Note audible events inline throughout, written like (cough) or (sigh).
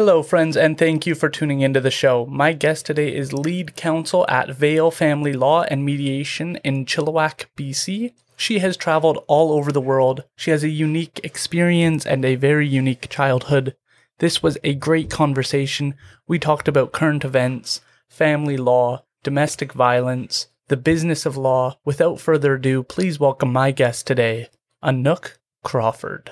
Hello, friends, and thank you for tuning into the show. My guest today is lead counsel at Vale Family Law and Mediation in Chilliwack, BC. She has traveled all over the world. She has a unique experience and a very unique childhood. This was a great conversation. We talked about current events, family law, domestic violence, the business of law. Without further ado, please welcome my guest today, Anouk Crawford.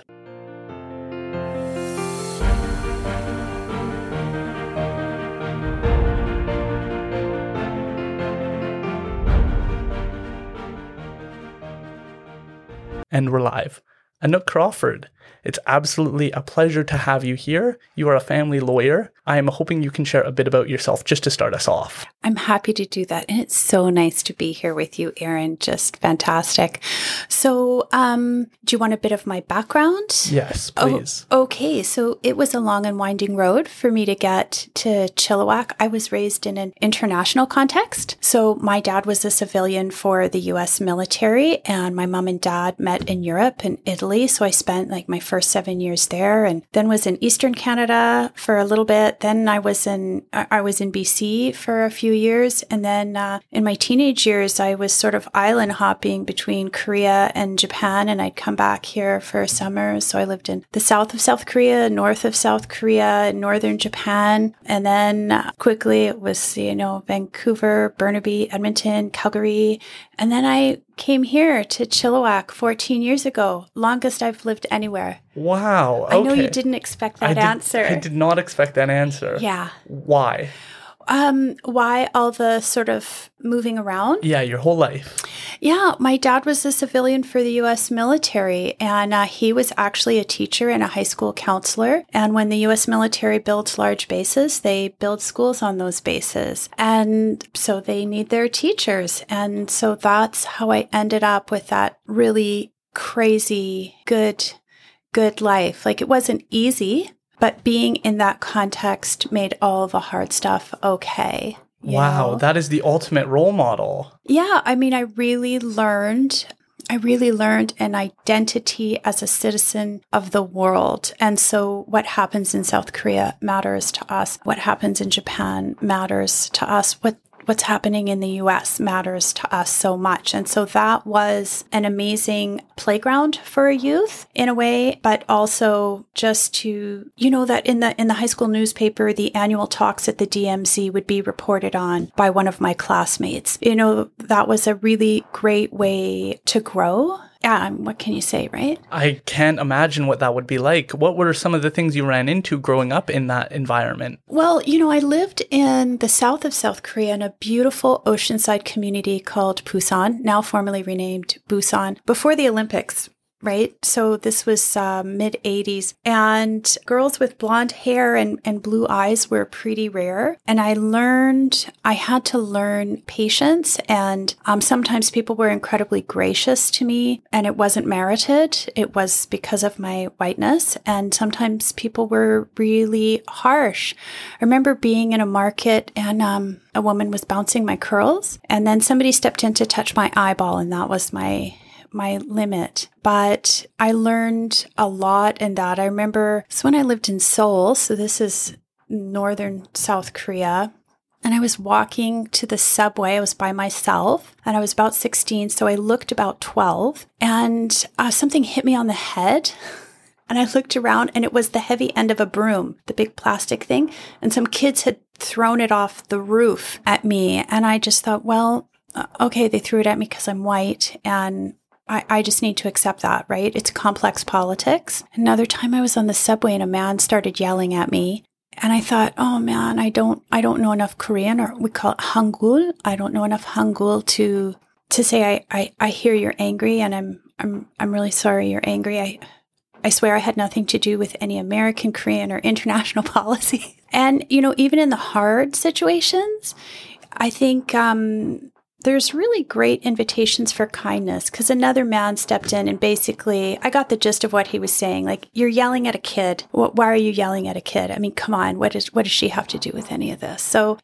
And we're live. Anouk Crawford, it's absolutely a pleasure to have you here. You are a family lawyer. I am hoping you can share a bit about yourself just to start us off. I'm happy to do that. And it's so nice to be here with you, Aaron. Just fantastic. So, um, do you want a bit of my background? Yes, please. Oh, okay. So, it was a long and winding road for me to get to Chilliwack. I was raised in an international context. So, my dad was a civilian for the US military, and my mom and dad met in Europe and Italy. So, I spent like my first seven years there and then was in Eastern Canada for a little bit. Then I was in, I was in BC for a few years. And then uh, in my teenage years, I was sort of island hopping between Korea and Japan. And I'd come back here for summer. So I lived in the south of South Korea, north of South Korea, northern Japan. And then uh, quickly it was, you know, Vancouver, Burnaby, Edmonton, Calgary. And then I came here to Chilliwack 14 years ago, longest I've lived anywhere. Wow. Okay. I know you didn't expect that I did, answer. I did not expect that answer. Yeah. Why? Um, why all the sort of moving around? Yeah, your whole life. Yeah, my dad was a civilian for the U.S. military, and uh, he was actually a teacher and a high school counselor. And when the U.S. military builds large bases, they build schools on those bases, and so they need their teachers. And so that's how I ended up with that really crazy good, good life. Like it wasn't easy but being in that context made all the hard stuff okay. Wow, know? that is the ultimate role model. Yeah, I mean, I really learned. I really learned an identity as a citizen of the world. And so, what happens in South Korea matters to us. What happens in Japan matters to us. What what's happening in the US matters to us so much. And so that was an amazing playground for a youth in a way, but also just to, you know, that in the, in the high school newspaper, the annual talks at the DMZ would be reported on by one of my classmates. You know, that was a really great way to grow yeah, um, what can you say, right? I can't imagine what that would be like. What were some of the things you ran into growing up in that environment? Well, you know, I lived in the south of South Korea in a beautiful oceanside community called Pusan, now formerly renamed Busan, before the Olympics right? So this was uh, mid 80s, and girls with blonde hair and, and blue eyes were pretty rare. And I learned, I had to learn patience, and um, sometimes people were incredibly gracious to me, and it wasn't merited. It was because of my whiteness, and sometimes people were really harsh. I remember being in a market and um, a woman was bouncing my curls, and then somebody stepped in to touch my eyeball, and that was my my limit. But I learned a lot in that. I remember it's when I lived in Seoul. So this is northern South Korea. And I was walking to the subway. I was by myself and I was about 16. So I looked about 12 and uh, something hit me on the head. (laughs) And I looked around and it was the heavy end of a broom, the big plastic thing. And some kids had thrown it off the roof at me. And I just thought, well, uh, okay, they threw it at me because I'm white and I, I just need to accept that, right? It's complex politics. Another time I was on the subway and a man started yelling at me. And I thought, oh man, I don't, I don't know enough Korean or we call it Hangul. I don't know enough Hangul to, to say, I, I, I hear you're angry and I'm, I'm, I'm really sorry you're angry. I, I swear I had nothing to do with any American, Korean, or international (laughs) policy. And, you know, even in the hard situations, I think um, there's really great invitations for kindness because another man stepped in and basically I got the gist of what he was saying. Like, you're yelling at a kid. Why are you yelling at a kid? I mean, come on. What, is, what does she have to do with any of this? So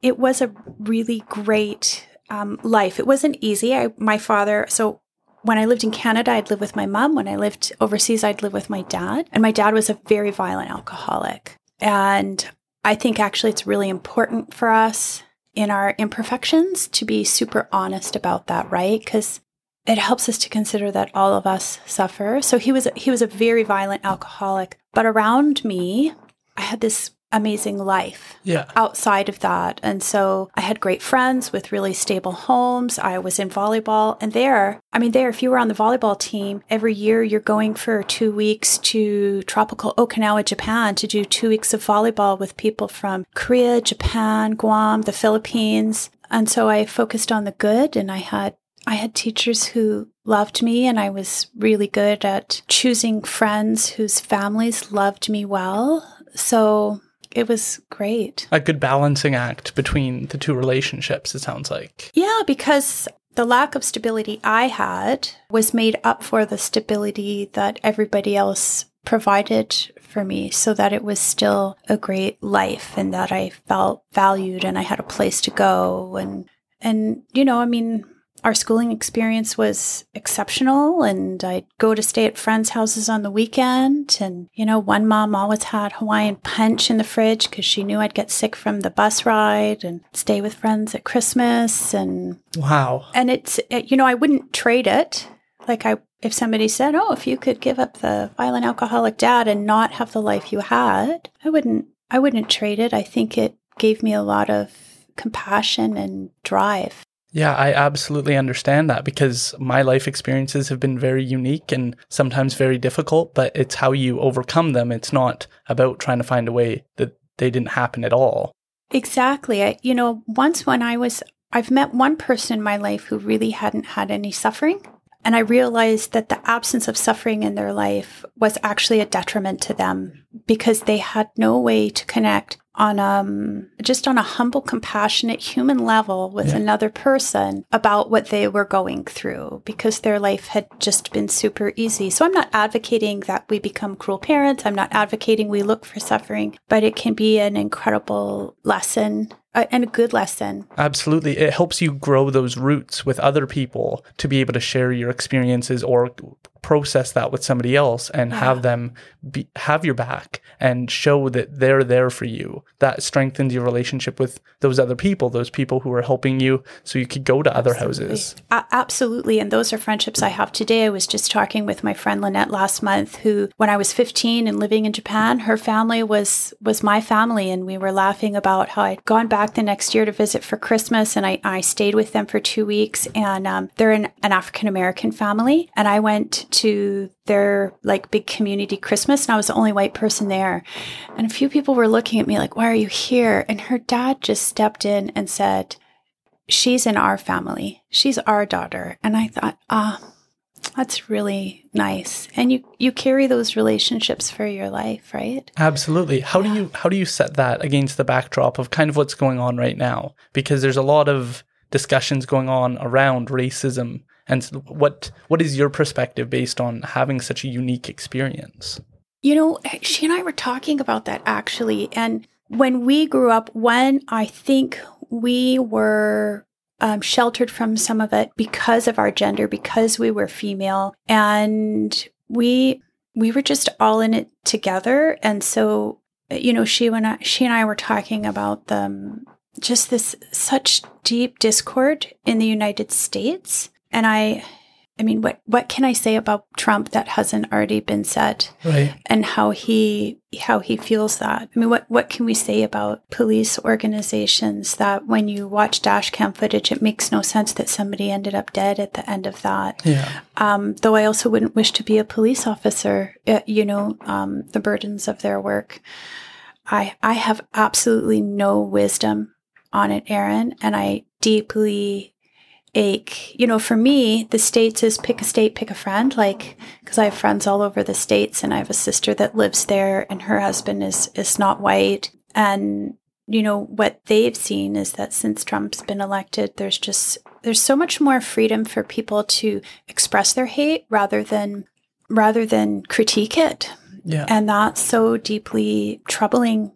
it was a really great um, life. It wasn't easy. I, my father, so when I lived in Canada, I'd live with my mom. When I lived overseas, I'd live with my dad. And my dad was a very violent alcoholic. And I think actually it's really important for us in our imperfections to be super honest about that, right? Because it helps us to consider that all of us suffer. So he was he was a very violent alcoholic, but around me, I had this amazing life yeah. outside of that. And so I had great friends with really stable homes. I was in volleyball. And there, I mean, there, if you were on the volleyball team, every year you're going for two weeks to tropical Okinawa, Japan to do two weeks of volleyball with people from Korea, Japan, Guam, the Philippines. And so I focused on the good and I had I had teachers who loved me, and I was really good at choosing friends whose families loved me well. So it was great. A good balancing act between the two relationships, it sounds like. Yeah, because the lack of stability I had was made up for the stability that everybody else provided for me so that it was still a great life and that I felt valued and I had a place to go and and you know I mean our schooling experience was exceptional and I'd go to stay at friends' houses on the weekend. And, you know, one mom always had Hawaiian punch in the fridge because she knew I'd get sick from the bus ride and stay with friends at Christmas. And wow. And it's, it, you know, I wouldn't trade it. Like, I, if somebody said, oh, if you could give up the violent alcoholic dad and not have the life you had, I wouldn't, I wouldn't trade it. I think it gave me a lot of compassion and drive. Yeah, I absolutely understand that because my life experiences have been very unique and sometimes very difficult, but it's how you overcome them. It's not about trying to find a way that they didn't happen at all. Exactly. I, you know, once when I was, I've met one person in my life who really hadn't had any suffering. And I realized that the absence of suffering in their life was actually a detriment to them because they had no way to connect on um just on a humble compassionate human level with yeah. another person about what they were going through because their life had just been super easy so i'm not advocating that we become cruel parents i'm not advocating we look for suffering but it can be an incredible lesson uh, and a good lesson. Absolutely. It helps you grow those roots with other people to be able to share your experiences or process that with somebody else and yeah. have them be, have your back and show that they're there for you. That strengthens your relationship with those other people, those people who are helping you so you could go to other houses. A- absolutely. And those are friendships I have today. I was just talking with my friend Lynette last month who when I was 15 and living in Japan, her family was was my family and we were laughing about how I'd gone back the next year to visit for Christmas and I, I stayed with them for two weeks and um, they're an, an African American family and I went to their like big community Christmas and I was the only white person there. And a few people were looking at me like, why are you here? And her dad just stepped in and said, she's in our family. She's our daughter. And I thought, ah, that's really nice. And you you carry those relationships for your life, right? Absolutely. How yeah. do you how do you set that against the backdrop of kind of what's going on right now? Because there's a lot of discussions going on around racism and what what is your perspective based on having such a unique experience? You know, she and I were talking about that actually. And when we grew up, when I think we were um, sheltered from some of it because of our gender, because we were female, and we we were just all in it together. And so, you know, she and I, she and I were talking about the just this such deep discord in the United States and I, I mean, what what can I say about Trump that hasn't already been said? Right. And how he how he feels that. I mean, what what can we say about police organizations that when you watch dash cam footage, it makes no sense that somebody ended up dead at the end of that. Yeah. Um, though I also wouldn't wish to be a police officer. Uh, you know, um, the burdens of their work. I I have absolutely no wisdom on it, Aaron, and I deeply ache. You know, for me, the States is pick a state, pick a friend. Like, because I have friends all over the States and I have a sister that lives there and her husband is, is not white. And, you know, what they've seen is that since Trump's been elected, there's just, there's so much more freedom for people to express their hate rather than, rather than critique it. Yeah. And that's so deeply troubling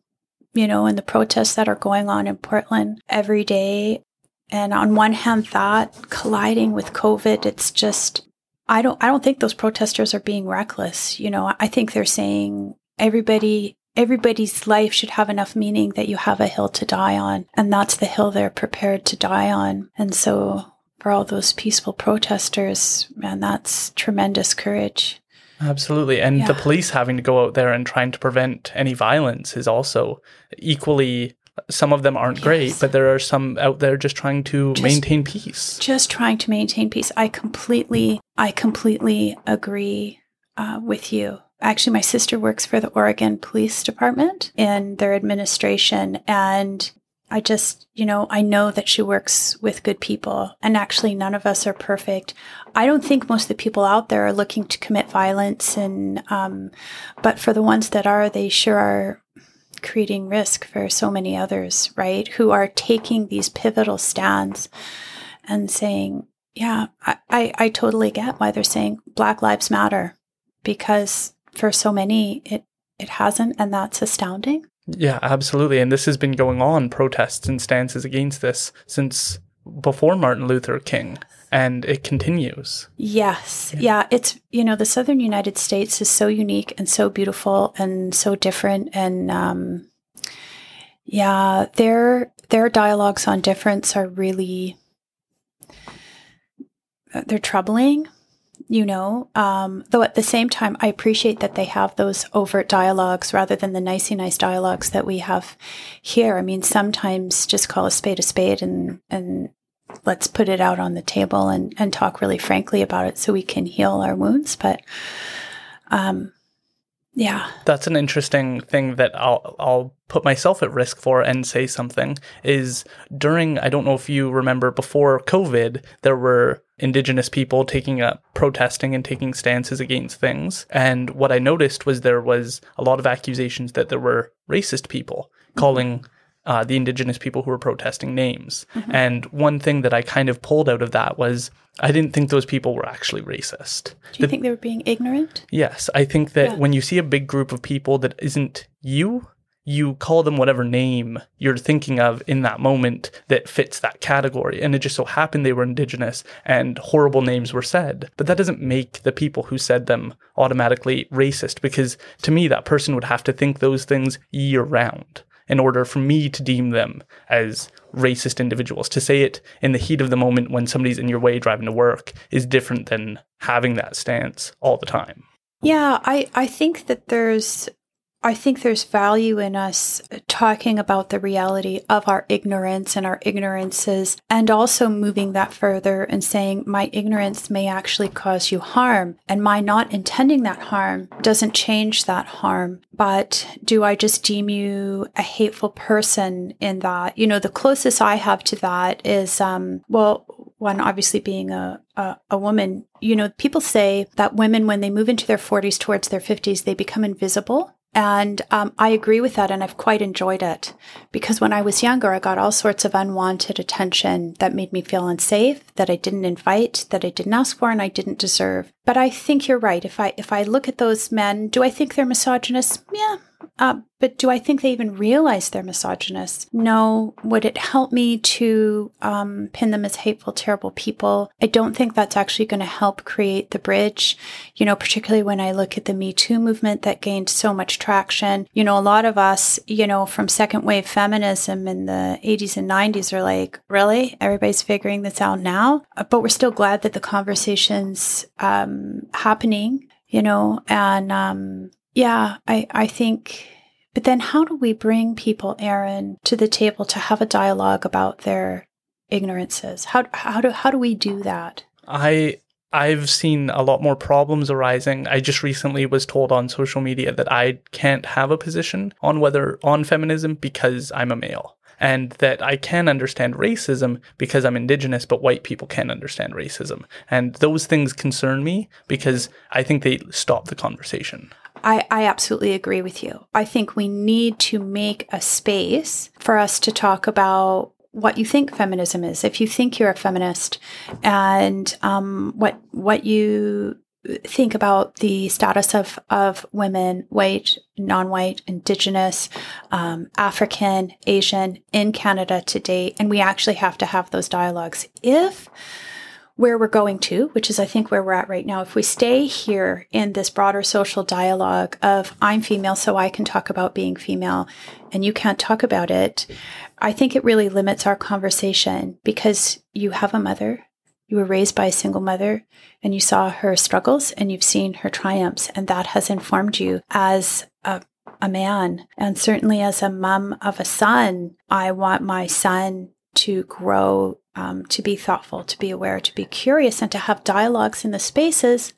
you know, in the protests that are going on in Portland every day. And on one hand, that colliding with COVID, it's just, I don't, I don't think those protesters are being reckless. You know, I think they're saying everybody everybody's life should have enough meaning that you have a hill to die on. And that's the hill they're prepared to die on. And so for all those peaceful protesters, man, that's tremendous courage. Absolutely. And yeah. the police having to go out there and trying to prevent any violence is also equally some of them aren't yes. great, but there are some out there just trying to just, maintain peace. Just trying to maintain peace. I completely, I completely agree uh, with you. Actually, my sister works for the Oregon Police Department in their administration, and I just, you know, I know that she works with good people, and actually, none of us are perfect. I don't think most of the people out there are looking to commit violence, and um, but for the ones that are, they sure are creating risk for so many others, right? Who are taking these pivotal stands and saying, yeah, I, I, I totally get why they're saying Black Lives Matter because for so many it it hasn't and that's astounding. Yeah, absolutely. And this has been going on protests and stances against this since before Martin Luther King and it continues. Yes. Yeah. It's, you know, the Southern United States is so unique and so beautiful and so different. And, um, yeah, their, their dialogues on difference are really, they're troubling, you know, um, though at the same time, I appreciate that they have those overt dialogues rather than the nicey nice dialogues that we have here. I mean, sometimes just call a spade a spade and, and let's put it out on the table and, and talk really frankly about it so we can heal our wounds. But um, yeah. That's an interesting thing that I'll I'll put myself at risk for and say something is during I don't know if you remember before COVID there were indigenous people taking up protesting and taking stances against things and what I noticed was there was a lot of accusations that there were racist people calling uh, the indigenous people who were protesting names. Mm-hmm. And one thing that I kind of pulled out of that was I didn't think those people were actually racist. Do you the, think they were being ignorant? Yes. I think that yeah. when you see a big group of people that isn't you, you call them whatever name you're thinking of in that moment that fits that category. And it just so happened they were indigenous and horrible names were said. But that doesn't make the people who said them automatically racist because to me, that person would have to think those things year round in order for me to deem them as racist individuals. To say it in the heat of the moment when somebody's in your way driving to work is different than having that stance all the time. Yeah, I, I think that there's I think there's value in us talking about the reality of our ignorance and our ignorances, and also moving that further and saying, my ignorance may actually cause you harm, and my not intending that harm doesn't change that harm. But do I just deem you a hateful person in that? You know, the closest I have to that is, um, well, one obviously being a, a, a, woman, you know, people say that women, when they move into their 40s towards their 50s, they become invisible. And um, I agree with that, and I've quite enjoyed it because when I was younger, I got all sorts of unwanted attention that made me feel unsafe, that I didn't invite, that I didn't ask for, and I didn't deserve. But I think you're right. If I if I look at those men, do I think they're misogynist? Yeah, uh, but do I think they even realize they're misogynists? No. Would it help me to um, pin them as hateful, terrible people? I don't think that's actually going to help create the bridge. You know, particularly when I look at the Me Too movement that gained so much traction. You know, a lot of us, you know, from second wave feminism in the 80s and 90s are like, really? Everybody's figuring this out now? Uh, but we're still glad that the conversation's um, happening, you know, and um, yeah, I, I think, but then how do we bring people, Aaron, to the table to have a dialogue about their ignorances? How, how do, how do we do that? I, I've seen a lot more problems arising. I just recently was told on social media that I can't have a position on whether on feminism because I'm a male and that I can understand racism because I'm indigenous, but white people can't understand racism. And those things concern me because I think they stop the conversation. I, I absolutely agree with you. I think we need to make a space for us to talk about what you think feminism is. If you think you're a feminist, and um, what what you think about the status of of women, white, non-white, indigenous, um, African, Asian in Canada today, and we actually have to have those dialogues. If where we're going to, which is I think where we're at right now, if we stay here in this broader social dialogue of I'm female, so I can talk about being female and you can't talk about it, I think it really limits our conversation because you have a mother, you were raised by a single mother, and you saw her struggles and you've seen her triumphs, and that has informed you as a a man. And certainly as a mom of a son, I want my son to grow, um, to be thoughtful, to be aware, to be curious, and to have dialogues in the spaces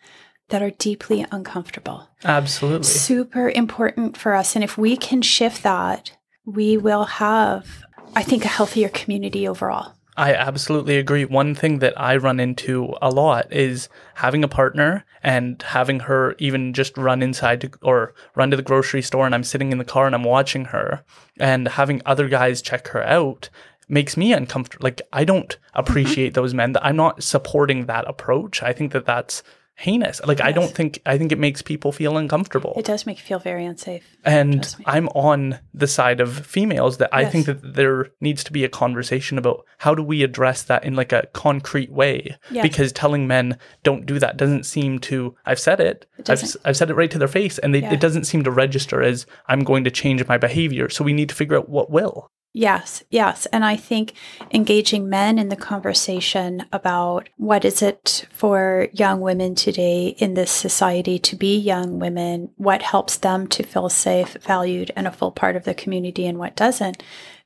that are deeply uncomfortable. Absolutely. Super important for us. And if we can shift that, we will have, I think, a healthier community overall. I absolutely agree. One thing that I run into a lot is having a partner and having her even just run inside to, or run to the grocery store and I'm sitting in the car and I'm watching her and having other guys check her out makes me uncomfortable. Like I don't mm-hmm. appreciate those men. That I'm not supporting that approach. I think that that's heinous. Like yes. I don't think I think it makes people feel uncomfortable. It does make you feel very unsafe. And I'm on the side of females that I yes. think that there needs to be a conversation about how do we address that in like a concrete way because telling men don't do that doesn't seem to I've said it. it I've, I've said it right to their face and they, yeah. it doesn't seem to register as I'm going to change my behavior. So we need to figure out what will. Yes, yes. And I think engaging men in the conversation about what is it for young women today in this society to be young women, what helps them to feel safe, valued, and a full part of the community, and what doesn't,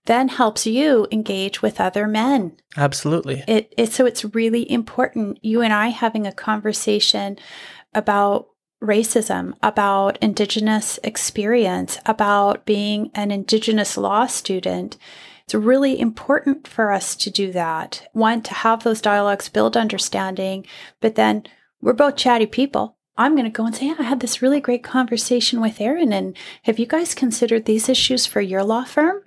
then helps you engage with other men. Absolutely. It, it so it's really important you and I having a conversation about racism, about Indigenous experience, about being an Indigenous law student. It's really important for us to do that. One, to have those dialogues, build understanding, but then we're both chatty people. I'm going to go and say, yeah, I had this really great conversation with Aaron. And have you guys considered these issues for your law firm?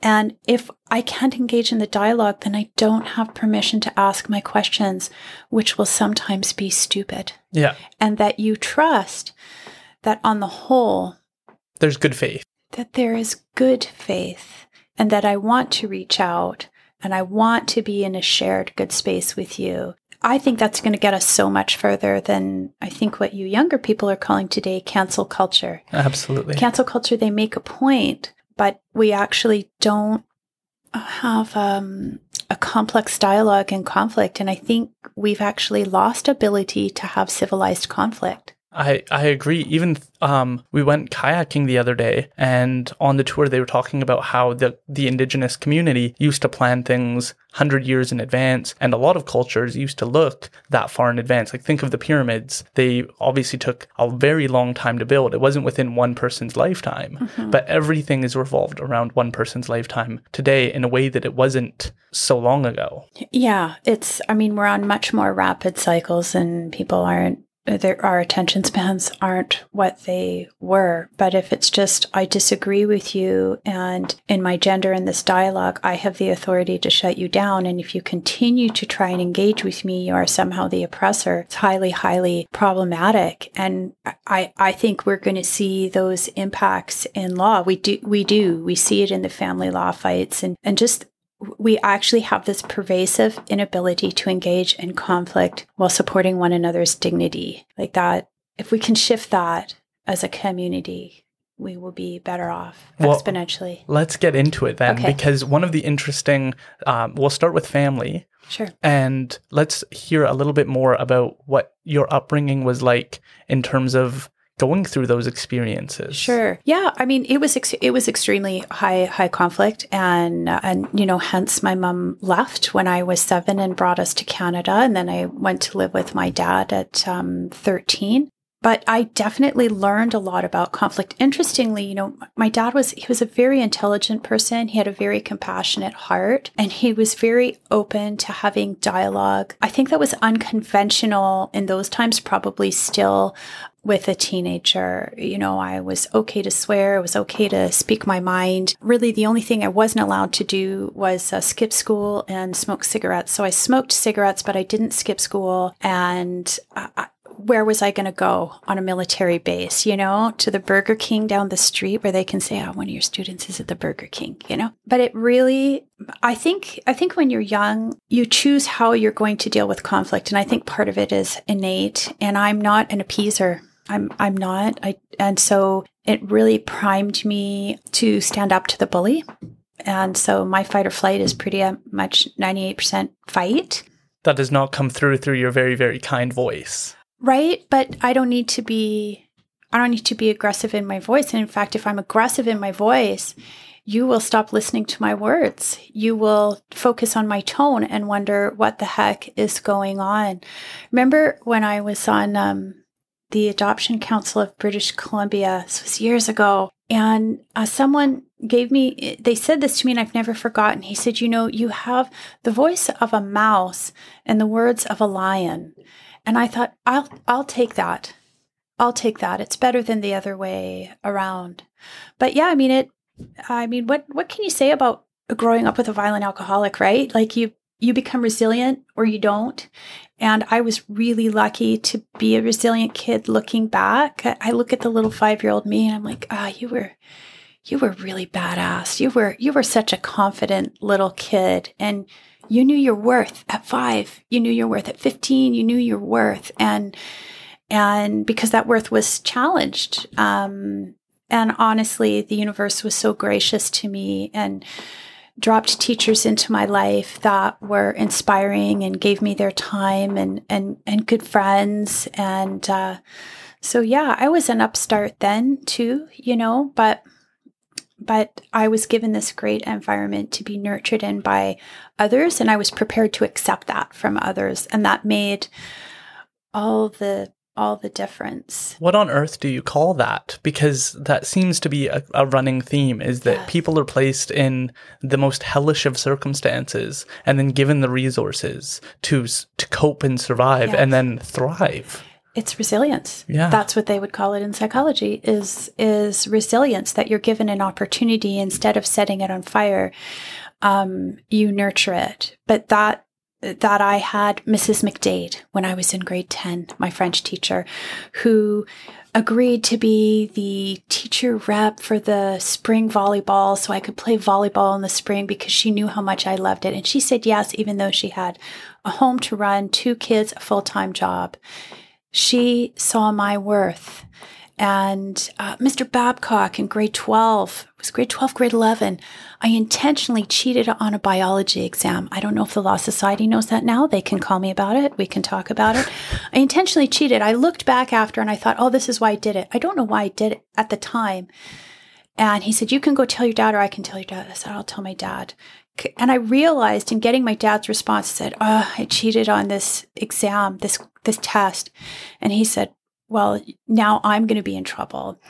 And if I can't engage in the dialogue, then I don't have permission to ask my questions, which will sometimes be stupid. Yeah. And that you trust that on the whole, there's good faith. That there is good faith and that I want to reach out and I want to be in a shared good space with you. I think that's going to get us so much further than I think what you younger people are calling today cancel culture. Absolutely. Cancel culture, they make a point but we actually don't have um, a complex dialogue and conflict. And I think we've actually lost ability to have civilized conflict. I, I agree. Even um, we went kayaking the other day, and on the tour they were talking about how the the indigenous community used to plan things hundred years in advance, and a lot of cultures used to look that far in advance. Like think of the pyramids; they obviously took a very long time to build. It wasn't within one person's lifetime, mm-hmm. but everything is revolved around one person's lifetime today in a way that it wasn't so long ago. Yeah, it's. I mean, we're on much more rapid cycles, and people aren't there, our attention spans aren't what they were. But if it's just, I disagree with you, and in my gender in this dialogue, I have the authority to shut you down. And if you continue to try and engage with me, you are somehow the oppressor. It's highly, highly problematic. And I, I think we're going to see those impacts in law. We do, we do. We see it in the family law fights and, and just we actually have this pervasive inability to engage in conflict while supporting one another's dignity. Like that, if we can shift that as a community, we will be better off well, exponentially. Let's get into it then, okay. because one of the interesting, um, we'll start with family. Sure. And let's hear a little bit more about what your upbringing was like in terms of going through those experiences? Sure. Yeah. I mean, it was ex- it was extremely high high conflict, and uh, and you know, hence my mom left when I was seven and brought us to Canada, and then I went to live with my dad at um, thirteen. But I definitely learned a lot about conflict. Interestingly, you know, my dad was he was a very intelligent person. He had a very compassionate heart, and he was very open to having dialogue. I think that was unconventional in those times, probably still with a teenager. You know, I was okay to swear, it was okay to speak my mind. Really, the only thing I wasn't allowed to do was uh, skip school and smoke cigarettes. So I smoked cigarettes, but I didn't skip school. And where was I going to go on a military base, you know, to the Burger King down the street where they can say, oh, one of your students is at the Burger King, you know? But it really, I think, I think when you're young, you choose how you're going to deal with conflict. And I think part of it is innate. And I'm not an appeaser. I'm, I'm not. I, and so it really primed me to stand up to the bully. And so my fight or flight is pretty uh, much 98% fight. That does not come through through your very, very kind voice. Right. But I don't need to be, I don't need to be aggressive in my voice. And in fact, if I'm aggressive in my voice, you will stop listening to my words. You will focus on my tone and wonder what the heck is going on. Remember when I was on um, the Adoption Council of British Columbia? This was years ago. And uh, someone gave me, they said this to me and I've never forgotten. He said, You know, you have the voice of a mouse and the words of a lion. And I thought, I'll, I'll take that. I'll take that. It's better than the other way around. But yeah, I mean, it, I mean, what, what can you say about growing up with a violent alcoholic, right? Like you, you become resilient or you don't. And I was really lucky to be a resilient kid looking back. I look at the little five year old me and I'm like, ah, oh, you were, you were really badass. You were, you were such a confident little kid and you knew your worth at five. You knew your worth at 15. You knew your worth. And, and because that worth was challenged. Um, and honestly, the universe was so gracious to me and dropped teachers into my life that were inspiring and gave me their time and, and, and good friends. And, uh, so yeah, I was an upstart then too, you know, but but I was given this great environment to be nurtured in by others, and I was prepared to accept that from others, and that made all the all the difference. What on earth do you call that? Because that seems to be a, a running theme is that yes. people are placed in the most hellish of circumstances and then given the resources to to cope and survive yes. and then thrive it's resilience. Yeah. That's what they would call it in psychology is is resilience that you're given an opportunity instead of setting it on fire. Um, you nurture it. But that that I had Mrs. McDade when I was in grade 10, my French teacher, who agreed to be the teacher rep for the spring volleyball so I could play volleyball in the spring because she knew how much I loved it. And she said yes, even though she had a home to run, two kids, a full time job she saw my worth. And uh, Mr. Babcock in grade 12, it was grade 12, grade 11, I intentionally cheated on a biology exam. I don't know if the Law Society knows that now. They can call me about it. We can talk about it. I intentionally cheated. I looked back after and I thought, oh, this is why I did it. I don't know why I did it at the time. And he said, You can go tell your dad, or I can tell your dad. I said, I'll tell my dad. And I realized in getting my dad's response, I said, Oh, I cheated on this exam, this this test. And he said, Well, now I'm going to be in trouble.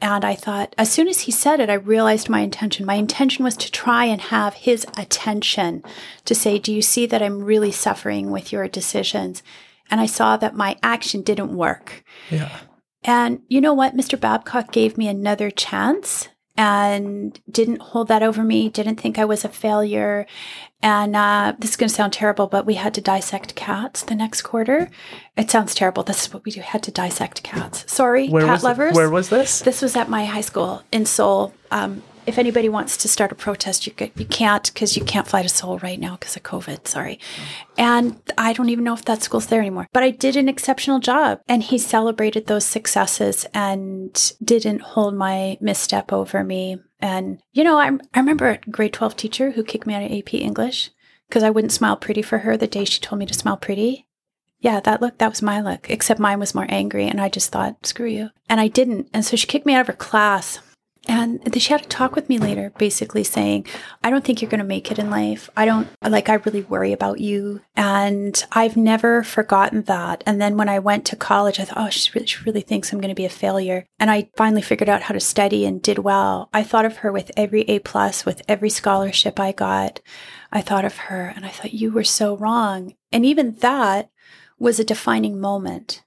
And I thought, as soon as he said it, I realized my intention. My intention was to try and have his attention to say, Do you see that I'm really suffering with your decisions? And I saw that my action didn't work. Yeah. And you know what? Mr. Babcock gave me another chance and didn't hold that over me, didn't think I was a failure. And uh, this is going to sound terrible, but we had to dissect cats the next quarter. It sounds terrible. This is what we do. Had to dissect cats. Sorry, where cat lovers. It? Where was this? This was at my high school in Seoul. Um, if anybody wants to start a protest, you could, you can't because you can't fly to Seoul right now because of COVID. Sorry, and I don't even know if that school's there anymore. But I did an exceptional job, and he celebrated those successes and didn't hold my misstep over me. And you know, I I remember a grade twelve teacher who kicked me out of AP English because I wouldn't smile pretty for her the day she told me to smile pretty. Yeah, that look, that was my look, except mine was more angry. And I just thought, screw you. And I didn't. And so she kicked me out of her class. And she had a talk with me later, basically saying, I don't think you're going to make it in life. I don't, like, I really worry about you. And I've never forgotten that. And then when I went to college, I thought, oh, she really, she really thinks I'm going to be a failure. And I finally figured out how to study and did well. I thought of her with every A plus, with every scholarship I got. I thought of her and I thought, you were so wrong. And even that was a defining moment.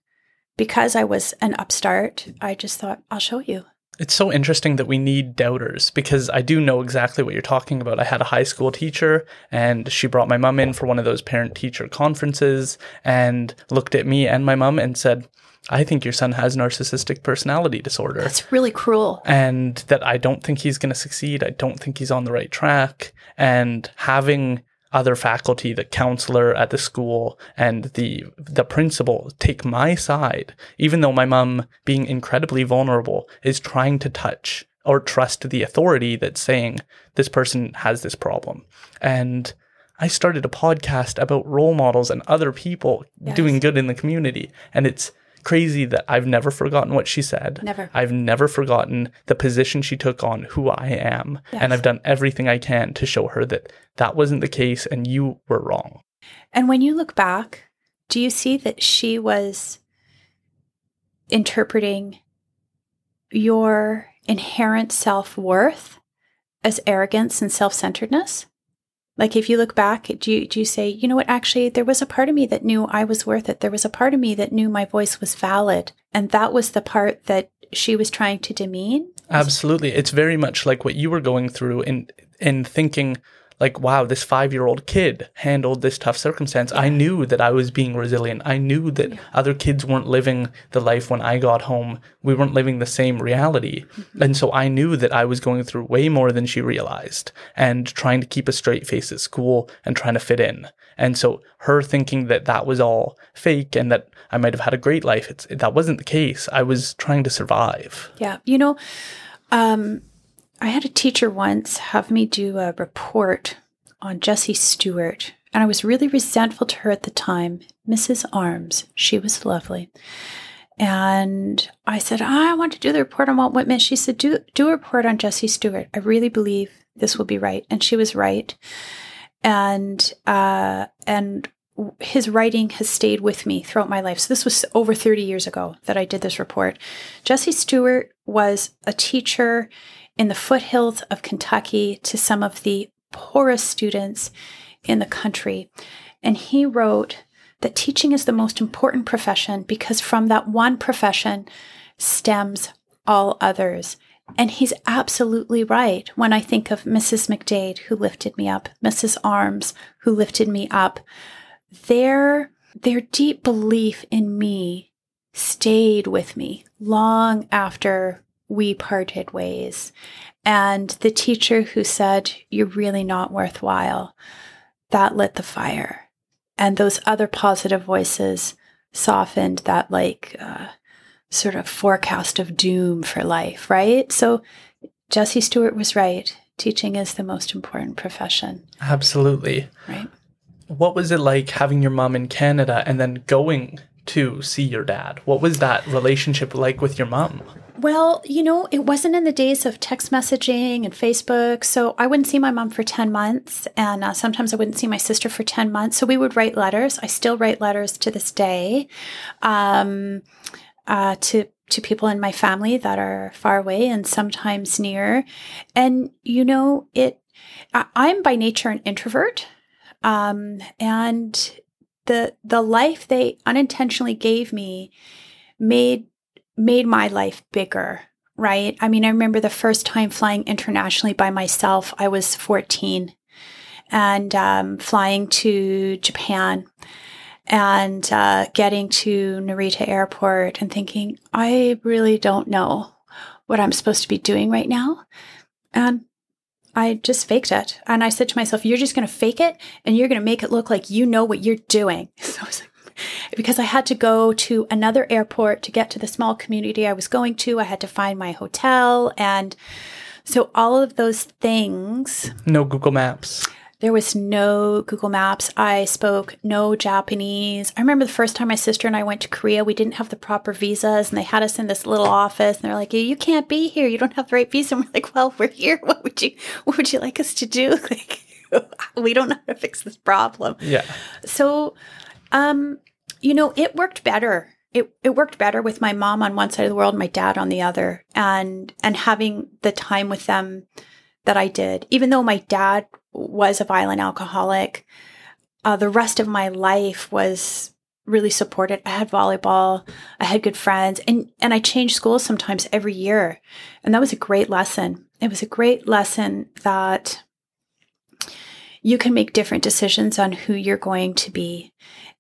Because I was an upstart, I just thought, I'll show you. It's so interesting that we need doubters because I do know exactly what you're talking about. I had a high school teacher and she brought my mom in for one of those parent teacher conferences and looked at me and my mom and said, I think your son has narcissistic personality disorder. That's really cruel. And that I don't think he's going to succeed. I don't think he's on the right track. And having other faculty, the counselor at the school and the the principal take my side, even though my mom, being incredibly vulnerable, is trying to touch or trust the authority that's saying this person has this problem. And I started a podcast about role models and other people Yes. doing good in the community. And it's crazy that I've never forgotten what she said. Never. I've never forgotten the position she took on who I am. Yes. And I've done everything I can to show her that that wasn't the case and you were wrong. And when you look back, do you see that she was interpreting your inherent self worth as arrogance and self centeredness? Like if you look back, do you, do you say, you know what, actually, there was a part of me that knew I was worth it. There was a part of me that knew my voice was valid. And that was the part that she was trying to demean? Absolutely. It's very much like what you were going through in in thinking like wow, this 5-year-old kid handled this tough circumstance. I knew that I was being resilient. I knew that other kids weren't living the life when I got home. We weren't living the same reality. And so I knew that I was going through way more than she realized and trying to keep a straight face at school and trying to fit in. And so her thinking that that was all fake and that I might have had a great life, it's, that wasn't the case. I was trying to survive. Yeah. You know, um, I had a teacher once have me do a report on Jesse Stuart, and I was really resentful to her at the time. Mrs. Arms, she was lovely. And I said, I want to do the report on Walt Whitman. She said, do, do a report on Jesse Stuart. I really believe this will be right. And she was right. And, uh, and his writing has stayed with me throughout my life. So this was over 30 years ago that I did this report. Jesse Stuart was a teacher in the foothills of Kentucky to some of the poorest students in the country. And he wrote that teaching is the most important profession because from that one profession stems all others. And he's absolutely right when I think of Mrs. McDade, who lifted me up, Mrs. Arms, who lifted me up. Their, their deep belief in me stayed with me long after we parted ways. And the teacher who said, You're really not worthwhile, that lit the fire. And those other positive voices softened that, like, uh, sort of forecast of doom for life, right? So Jesse Stuart was right. Teaching is the most important profession, Absolutely. right? What was it like having your mom in Canada and then going to see your dad? What was that relationship like with your mom? Well, you know, it wasn't in the days of text messaging and Facebook. So I wouldn't see my mom for 10 months. And uh, sometimes I wouldn't see my sister for 10 months. So we would write letters. I still write letters to this day um, uh, to, to people in my family that are far away and sometimes near. And, you know, it, I, I'm by nature an introvert. Um, and the, the life they unintentionally gave me made made my life bigger, right? I mean, I remember the first time flying internationally by myself, I was 14 and um, flying to Japan and uh, getting to Narita Airport and thinking, I really don't know what I'm supposed to be doing right now. And I just faked it. And I said to myself, You're just going to fake it and you're going to make it look like you know what you're doing. (laughs) So I was like, because I had to go to another airport to get to the small community I was going to. I had to find my hotel. And so all of those things, No Google Maps. There was no Google Maps. I spoke no Japanese. I remember the first time my sister and I went to Korea, we didn't have the proper visas and they had us in this little office and they're like, you can't be here. You don't have the right visa. And we're like, well, we're here. What would you, what would you like us to do? (laughs) Like, (laughs) we don't know how to fix this problem. Yeah. So, um, you know, it worked better. It it worked better with my mom on one side of the world, my dad on the other, and and having the time with them that I did. Even though my dad was a violent alcoholic, uh, the rest of my life was really supported. I had volleyball, I had good friends, and and I changed schools sometimes every year, and that was a great lesson. It was a great lesson that you can make different decisions on who you're going to be,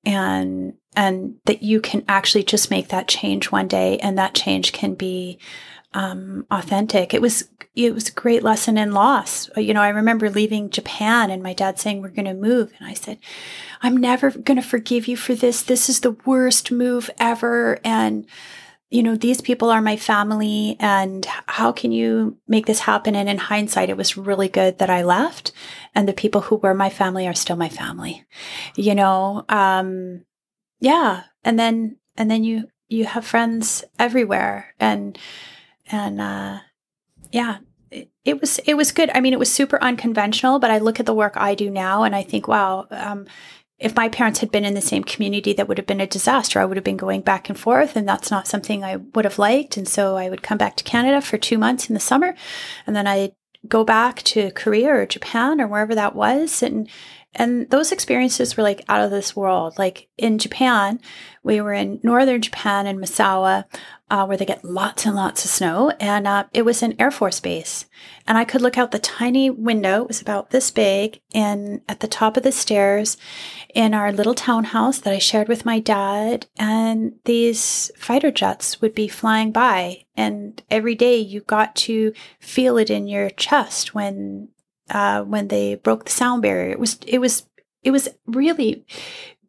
and and that you can actually just make that change one day, and that change can be um, authentic. It was it was a great lesson in loss. You know, I remember leaving Japan and my dad saying we're going to move, and I said, "I'm never going to forgive you for this. This is the worst move ever." And you know, these people are my family, and how can you make this happen? And in hindsight, it was really good that I left, and the people who were my family are still my family. You know, um, yeah, and then and then you you have friends everywhere, and and uh, yeah, it, it, was it was good. I mean, it was super unconventional, but I look at the work I do now, and I think, wow. Um, if my parents had been in the same community, that would have been a disaster. I would have been going back and forth, and that's not something I would have liked. And so I would come back to Canada for two months in the summer, and then I'd go back to Korea or Japan or wherever that was, and and those experiences were like out of this world. Like in Japan, we were in northern Japan in Misawa, uh, where they get lots and lots of snow, and uh, it was an Air Force base. And I could look out the tiny window, it was about this big, and at the top of the stairs in our little townhouse that I shared with my dad, and these fighter jets would be flying by. And every day you got to feel it in your chest when uh, when they broke the sound barrier. It was it was it was really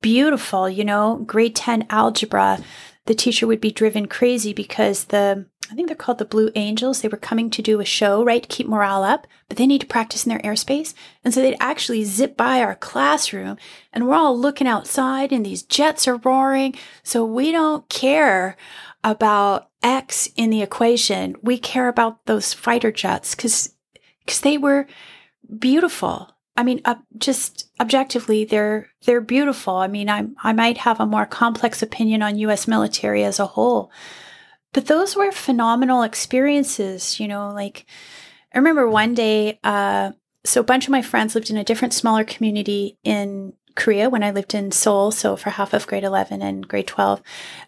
beautiful. You know, grade ten algebra. The teacher would be driven crazy because the I think they're called the Blue Angels. They were coming to do a show, right, to keep morale up, but they need to practice in their airspace. And so they'd actually zip by our classroom and we're all looking outside and these jets are roaring. So we don't care about X in the equation. We care about those fighter jets because because they were beautiful. I mean, uh, just objectively, they're they're beautiful. I mean, I I might have a more complex opinion on U.S. military as a whole, but those were phenomenal experiences. You know, like I remember one day. Uh, so a bunch of my friends lived in a different, smaller community in Korea when I lived in Seoul. So for half of grade 11 and grade 12,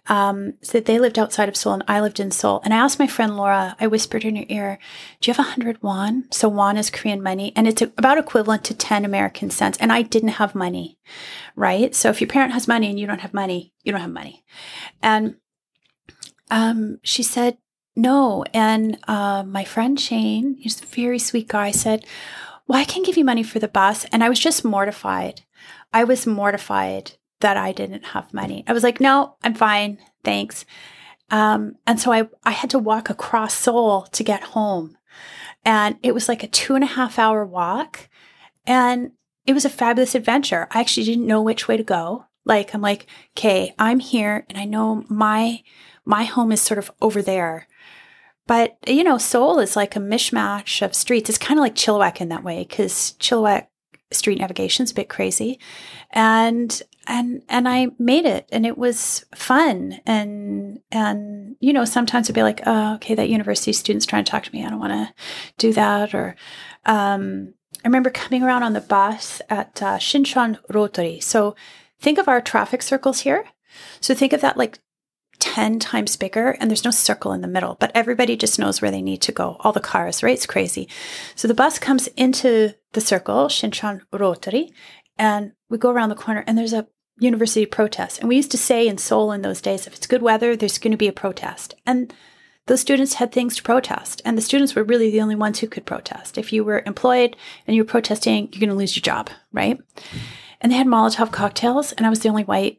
um, so they lived outside of Seoul and I lived in Seoul. And I asked my friend Laura, I whispered in her ear, do you have a hundred won? So won is Korean money and it's about equivalent to 10 American cents. And I didn't have money, right? So if your parent has money and you don't have money, you don't have money. And, um, she said, no. And, uh, my friend Shane, he's a very sweet guy, said, well, I can give you money for the bus. And I was just mortified. I was mortified that I didn't have money. I was like, no, I'm fine. Thanks. Um, and so I, I had to walk across Seoul to get home. And it was like a two and a half hour walk. And it was a fabulous adventure. I actually didn't know which way to go. Like, I'm like, okay, I'm here and I know my, my home is sort of over there. But, you know, Seoul is like a mishmash of streets. It's kind of like Chilliwack in that way because Chilliwack street navigation. navigation's a bit crazy. And and and I made it and it was fun and and you know sometimes it'd be like oh okay that university student's trying to talk to me I don't want to do that or um, I remember coming around on the bus at uh, Shinchon Rotary so think of our traffic circles here so think of that like 10 times bigger and there's no circle in the middle, but everybody just knows where they need to go. All the cars, right? It's crazy. So the bus comes into the circle, Shinchon Rotary, and we go around the corner and there's a university protest. And we used to say in Seoul in those days, if it's good weather, there's going to be a protest. And those students had things to protest. And the students were really the only ones who could protest. If you were employed and you were protesting, you're going to lose your job, right? And they had Molotov cocktails, and I was the only white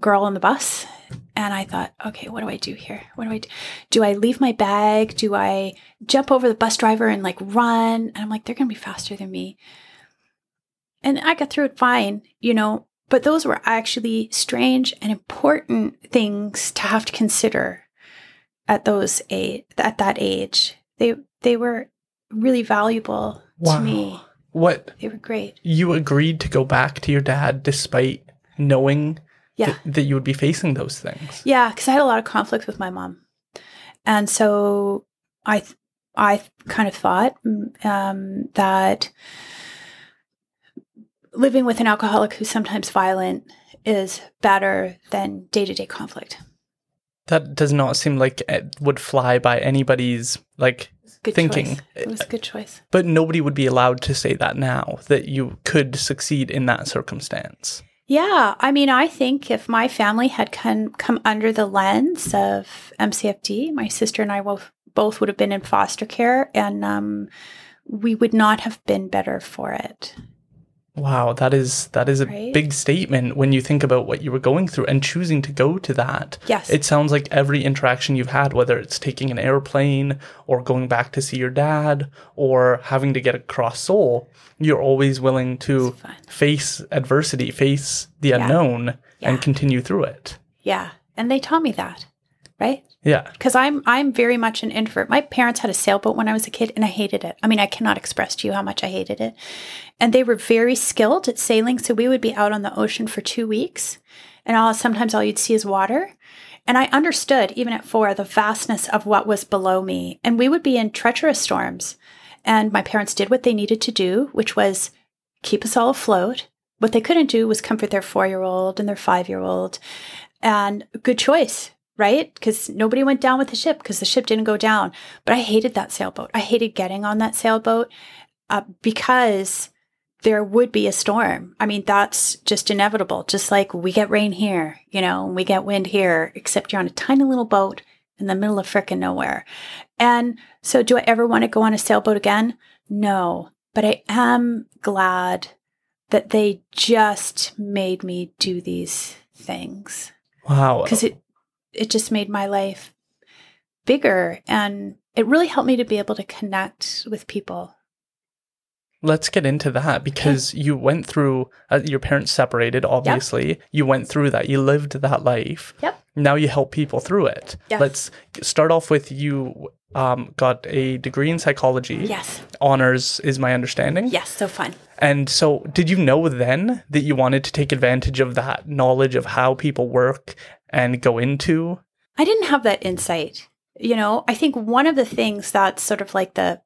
girl on the bus. And I thought, okay, what do I do here? What do I do? Do I leave my bag? Do I jump over the bus driver and like run? And I'm like, they're going to be faster than me. And I got through it fine, you know, but those were actually strange and important things to have to consider at those age, at that age. They, they were really valuable wow. to me. What? They were great. You agreed to go back to your dad despite knowing yeah. Th- that you would be facing those things. Yeah, because I had a lot of conflict with my mom, and so I th- I kind of thought um, that living with an alcoholic who's sometimes violent is better than day to day conflict. That does not seem like it would fly by anybody's like Good thinking. choice. It was a good choice. But nobody would be allowed to say that now that you could succeed in that circumstance. Yeah, I mean, I think if my family had come come under the lens of MCFD, my sister and I both both would have been in foster care, and um, we would not have been better for it. Wow, that is that is a Right? big statement when you think about what you were going through and choosing to go to that. Yes. It sounds like every interaction you've had, whether it's taking an airplane or going back to see your dad or having to get across Seoul, you're always willing to face adversity, face the Yeah. unknown, Yeah. and continue through it. Yeah, and they taught me that, right? Yeah. because I'm I'm very much an introvert. My parents had a sailboat when I was a kid, and I hated it. I mean, I cannot express to you how much I hated it. And they were very skilled at sailing, so we would be out on the ocean for two weeks, and all sometimes all you'd see is water. And I understood, even at four, the vastness of what was below me. And we would be in treacherous storms. And my parents did what they needed to do, which was keep us all afloat. What they couldn't do was comfort their four year old and their five year old. And good choice, right? Because nobody went down with the ship because the ship didn't go down. But I hated that sailboat. I hated getting on that sailboat uh, because there would be a storm. I mean, that's just inevitable. Just like we get rain here, you know, and we get wind here, except you're on a tiny little boat in the middle of frickin' nowhere. And so, do I ever want to go on a sailboat again? No. But I am glad that they just made me do these things Wow. because it it just made my life bigger and it really helped me to be able to connect with people. Let's get into that because you went through, uh, your parents separated, obviously. You went through that. You lived that life. Yep. Now you help people through it. Yes. Let's start off with you um, got a degree in psychology. Yes. Honors is my understanding. Yes, so fun. And so, did you know then that you wanted to take advantage of that knowledge of how people work and go into? I didn't have that insight. You know, I think one of the things that's sort of like the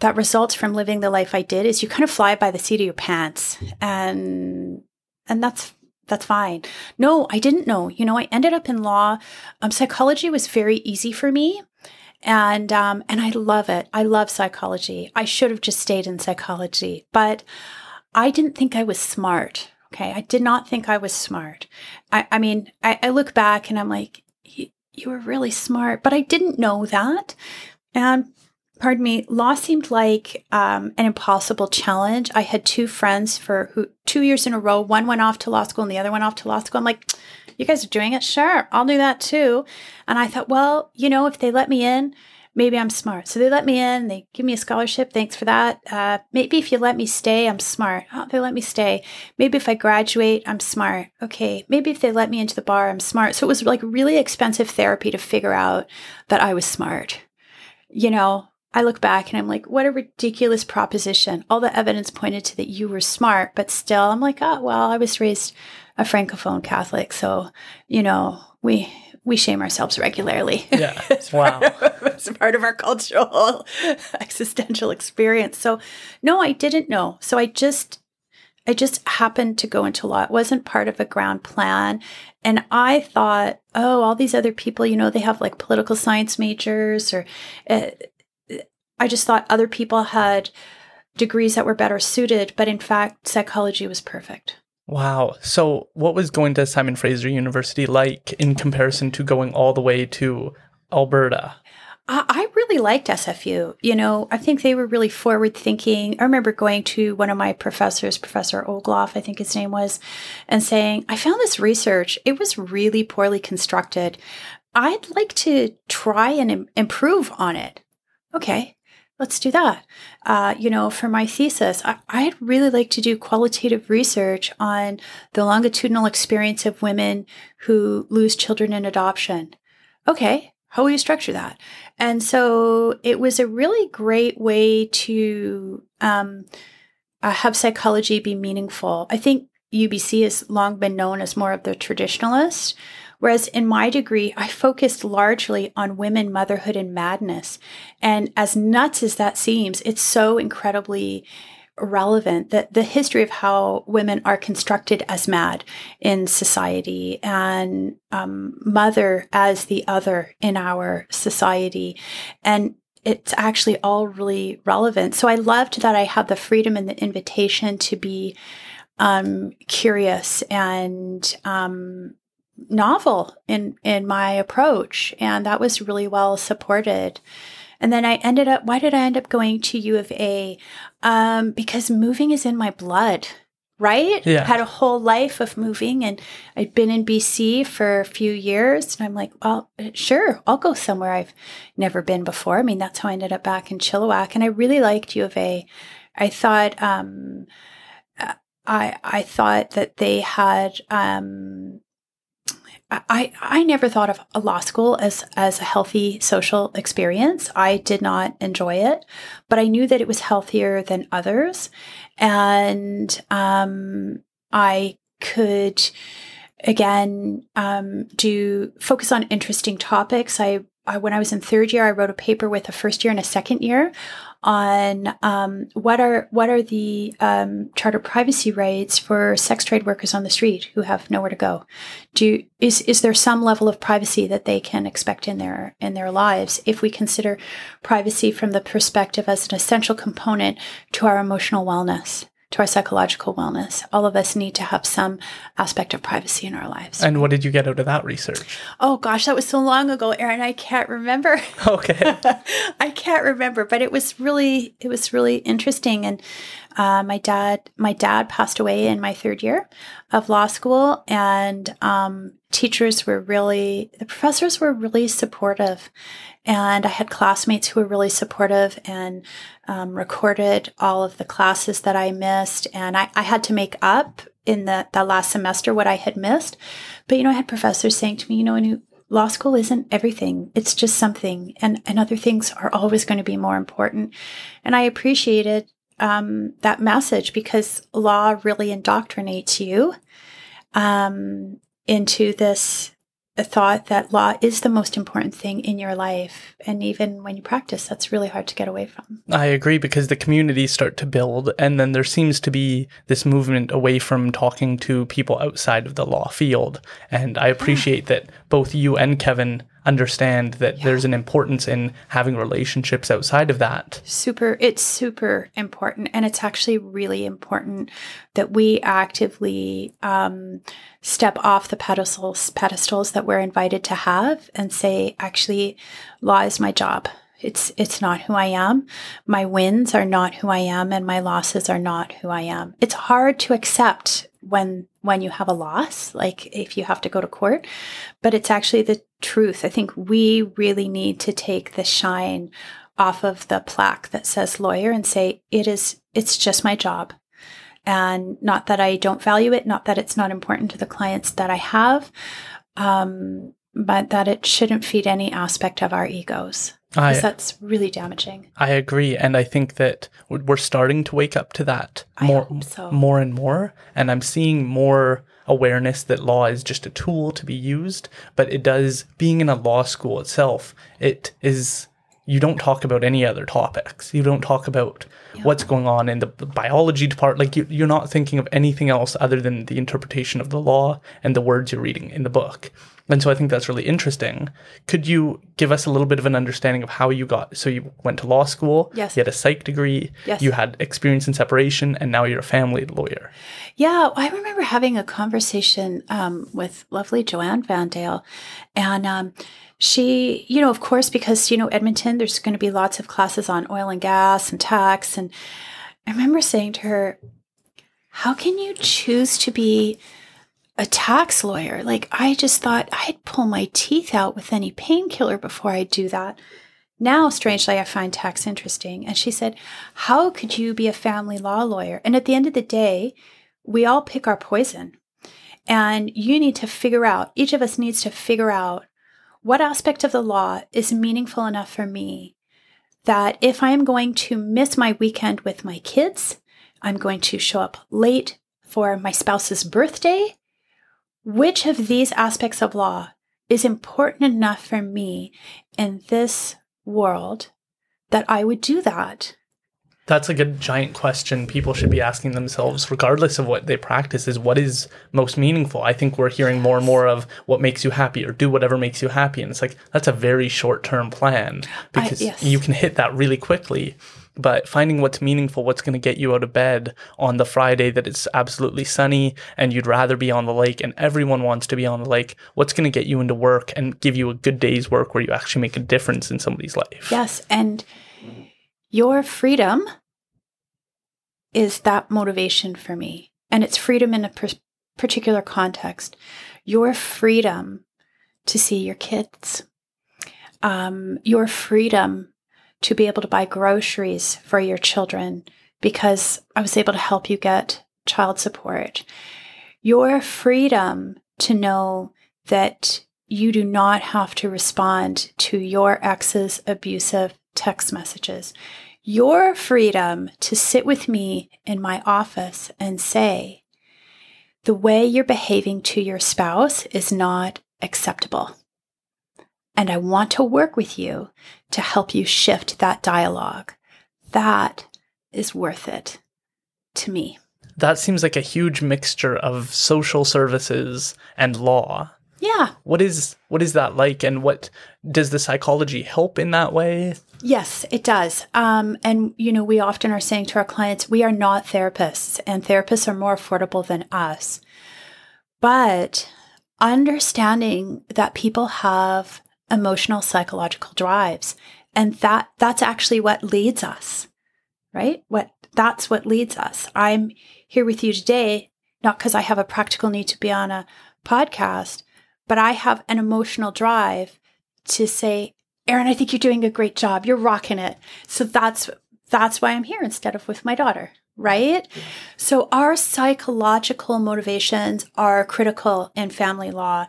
that results from living the life I did is you kind of fly by the seat of your pants and and that's that's fine. No, I didn't know. You know, I ended up in law. Um, psychology was very easy for me. And um, and I love it. I love psychology. I should have just stayed in psychology, but I didn't think I was smart. Okay, I did not think I was smart. I, I mean, I, I look back and I'm like, you were really smart, but I didn't know that. And pardon me, law seemed like um, an impossible challenge. I had two friends for who two years in a row. One went off to law school, and the other went off to law school. I'm like, you guys are doing it, sure, I'll do that too. And I thought, well, you know, if they let me in, maybe I'm smart. So they let me in, they give me a scholarship. Thanks for that. Uh, maybe if you let me stay, I'm smart. Oh, they let me stay. Maybe if I graduate, I'm smart. Okay. Maybe if they let me into the bar, I'm smart. So it was like really expensive therapy to figure out that I was smart. You know, I look back and I'm like, what a ridiculous proposition. All the evidence pointed to that you were smart, but still, I'm like, oh, well, I was raised a francophone Catholic, so you know, we we shame ourselves regularly. Yeah. (laughs) wow. it's part of our cultural (laughs) existential experience. So, no, I didn't know. So I just I just happened to go into law. It wasn't part of a ground plan. And I thought, oh, all these other people, you know, they have like political science majors, or uh, I just thought other people had degrees that were better suited. But in fact, psychology was perfect. Wow. So, what was going to Simon Fraser University like in comparison to going all the way to Alberta? I really liked SFU. You know, I think they were really forward thinking. I remember going to one of my professors, Professor Ogloff, I think his name was, and saying, I found this research. It was really poorly constructed. I'd like to try and Im- improve on it. Okay, let's do that. Uh, you know, for my thesis, I- I'd really like to do qualitative research on the longitudinal experience of women who lose children in adoption. Okay, how will you structure that? And so it was a really great way to um, uh, have psychology be meaningful. I think UBC has long been known as more of the traditionalist, whereas in my degree, I focused largely on women, motherhood, and madness. And as nuts as that seems, it's so incredibly relevant. that the history of how women are constructed as mad in society and um, mother as the other in our society. And it's actually all really relevant. So I loved that I had the freedom and the invitation to be um, curious and um, novel in in my approach, and that was really well supported. And then I ended up. Why did I end up going to U of A? Um, because moving is in my blood right? Yeah. Had a whole life of moving and I'd been in BC for a few years and I'm like, well, sure, I'll go somewhere I've never been before. I mean, that's how I ended up back in Chilliwack and I really liked U of A. I thought, um, I, I thought that they had, um, I, I never thought of a law school as, as a healthy social experience. I did not enjoy it, but I knew that it was healthier than others. And um, I could, again, um, do focus on interesting topics. I, I, when I was in third year, I wrote a paper with a first year and a second year on um, what are what are the um, charter privacy rights for sex trade workers on the street who have nowhere to go? Do is is there some level of privacy that they can expect in their in their lives if we consider privacy from the perspective as an essential component to our emotional wellness? To our psychological wellness. All of us need to have some aspect of privacy in our lives. And what did you get out of that research? Oh gosh, that was so long ago, Aaron. I can't remember. (laughs) Okay. (laughs) I can't remember, but it was really it was really interesting. And uh, my dad my dad passed away in my third year of law school, and um, teachers were really the professors were really supportive and I had classmates who were really supportive and um, recorded all of the classes that I missed. And I, I had to make up in the, the last semester what I had missed. But, you know, I had professors saying to me, you know, law school isn't everything. It's just something. And, and other things are always going to be more important. And I appreciated um, that message because law really indoctrinates you um, into this the thought that law is the most important thing in your life. And even when you practice, that's really hard to get away from. I agree because the communities start to build, and then there seems to be this movement away from talking to people outside of the law field. And I appreciate that both you and Kevin understand that yeah. there's an importance in having relationships outside of that. Super, it's super important. And it's actually really important that we actively um, step off the pedestals, pedestals that we're invited to have and say, actually, law is my job. It's it's not who I am. My wins are not who I am and my losses are not who I am. It's hard to accept when when you have a loss, like if you have to go to court, but it's actually the truth. I think we really need to take the shine off of the plaque that says lawyer and say it is it's just my job. And not that I don't value it, not that it's not important to the clients that I have, um, but that it shouldn't feed any aspect of our egos. Because that's really damaging. I agree, and I think that we're starting to wake up to that more, so. more and more. And I'm seeing more awareness that law is just a tool to be used, but it does. Being in a law school itself, it is. You don't talk about any other topics. You don't talk about yeah. what's going on in the biology department. Like you, you're not thinking of anything else other than the interpretation of the law and the words you're reading in the book. And so I think that's really interesting. Could you give us a little bit of an understanding of how you got? So you went to law school. Yes. You had a psych degree. Yes. You had experience in separation, and now you're a family lawyer. Yeah, I remember having a conversation um, with lovely Joanne Vandale, and um, she, you know, of course, because you know Edmonton, there's going to be lots of classes on oil and gas and tax, and I remember saying to her, "How can you choose to be?" A tax lawyer. Like, I just thought I'd pull my teeth out with any painkiller before I do that. Now, strangely, I find tax interesting. And she said, How could you be a family law lawyer? And at the end of the day, we all pick our poison. And you need to figure out, each of us needs to figure out what aspect of the law is meaningful enough for me that if I am going to miss my weekend with my kids, I'm going to show up late for my spouse's birthday, which of these aspects of law is important enough for me in this world that I would do that? That's like a giant question people should be asking themselves, regardless of what they practice, is what is most meaningful. I think we're hearing more and more of what makes you happy or do whatever makes you happy. And it's like, that's a very short term plan because yes. you can hit that really quickly. But finding what's meaningful, what's going to get you out of bed on the Friday that it's absolutely sunny and you'd rather be on the lake and everyone wants to be on the lake, what's going to get you into work and give you a good day's work where you actually make a difference in somebody's life. Yes. And your freedom is that motivation for me. And it's freedom in a per- particular context. Your freedom to see your kids, um, your freedom to be able to buy groceries for your children because I was able to help you get child support. Your freedom to know that you do not have to respond to your ex's abusive text messages your freedom to sit with me in my office and say, the way you're behaving to your spouse is not acceptable. And I want to work with you to help you shift that dialogue. That is worth it to me. That seems like a huge mixture of social services and law. Yeah. What is what is that like and what does the psychology help in that way? Yes, it does. Um, and, you know, we often are saying to our clients, we are not therapists, and therapists are more affordable than us. But understanding that people have emotional psychological drives and that that's actually what leads us right what that's what leads us i'm here with you today not because i have a practical need to be on a podcast but i have an emotional drive to say Aaron, I think you're doing a great job. You're rocking it. So that's that's why I'm here instead of with my daughter, right? So our psychological motivations are critical in family law.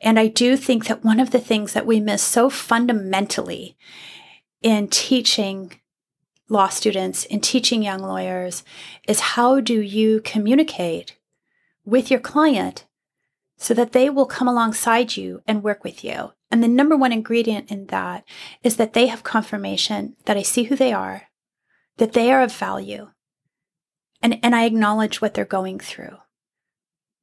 And I do think that one of the things that we miss so fundamentally in teaching law students, in teaching young lawyers, is how do you communicate with your client so that they will come alongside you and work with you. And the number one ingredient in that is that they have confirmation that I see who they are, that they are of value, and, and I acknowledge what they're going through.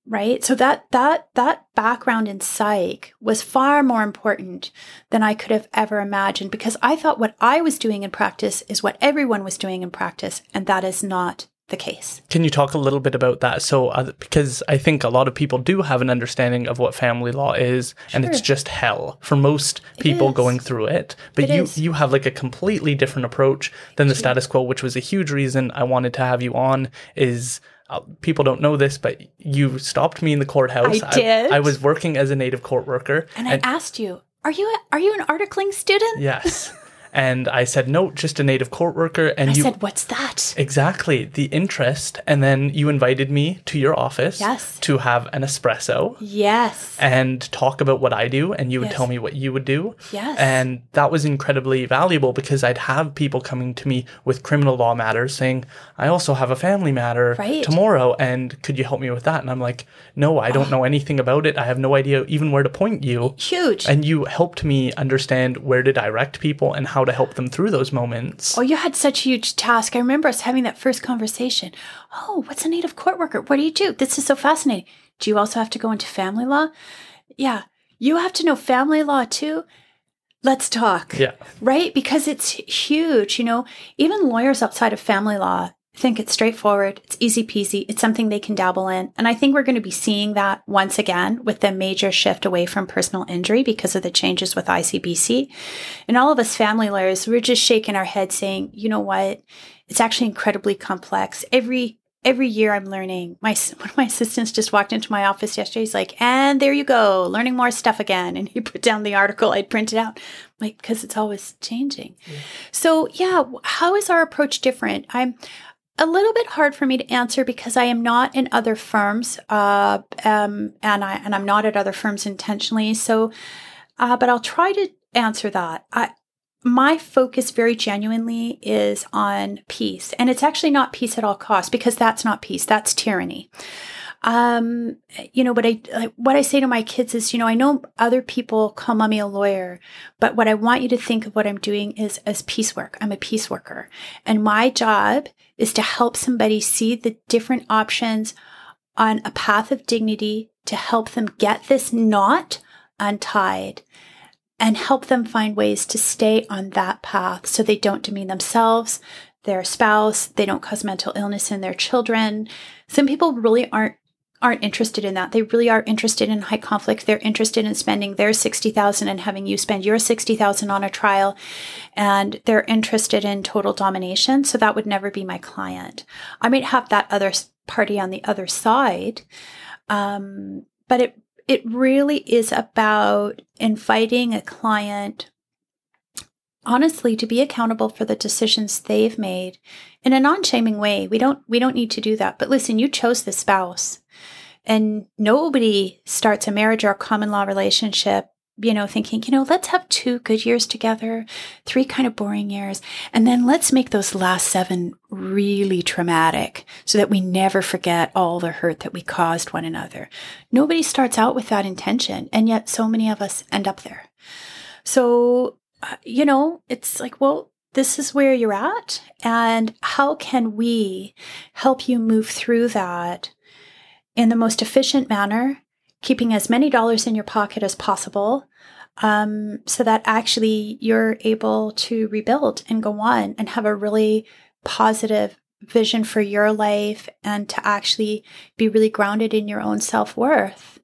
Right? So that that that background in psych was far more important than I could have ever imagined because I thought what I was doing in practice is what everyone was doing in practice, and that is not the case. Can you talk a little bit about that? So, uh, because I think a lot of people do have an understanding of what family law is, sure. and it's just hell for most people going through it. But it you is. you have like a completely different approach than the status quo, which was a huge reason I wanted to have you on. Is uh, people don't know this, but you stopped me in the courthouse. I did. I, I was working as a native court worker, and, and I asked you, "Are you a, are you an articling student?" Yes. (laughs) And I said, no, just a native court worker. And I you said, what's that? Exactly. The interest. And then you invited me to your office Yes. to have an espresso Yes. and talk about what I do. And you would Yes. tell me what you would do. Yes. And that was incredibly valuable because I'd have people coming to me with criminal law matters saying, I also have a family matter Right. tomorrow. And could you help me with that? And I'm like, no, I don't ah. know anything about it. I have no idea even where to point you. Huge. And you helped me understand where to direct people and how to help them through those moments. Oh, you had such a huge task. I remember us having that first conversation. Oh, what's a native court worker? What do you do? This is so fascinating. Do you also have to go into family law? Yeah. You have to know family law too? Let's talk. Yeah. Right? Because it's huge. You know, even lawyers outside of family law think it's straightforward, it's easy peasy, it's something they can dabble in. And I think we're going to be seeing that once again with the major shift away from personal injury because of the changes with ICBC. And all of us family lawyers, we're just shaking our heads saying, you know what? It's actually incredibly complex. Every every year I'm learning. My (laughs) one of my assistants just walked into my office yesterday. He's like, "And there you go, learning more stuff again." And he (laughs) put down the article I'd printed out, like because it's always changing. So yeah, how is our approach different? I'm a little bit hard for me to answer because I am not in other firms, uh, um, and I and I'm not at other firms intentionally. So, uh, but I'll try to answer that. I my focus very genuinely is on peace, and it's actually not peace at all costs because that's not peace. That's tyranny. Um, you know, what I what I say to my kids is, you know, I know other people call mommy a lawyer, but what I want you to think of what I'm doing is as peace piecework. I'm a piece worker, and my job is to help somebody see the different options on a path of dignity to help them get this knot untied and help them find ways to stay on that path so they don't demean themselves, their spouse, they don't cause mental illness in their children. Some people really aren't aren't interested in that. They really are interested in high conflict. They're interested in spending their 60,000 and having you spend your 60,000 on a trial and they're interested in total domination. So that would never be my client. I might have that other party on the other side. Um, but it it really is about inviting a client honestly to be accountable for the decisions they've made in a non-shaming way we don't we don't need to do that but listen you chose the spouse and nobody starts a marriage or a common law relationship you know, thinking, you know, let's have two good years together, three kind of boring years, and then let's make those last seven really traumatic so that we never forget all the hurt that we caused one another. Nobody starts out with that intention, and yet so many of us end up there. So, uh, you know, it's like, well, this is where you're at, and how can we help you move through that in the most efficient manner keeping as many dollars in your pocket as possible um, so that actually you're able to rebuild and go on and have a really positive vision for your life and to actually be really grounded in your own self worth.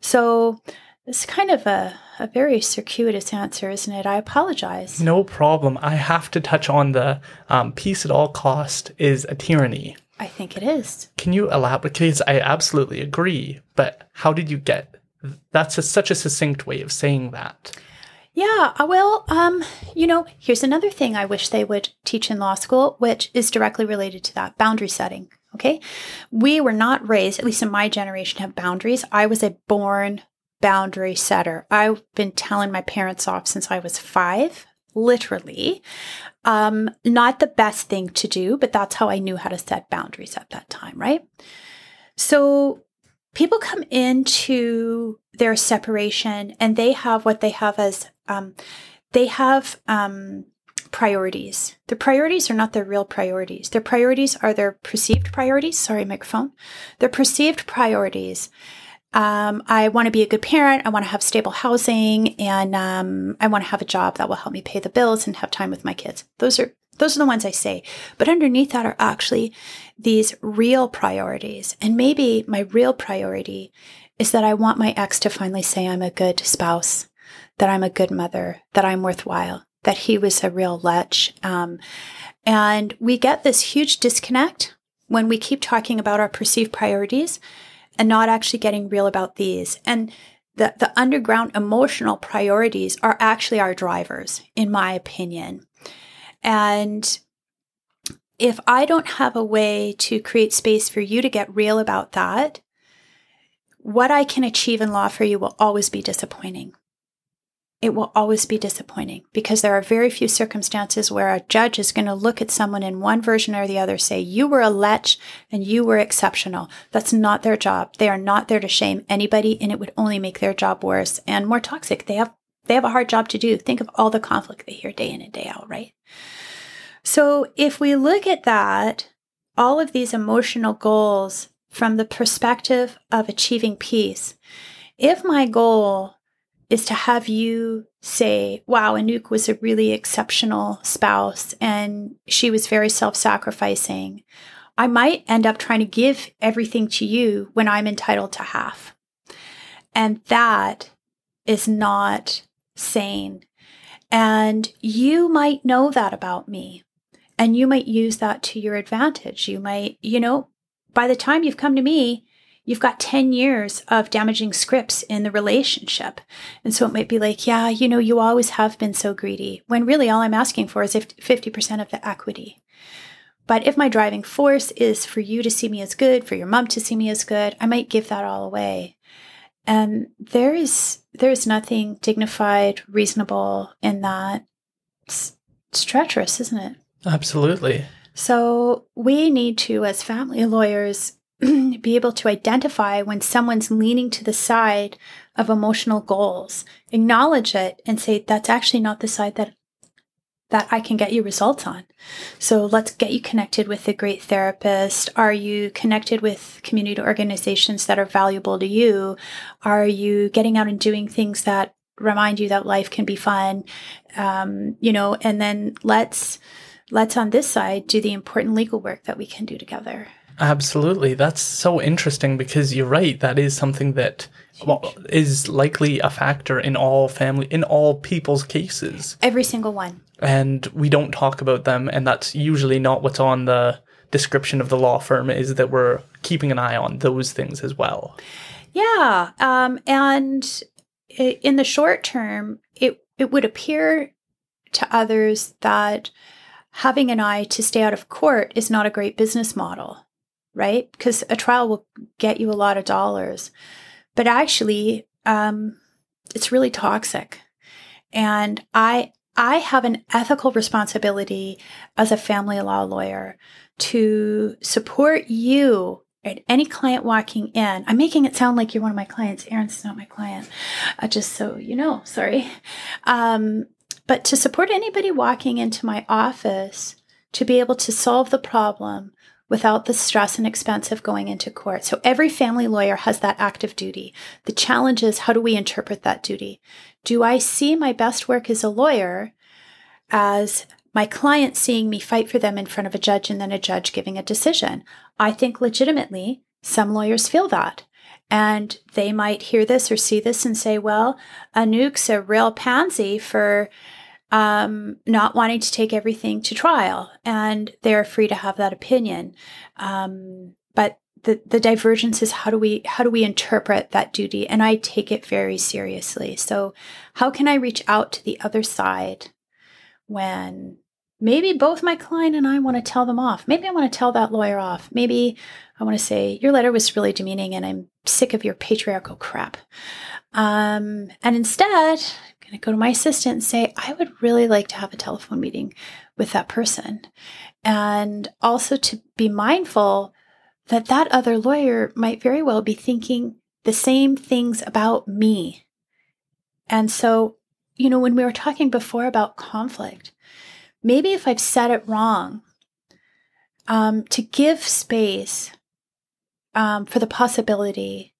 So, it's kind of a, a very circuitous answer, isn't it? I apologize. No problem. I have to touch on the um, peace at all cost is a tyranny. I think it is. Can you elaborate? Because I absolutely agree, but how did you get? That's a, such a succinct way of saying that. Yeah, uh, well, um, you know, here's another thing I wish they would teach in law school, which is directly related to that boundary setting. Okay. We were not raised, at least in my generation, have boundaries. I was a born boundary setter. I've been telling my parents off since I was five, literally. Um, not the best thing to do, but that's how I knew how to set boundaries at that time, right? So people come into their separation and they have what they have as um, they have um, priorities. Their priorities are not their real priorities. Their priorities are their perceived priorities. Sorry, microphone. Their perceived priorities um, I want to be a good parent. I want to have stable housing, and um, I want to have a job that will help me pay the bills and have time with my kids. Those are those are the ones I say. But underneath that are actually these real priorities. And maybe my real priority is that I want my ex to finally say I'm a good spouse, that I'm a good mother, that I'm worthwhile, that he was a real lech. Um, and we get this huge disconnect when we keep talking about our perceived priorities and not actually getting real about these. And the, the underground emotional priorities are actually our drivers, in my opinion. And if I don't have a way to create space for you to get real about that, what I can achieve in law for you will always be disappointing it will always be disappointing because there are very few circumstances where a judge is going to look at someone in one version or the other, say, you were a lech and you were exceptional. That's not their job. They are not there to shame anybody and it would only make their job worse and more toxic. They have, they have a hard job to do. Think of all the conflict they hear day in and day out, right? So if we look at that, all of these emotional goals from the perspective of achieving peace, if my goal is to have you say, wow, Anouk was a really exceptional spouse and she was very self sacrificing. I might end up trying to give everything to you when I'm entitled to half. And that is not sane. And you might know that about me. And you might use that to your advantage. You might, you know, by the time you've come to me, you've got 10 years of damaging scripts in the relationship. And so it might be like, yeah, you know, you always have been so greedy, when really all I'm asking for is 50% of the equity. But if my driving force is for you to see me as good, for your mom to see me as good, I might give that all away. And there is there is nothing dignified, reasonable in that. It's, it's treacherous, isn't it? Absolutely. So we need to, as family lawyers, (clears throat) be able to identify when someone's leaning to the side of emotional goals, acknowledge it and say, that's actually not the side that that I can get you results on. So let's get you connected with a great therapist. Are you connected with community organizations that are valuable to you? Are you getting out and doing things that remind you that life can be fun? Um, you know, and then let's, let's on this side do the important legal work that we can do together. Absolutely. That's so interesting because you're right. That is something that well, is likely a factor in all family, in all people's cases. Every single one. And we don't talk about them. And that's usually not what's on the description of the law firm is that we're keeping an eye on those things as well. Yeah. Um, and in the short term, it, it would appear to others that having an eye to stay out of court is not a great business model right? Because a trial will get you a lot of dollars. But actually, um, it's really toxic. And I, I have an ethical responsibility as a family law lawyer to support you and any client walking in. I'm making it sound like you're one of my clients. Aaron's not my client, uh, just so you know. Sorry. Um, but to support anybody walking into my office to be able to solve the problem without the stress and expense of going into court. So every family lawyer has that active duty. The challenge is how do we interpret that duty? Do I see my best work as a lawyer as my client seeing me fight for them in front of a judge and then a judge giving a decision? I think legitimately some lawyers feel that. And they might hear this or see this and say, well, Anouk's a real pansy for um, not wanting to take everything to trial, and they're free to have that opinion. Um, but the the divergence is how do we how do we interpret that duty? And I take it very seriously. So, how can I reach out to the other side when maybe both my client and I want to tell them off? Maybe I want to tell that lawyer off. Maybe I want to say your letter was really demeaning, and I'm sick of your patriarchal crap. Um, and instead, going to go to my assistant and say, I would really like to have a telephone meeting with that person. And also to be mindful that that other lawyer might very well be thinking the same things about me. And so, you know, when we were talking before about conflict, maybe if I've said it wrong, um, to give space um, for the possibility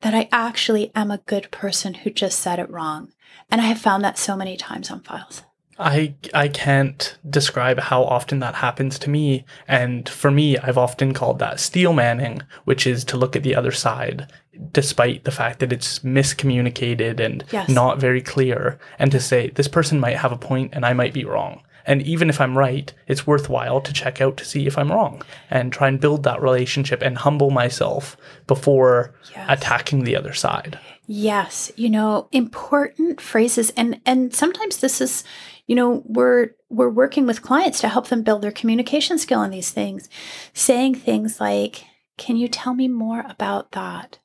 that I actually am a good person who just said it wrong. And I have found that so many times on files. I I can't describe how often that happens to me. And for me, I've often called that steel manning, which is to look at the other side, despite the fact that it's miscommunicated and yes. not very clear, and to say this person might have a point and I might be wrong. And even if I'm right, it's worthwhile to check out to see if I'm wrong and try and build that relationship and humble myself before yes. attacking the other side. Yes, you know, important phrases and and sometimes this is, you know, we're we're working with clients to help them build their communication skill in these things. Saying things like, "Can you tell me more about that?"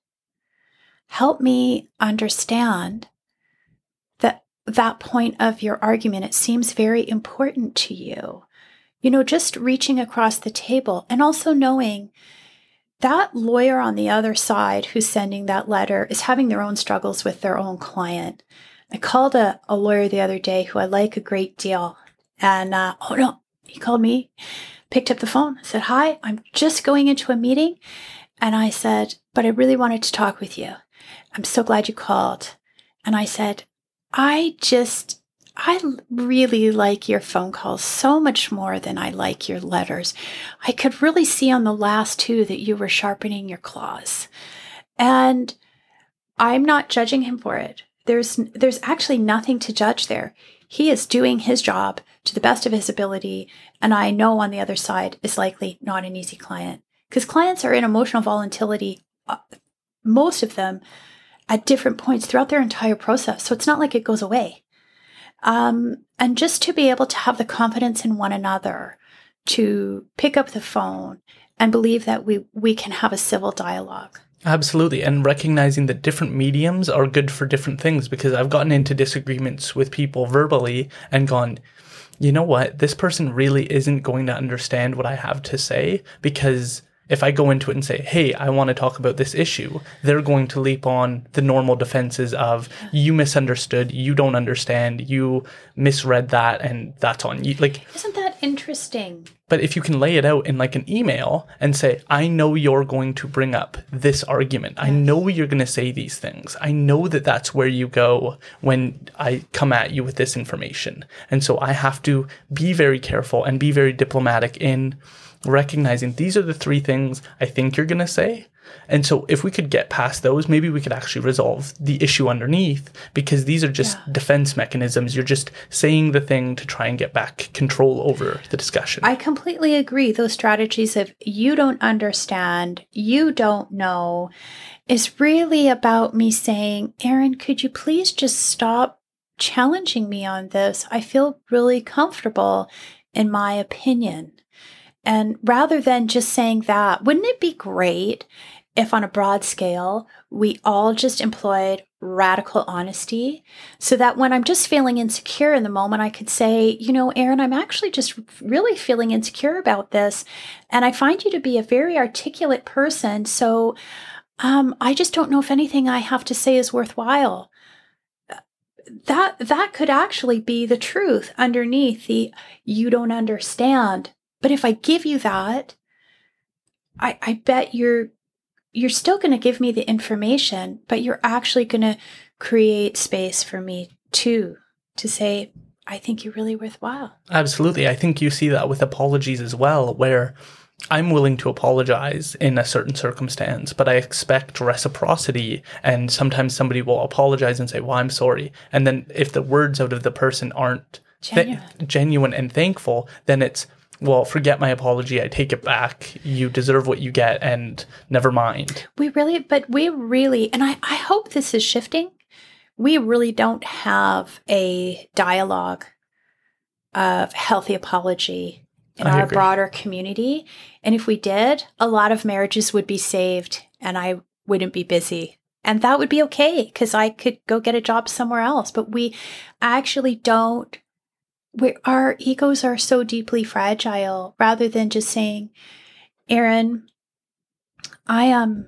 Help me understand that that point of your argument it seems very important to you. You know, just reaching across the table and also knowing that lawyer on the other side who's sending that letter is having their own struggles with their own client. I called a, a lawyer the other day who I like a great deal. And, uh, oh no, he called me, picked up the phone, said, Hi, I'm just going into a meeting. And I said, But I really wanted to talk with you. I'm so glad you called. And I said, I just I really like your phone calls so much more than I like your letters. I could really see on the last two that you were sharpening your claws. And I'm not judging him for it. There's there's actually nothing to judge there. He is doing his job to the best of his ability, and I know on the other side is likely not an easy client because clients are in emotional volatility uh, most of them at different points throughout their entire process. So it's not like it goes away. Um, and just to be able to have the confidence in one another to pick up the phone and believe that we, we can have a civil dialogue. Absolutely. And recognizing that different mediums are good for different things because I've gotten into disagreements with people verbally and gone, you know what? This person really isn't going to understand what I have to say because if I go into it and say, hey, I want to talk about this issue, they're going to leap on the normal defenses of you misunderstood, you don't understand, you misread that, and that's on you. Like, isn't that interesting? But if you can lay it out in like an email and say, I know you're going to bring up this argument. Yes. I know you're going to say these things. I know that that's where you go when I come at you with this information. And so I have to be very careful and be very diplomatic in recognizing these are the three things I think you're going to say. And so if we could get past those, maybe we could actually resolve the issue underneath because these are just yeah. defense mechanisms. You're just saying the thing to try and get back control over the discussion. I completely agree. Those strategies of you don't understand, you don't know, is really about me saying, Aaron, could you please just stop challenging me on this? I feel really comfortable in my opinion. And rather than just saying that, wouldn't it be great if on a broad scale, we all just employed radical honesty so that when I'm just feeling insecure in the moment, I could say, you know, Aaron, I'm actually just really feeling insecure about this. And I find you to be a very articulate person. So um, I just don't know if anything I have to say is worthwhile. That that could actually be the truth underneath the you don't understand. But if I give you that, I, I bet you're you're still going to give me the information, but you're actually going to create space for me too to say, I think you're really worthwhile. Absolutely. I think you see that with apologies as well, where I'm willing to apologize in a certain circumstance, but I expect reciprocity. And sometimes somebody will apologize and say, Well, I'm sorry. And then if the words out of the person aren't genuine, th- genuine and thankful, then it's, well, forget my apology. I take it back. You deserve what you get and never mind. We really, but we really, and I, I hope this is shifting. We really don't have a dialogue of healthy apology in I our agree. broader community. And if we did, a lot of marriages would be saved and I wouldn't be busy. And that would be okay because I could go get a job somewhere else. But we actually don't we our egos are so deeply fragile rather than just saying, Aaron, I. Um,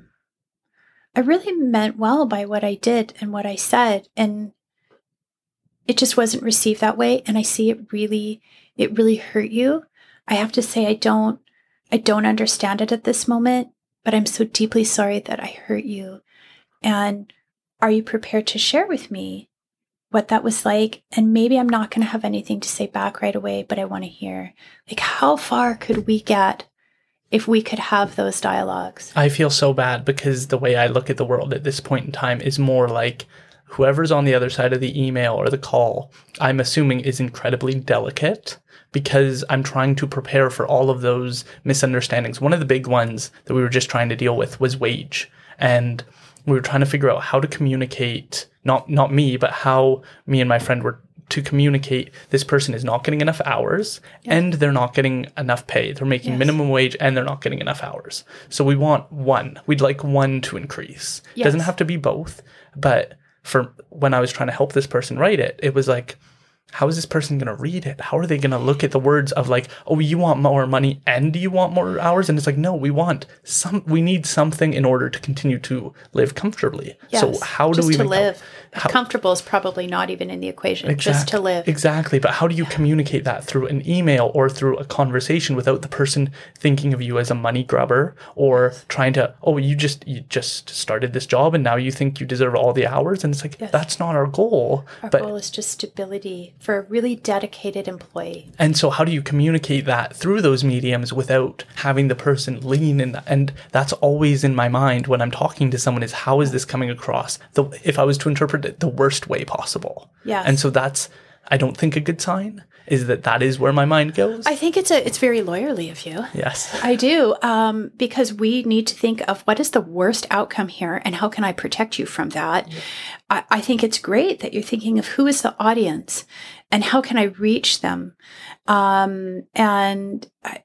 I really meant well by what I did and what I said, and it just wasn't received that way. And I see it really, it really hurt you. I have to say, I don't, I don't understand it at this moment, but I'm so deeply sorry that I hurt you. And are you prepared to share with me what that was like. And maybe I'm not going to have anything to say back right away, but I want to hear like how far could we get if we could have those dialogues? I feel so bad because the way I look at the world at this point in time is more like whoever's on the other side of the email or the call, I'm assuming is incredibly delicate because I'm trying to prepare for all of those misunderstandings. One of the big ones that we were just trying to deal with was wage. And we were trying to figure out how to communicate not not me but how me and my friend were to communicate this person is not getting enough hours and they're not getting enough pay. They're making yes. minimum wage and they're not getting enough hours. So we want one. We'd like one to increase. Yes. doesn't have to be both but for when i was trying to help this person write it it was like how is this person going to read it? How are they going to look at the words of like, oh, you want more money and you want more hours? And it's like, no, we want some, we need something in order to continue to live comfortably. Yes, so how do we live? How, comfortable is probably not even in the equation. Exactly, just to live. Exactly. But how do you communicate that through an email or through a conversation without the person thinking of you as a money grubber or trying to, oh, you just you just started this job and now you think you deserve all the hours? And it's like yes. that's not our goal. Our but, goal is just stability for a really dedicated employee. And so, how do you communicate that through those mediums without having the person lean in? And that's always in my mind when I'm talking to someone: is how is this coming across? The, if I was to interpret it the worst way possible. Yeah. And so that's I don't think a good sign is that that is where my mind goes. I think it's a it's very lawyerly of you. Yes, (laughs) I do, um, because we need to think of what is the worst outcome here and how can I protect you from that. Yeah. I, I think it's great that you're thinking of who is the audience and how can I reach them, um, and I,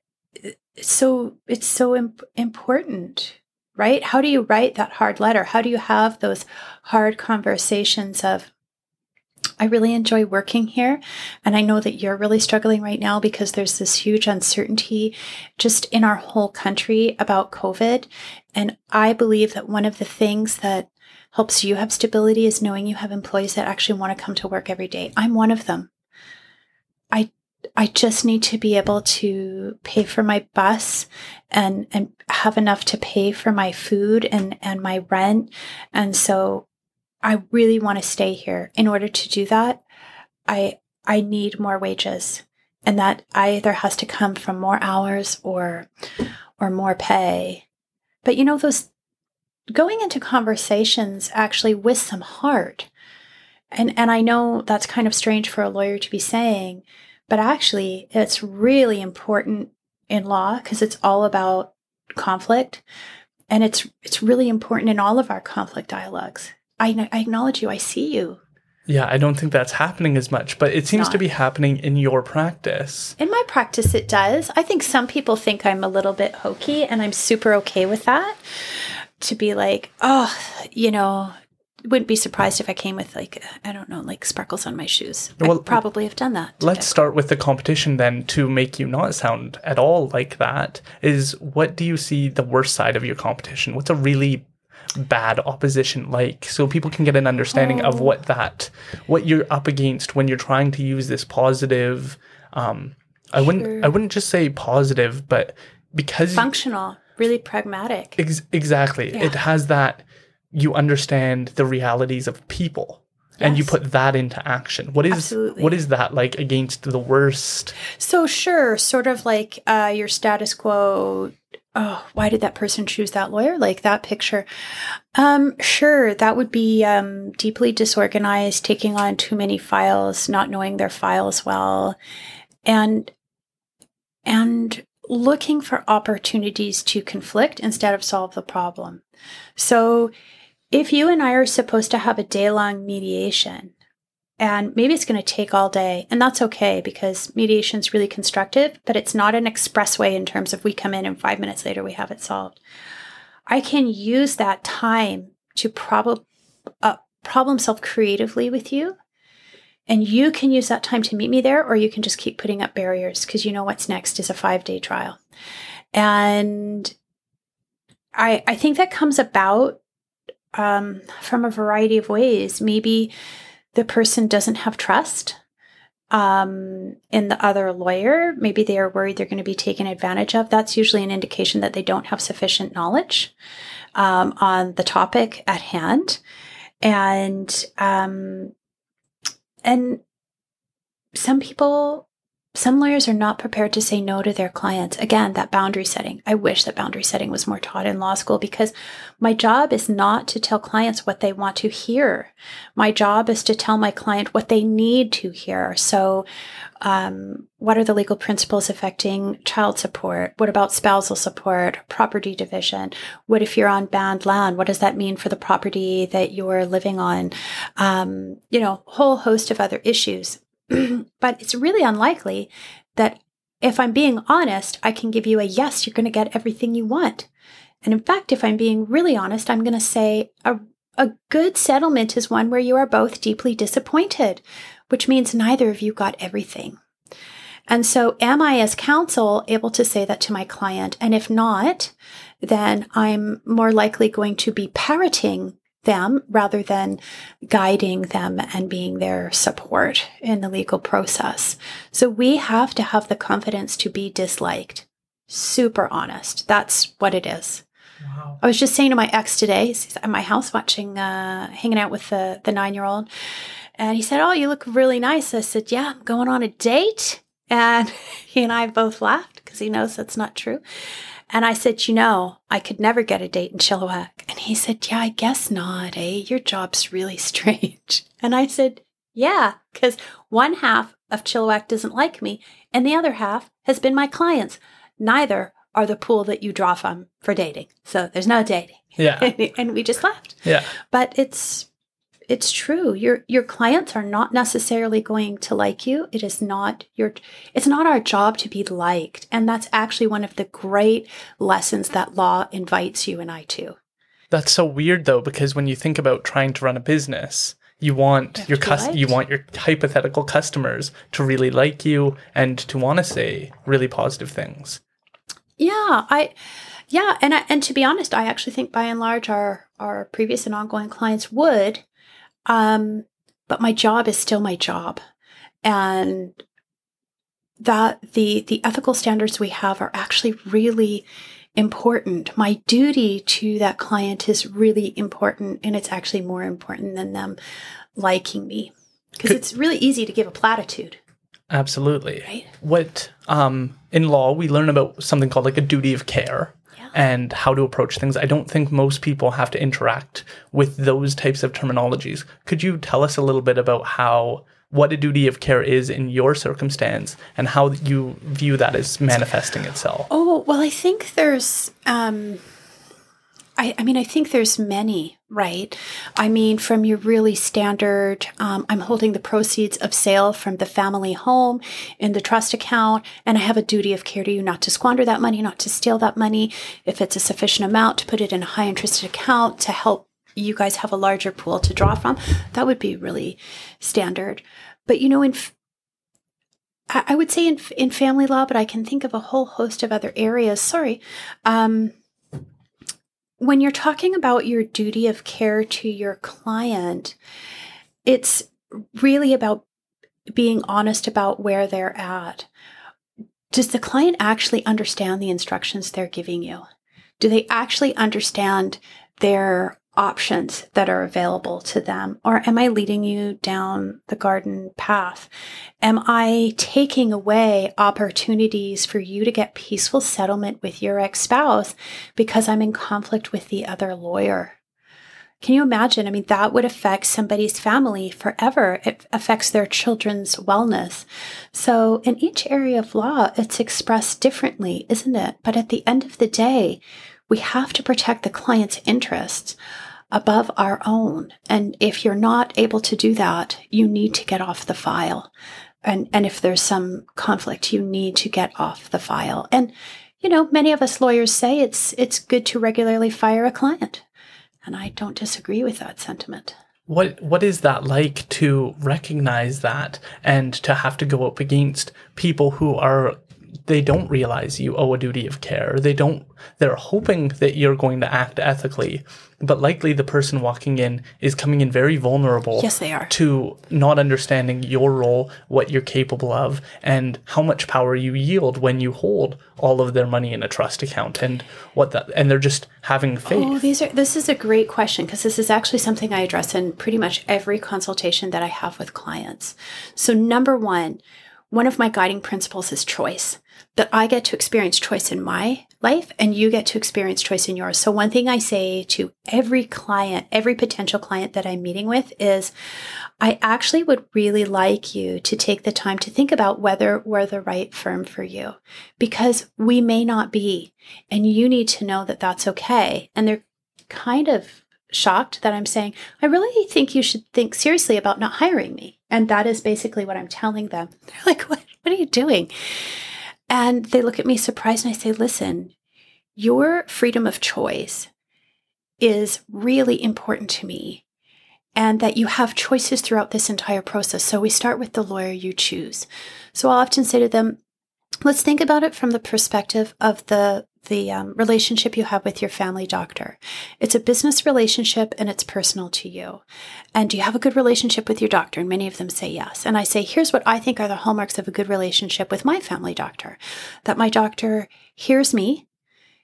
so it's so imp- important right? How do you write that hard letter? How do you have those hard conversations of, I really enjoy working here. And I know that you're really struggling right now because there's this huge uncertainty just in our whole country about COVID. And I believe that one of the things that helps you have stability is knowing you have employees that actually want to come to work every day. I'm one of them. I I just need to be able to pay for my bus and and have enough to pay for my food and and my rent. And so I really want to stay here. In order to do that, I I need more wages. And that either has to come from more hours or or more pay. But you know those going into conversations actually with some heart. And and I know that's kind of strange for a lawyer to be saying, but actually it's really important in law because it's all about conflict and it's it's really important in all of our conflict dialogues. I, I acknowledge you. I see you. Yeah, I don't think that's happening as much, but it seems Not. to be happening in your practice. In my practice, it does. I think some people think I'm a little bit hokey, and I'm super okay with that. To be like, oh, you know, wouldn't be surprised if I came with like, I don't know, like sparkles on my shoes. Well, I probably have done that. Let's start with the competition then to make you not sound at all like that. Is what do you see the worst side of your competition? What's a really bad opposition like so people can get an understanding of Oh. what that what you're up against when you're trying to use this positive um I wouldn't I wouldn't just say positive but because Functional, really pragmatic. ex- exactly Yeah. it has that you understand the realities of people and you put that into action what is Absolutely. what is that like against the worst So sure, sort of like uh, your status quo. Oh, why did that person choose that lawyer? Like that picture. Um, sure, that would be um, deeply disorganized, taking on too many files, not knowing their files well, and and looking for opportunities to conflict instead of solve the problem. So, if you and I are supposed to have a day long mediation, and maybe it's going to take all day, and that's okay because mediation is really constructive, but it's not an expressway in terms of we come in and five minutes later we have it solved. I can use that time to prob- uh, problem solve creatively with you. And you can use that time to meet me there, or you can just keep putting up barriers because you know what's next is a five day trial. And I, I think that comes about um, from a variety of ways. Maybe the person doesn't have trust um, in the other lawyer. Maybe they are worried they're going to be taken advantage of. That's usually an indication that they don't have sufficient knowledge um, on the topic at hand. And um, and some people some lawyers are not prepared to say no to their clients. Again, that boundary setting. I wish that boundary setting was more taught in law school because my job is not to tell clients what they want to hear. My job is to tell my client what they need to hear. So, um, what are the legal principles affecting child support? What about spousal support, property division? What if you're on band land? What does that mean for the property that you're living on? Um, you know, whole host of other issues. (clears throat) but it's really unlikely that if I'm being honest, I can give you a yes, you're going to get everything you want. And in fact, if I'm being really honest, I'm going to say a, a good settlement is one where you are both deeply disappointed, which means neither of you got everything. And so, am I as counsel able to say that to my client? And if not, then I'm more likely going to be parroting them rather than guiding them and being their support in the legal process. So we have to have the confidence to be disliked. Super honest. That's what it is. wow I was just saying to my ex today, he's at my house watching, uh, hanging out with the, the nine year old. And he said, Oh, you look really nice. I said, Yeah, I'm going on a date. And (laughs) he and I both laughed because he knows that's not true. And I said, You know, I could never get a date in Chilliwack. And he said, Yeah, I guess not, eh? Your job's really (laughs) strange. And I said, Yeah, because one half of Chilliwack doesn't like me, and the other half has been my clients. Neither are the pool that you draw from for dating. So there's no dating. yeah (laughs) and we just left. yeah But it's it's true. Your your clients are not necessarily going to like you. It is not your it's not our job to be liked. And that's actually one of the great lessons that law invites you and I to. That's so weird though, because when you think about trying to run a business, You want have your cus- you want your hypothetical customers to really like you and to want to say really positive things. Yeah, I yeah, and I, and to be honest, I actually think by and large our our previous and ongoing clients would um but my job is still my job. And that the the ethical standards we have are actually really important. My duty to that client is really important and it's actually more important than them liking me. Because it's really easy to give a platitude, Absolutely. right? What um in law we learn about something called like a duty of care. And how to approach things. I don't think most people have to interact with those types of terminologies. Could you tell us a little bit about how what a duty of care is in your circumstance and how you view that as manifesting itself? Oh, well, I think there's, um, I, I mean, I think there's many, right? I mean, from your really standard, um, I'm holding the proceeds of sale from the family home in the trust account, and I have a duty of care to you not to squander that money, not to steal that money. If it's a sufficient amount, to put it in a high interest account to help you guys have a larger pool to draw from. That would be really standard. But you know, in I would say in in family law, but I can think of a whole host of other areas. Sorry. Um, when you're talking about your duty of care to your client, it's really about being honest about where they're at. Does the client actually understand the instructions they're giving you? Do they actually understand their options that are available to them? Or am I leading you down the garden path? Am I taking away opportunities for you to get peaceful settlement with your ex spouse because I'm in conflict with the other lawyer? Can you imagine? I mean, that would affect somebody's family forever. It affects their children's wellness. So, in each area of law, it's expressed differently, isn't it? But at the end of the day, we have to protect the client's interests above our own. And if you're not able to do that, you need to get off the file. And, and if there's some conflict, you need to get off the file. And, you know, many of us lawyers say it's, it's good to regularly fire a client. And I don't disagree with that sentiment. What what is that like to recognize that and to have to go up against people who are they don't realize you owe a duty of care. They don't they're hoping that you're going to act ethically, but likely the person walking in is coming in very vulnerable. Yes, they are. To not understanding your role, what you're capable of, and how much power you yield when you hold all of their money in a trust account and what that and they're just having oh, faith. Oh, these are this is a great question because this is actually something I address in pretty much every consultation that I have with clients. So number 1, one of my guiding principles is choice. That I get to experience choice in my life and you get to experience choice in yours. So one thing I say to every client, every potential client that I'm meeting with is I actually would really like you to take the time to think about whether we're the right firm for you because we may not be. And you need to know that that's okay. And they're kind of shocked that I'm saying, I really think you should think seriously about not hiring me. And that is basically what I'm telling them. (laughs) They're like, what, what are you doing? And they look at me surprised and I say, listen, your freedom of choice is really important to me and that you have choices throughout this entire process. So we start with the lawyer you choose. So I'll often say to them, let's think about it from the perspective of the the um, relationship you have with your family doctor. It's a business relationship and it's personal to you. And do you have a good relationship with your doctor? And many of them say yes. And I say, here's what I think are the hallmarks of a good relationship with my family doctor that my doctor hears me,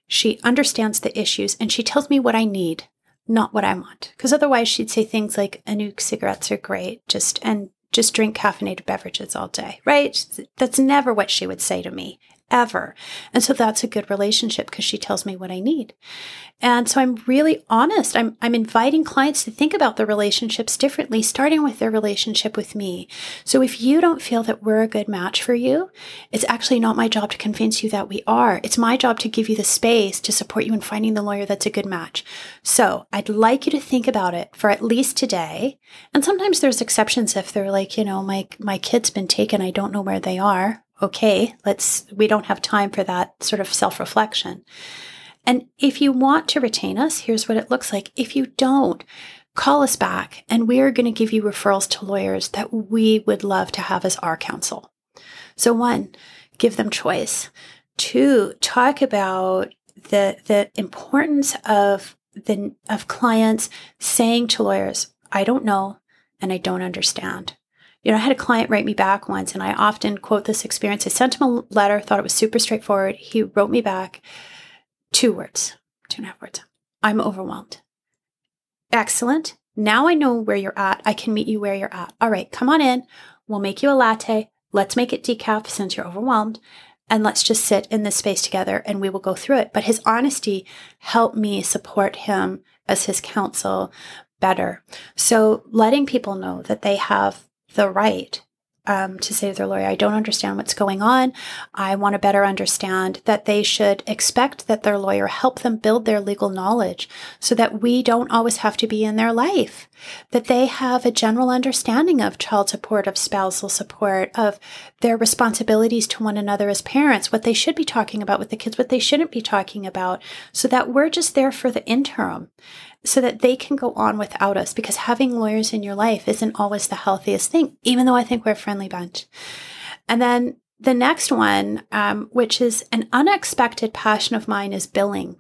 she understands the issues, and she tells me what I need, not what I want. Because otherwise, she'd say things like, Anouk, cigarettes are great, just, and just drink caffeinated beverages all day, right? That's never what she would say to me, ever. And so that's a good relationship because she tells me what I need. And so I'm really honest. I'm, I'm inviting clients to think about their relationships differently, starting with their relationship with me. So if you don't feel that we're a good match for you, it's actually not my job to convince you that we are. It's my job to give you the space to support you in finding the lawyer that's a good match. So I'd like you to think about it for at least today. And sometimes there's exceptions if they're like, you know, my, my kid's been taken. I don't know where they are. Okay. Let's, we don't have time for that sort of self reflection. And if you want to retain us, here's what it looks like. If you don't, call us back and we are going to give you referrals to lawyers that we would love to have as our counsel. So one, give them choice. Two, talk about the the importance of the of clients saying to lawyers, I don't know and I don't understand. You know, I had a client write me back once, and I often quote this experience. I sent him a letter, thought it was super straightforward. He wrote me back two words, two and a half words. I'm overwhelmed. Excellent. Now I know where you're at. I can meet you where you're at. All right, come on in. We'll make you a latte. Let's make it decaf since you're overwhelmed. And let's just sit in this space together and we will go through it. But his honesty helped me support him as his counsel better. So letting people know that they have the right um, to say to their lawyer, I don't understand what's going on. I want to better understand that they should expect that their lawyer help them build their legal knowledge so that we don't always have to be in their life, that they have a general understanding of child support, of spousal support, of their responsibilities to one another as parents, what they should be talking about with the kids, what they shouldn't be talking about, so that we're just there for the interim so that they can go on without us because having lawyers in your life isn't always the healthiest thing, even though I think we're a friendly bunch. And then the next one, um, which is an unexpected passion of mine, is billing.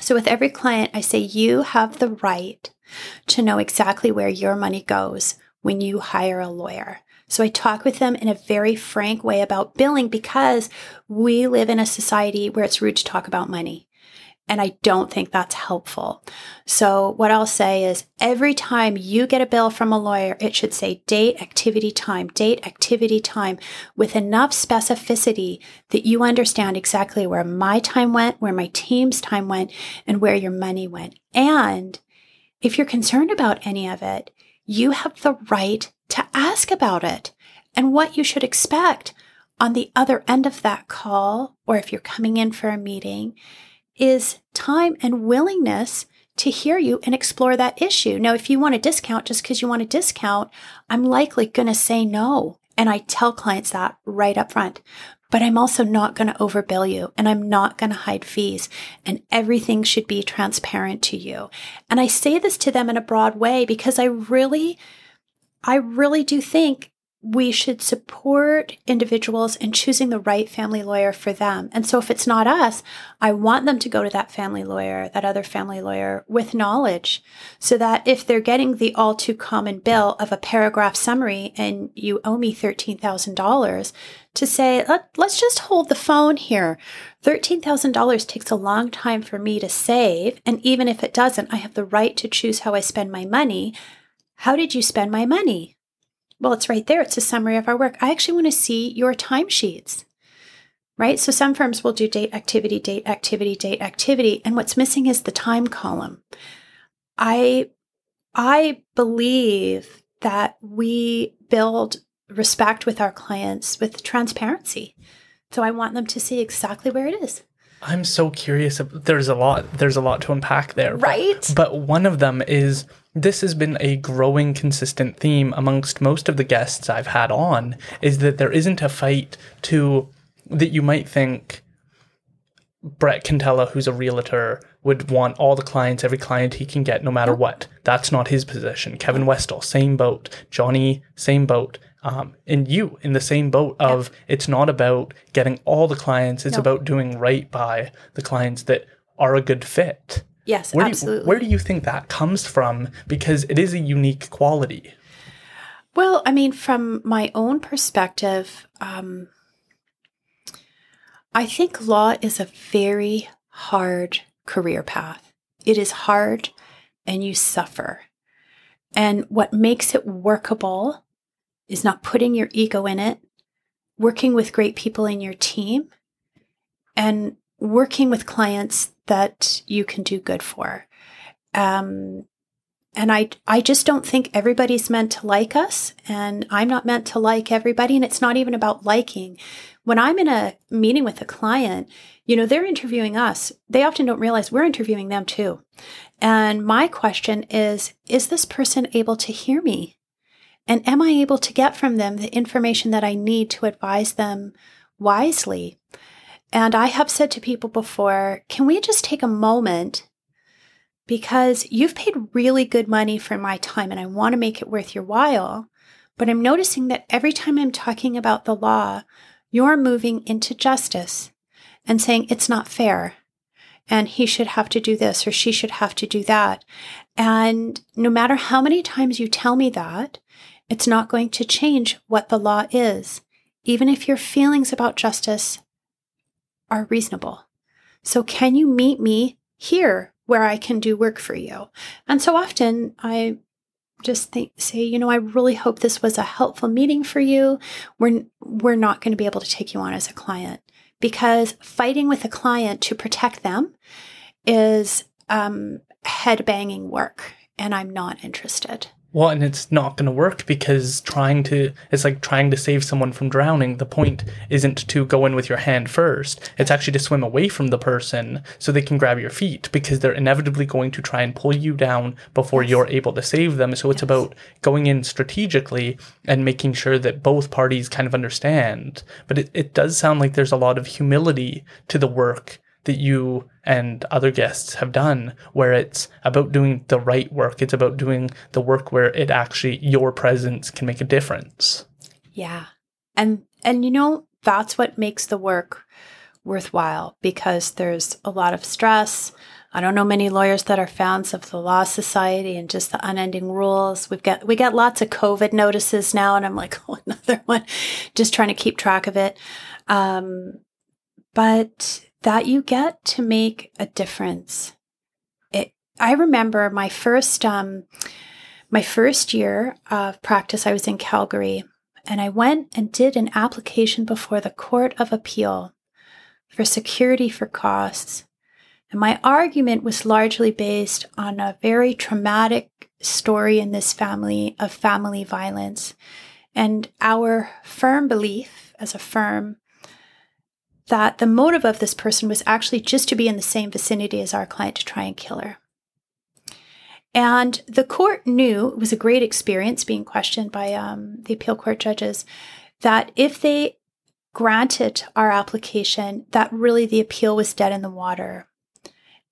So with every client, I say, you have the right to know exactly where your money goes when you hire a lawyer. So I talk with them in a very frank way about billing because we live in a society where it's rude to talk about money. And I don't think that's helpful. So, what I'll say is every time you get a bill from a lawyer, it should say date, activity, time, date, activity, time with enough specificity that you understand exactly where my time went, where my team's time went, and where your money went. And if you're concerned about any of it, you have the right to ask about it and what you should expect on the other end of that call, or if you're coming in for a meeting is time and willingness to hear you and explore that issue. Now, if you want a discount just because you want a discount, I'm likely going to say no. And I tell clients that right up front. But I'm also not going to overbill you and I'm not going to hide fees and everything should be transparent to you. And I say this to them in a broad way because I really, I really do think we should support individuals in choosing the right family lawyer for them. And so if it's not us, I want them to go to that family lawyer, that other family lawyer with knowledge so that if they're getting the all too common bill of a paragraph summary and you owe me $13,000 to say, Let, let's just hold the phone here. $13,000 takes a long time for me to save. And even if it doesn't, I have the right to choose how I spend my money. How did you spend my money? Well, it's right there. It's a summary of our work. I actually want to see your timesheets, right? So some firms will do date activity, date activity, date activity, and what's missing is the time column. I I believe that we build respect with our clients with transparency. So I want them to see exactly where it is. I'm so curious. There's a lot. There's a lot to unpack there, right? But, but one of them is this has been a growing, consistent theme amongst most of the guests I've had on. Is that there isn't a fight to that you might think Brett Cantella, who's a realtor, would want all the clients, every client he can get, no matter what. That's not his position. Kevin Westall, same boat. Johnny, same boat um, and you in the same boat of yeah. it's not about getting all the clients it's no. about doing right by the clients that are a good fit yes where absolutely do you, where do you think that comes from? Because it is a unique quality. Well i mean from my own perspective um, i think law is a very hard career path. It is hard and you suffer. And what makes it workable is not putting your ego in it, working with great people in your team, and working with clients that you can do good for. Um, and I, I just don't think everybody's meant to like us, and I'm not meant to like everybody. And it's not even about liking. When I'm in a meeting with a client, you know, they're interviewing us. They often don't realize we're interviewing them too. And my question is, is this person able to hear me? And am I able to get from them the information that I need to advise them wisely? And I have said to people before, can we just take a moment because you've paid really good money for my time and I want to make it worth your while. But I'm noticing that every time I'm talking about the law, you're moving into justice and saying it's not fair and he should have to do this or she should have to do that. And no matter how many times you tell me that, it's not going to change what the law is, even if your feelings about justice are reasonable. So, can you meet me here where I can do work for you? And so often I just think, say, you know, I really hope this was a helpful meeting for you. We're, we're not going to be able to take you on as a client because fighting with a client to protect them is um, head banging work, and I'm not interested. Well, and it's not going to work because trying to, it's like trying to save someone from drowning. The point isn't to go in with your hand first. It's actually to swim away from the person so they can grab your feet because they're inevitably going to try and pull you down before yes. you're able to save them. So it's yes. about going in strategically and making sure that both parties kind of understand. But it, it does sound like there's a lot of humility to the work that you and other guests have done where it's about doing the right work. It's about doing the work where it actually your presence can make a difference. Yeah. And and you know, that's what makes the work worthwhile because there's a lot of stress. I don't know many lawyers that are fans of the Law Society and just the unending rules. We've got we got lots of COVID notices now, and I'm like, (laughs) oh, another one, just trying to keep track of it. Um, but that you get to make a difference. It, I remember my first, um, my first year of practice, I was in Calgary and I went and did an application before the Court of Appeal for security for costs. And my argument was largely based on a very traumatic story in this family of family violence and our firm belief as a firm that the motive of this person was actually just to be in the same vicinity as our client to try and kill her. And the court knew it was a great experience being questioned by um, the appeal court judges that if they granted our application, that really the appeal was dead in the water.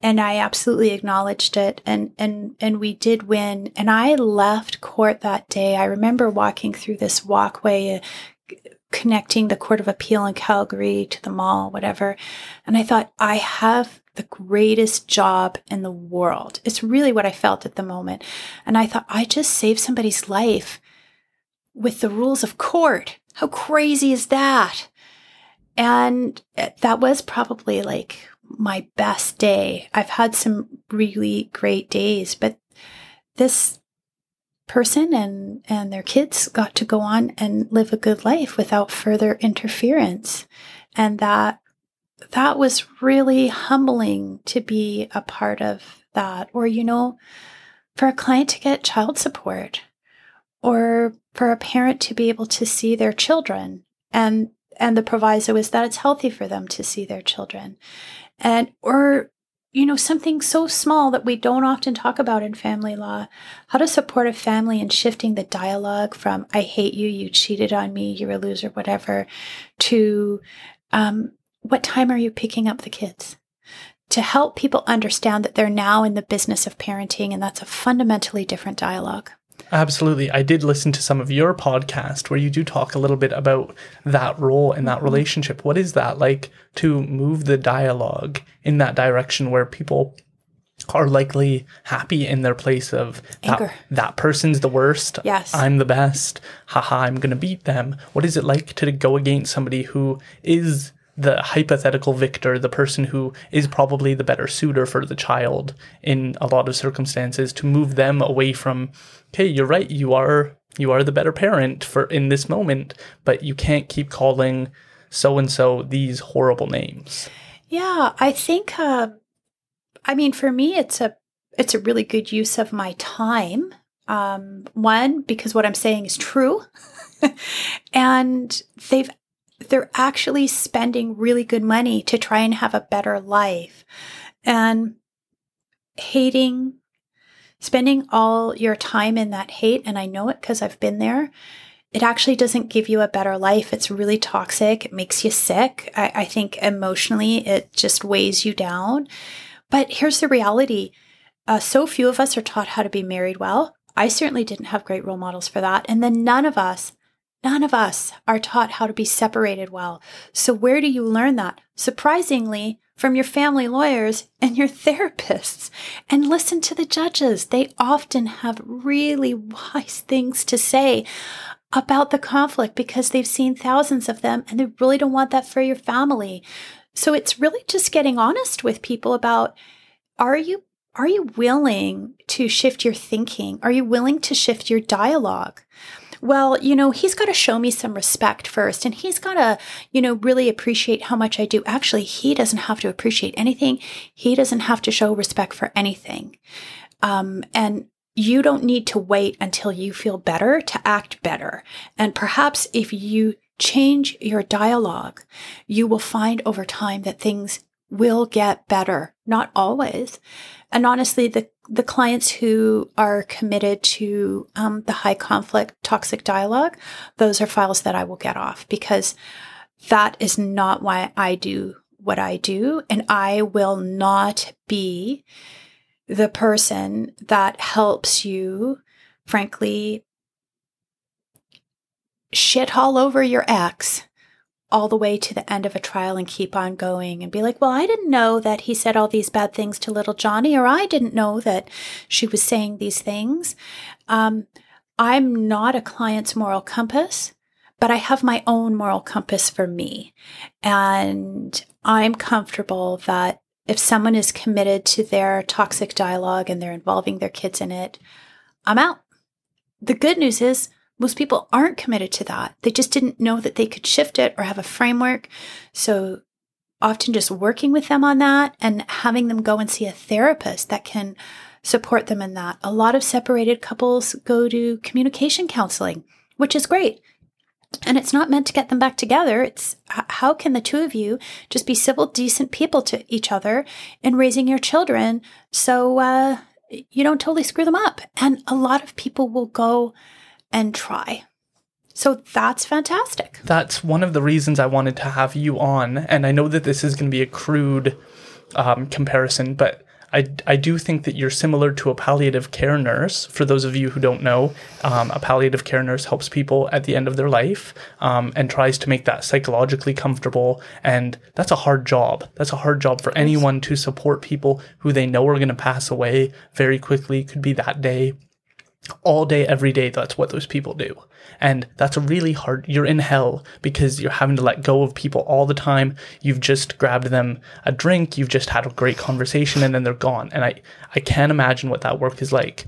And I absolutely acknowledged it, and and and we did win. And I left court that day. I remember walking through this walkway, connecting the Court of Appeal in Calgary to the mall, whatever. And I thought, I have the greatest job in the world. It's really what I felt at the moment. And I thought, I just saved somebody's life with the rules of court. How crazy is that? And that was probably like my best day. I've had some really great days, but this person and, and their kids got to go on and live a good life without further interference. And that that was really humbling to be a part of that. Or, you know, for a client to get child support or for a parent to be able to see their children and and the proviso is that it's healthy for them to see their children and or you know, something so small that we don't often talk about in family law how to support a family in shifting the dialogue from, I hate you, you cheated on me, you're a loser, whatever, to, um, what time are you picking up the kids? To help people understand that they're now in the business of parenting, and that's a fundamentally different dialogue. Absolutely. I did listen to some of your podcast where you do talk a little bit about that role and that mm-hmm. relationship. What is that like to move the dialogue in that direction where people are likely happy in their place of that, that person's the worst. Yes. I'm the best. Haha, I'm going to beat them. What is it like to go against somebody who is the hypothetical victor, the person who is probably the better suitor for the child in a lot of circumstances, to move them away from, okay, you're right, you are you are the better parent for in this moment, but you can't keep calling so and so these horrible names. Yeah, I think. Uh, I mean, for me, it's a it's a really good use of my time. Um, one because what I'm saying is true, (laughs) and they've they're actually spending really good money to try and have a better life. And hating, spending all your time in that hate, and I know it because I've been there, it actually doesn't give you a better life. It's really toxic. It makes you sick. I, I think emotionally, it just weighs you down. But here's the reality Uh, so few of us are taught how to be married well. I certainly didn't have great role models for that. And then none of us, none of us are taught how to be separated well. So where do you learn that? Surprisingly, from your family lawyers and your (laughs) therapists. And listen to the judges. They often have really wise things to say about the conflict because they've seen thousands of them and they really don't want that for your family. So it's really just getting honest with people about are you are you willing to shift your thinking? Are you willing to shift your dialogue? Well, you know, he's got to show me some respect first and he's got to, you know, really appreciate how much I do. Actually, he doesn't have to appreciate anything. He doesn't have to show respect for anything. Um, and you don't need to wait until you feel better to act better. And perhaps if you change your dialogue, you will find over time that things will get better. Not always. And honestly, the, the clients who are committed to um, the high conflict toxic dialogue, those are files that I will get off because that is not why I do what I do. And I will not be the person that helps you, frankly, shit all over your ex all the way to the end of a trial and keep on going and be like, well, I didn't know that he said all these bad things to little Johnny, or I didn't know that she was saying these things. Um, I'm not a client's moral compass, but I have my own moral compass for me. And I'm comfortable that if someone is committed to their toxic dialogue and they're involving their kids in it, I'm out. The good news is, most people aren't committed to that. They just didn't know that they could shift it or have a framework. So often just working with them on that and having them go and see a therapist that can support them in that. A lot of separated couples go to communication counseling, which is great. And it's not meant to get them back together. It's how can the two of you just be civil, decent people to each other in raising your children so uh, you don't totally screw them up? And a lot of people will go and try. So that's fantastic. That's one of the reasons I wanted to have you on. And I know that this is going to be a crude um, comparison, but I, I do think that you're similar to a palliative care nurse. For those of you who don't know, um, a palliative care nurse helps people at the end of their life um, and tries to make that psychologically comfortable. And that's a hard job. That's a hard job for anyone to support people who they know are going to pass away very quickly. Could be that day all day, every day, that's what those people do. And that's a really hard, you're in hell because you're having to let go of people all the time. You've just grabbed them a drink, you've just had a great conversation, and then they're gone. And I, I can't imagine what that work is like.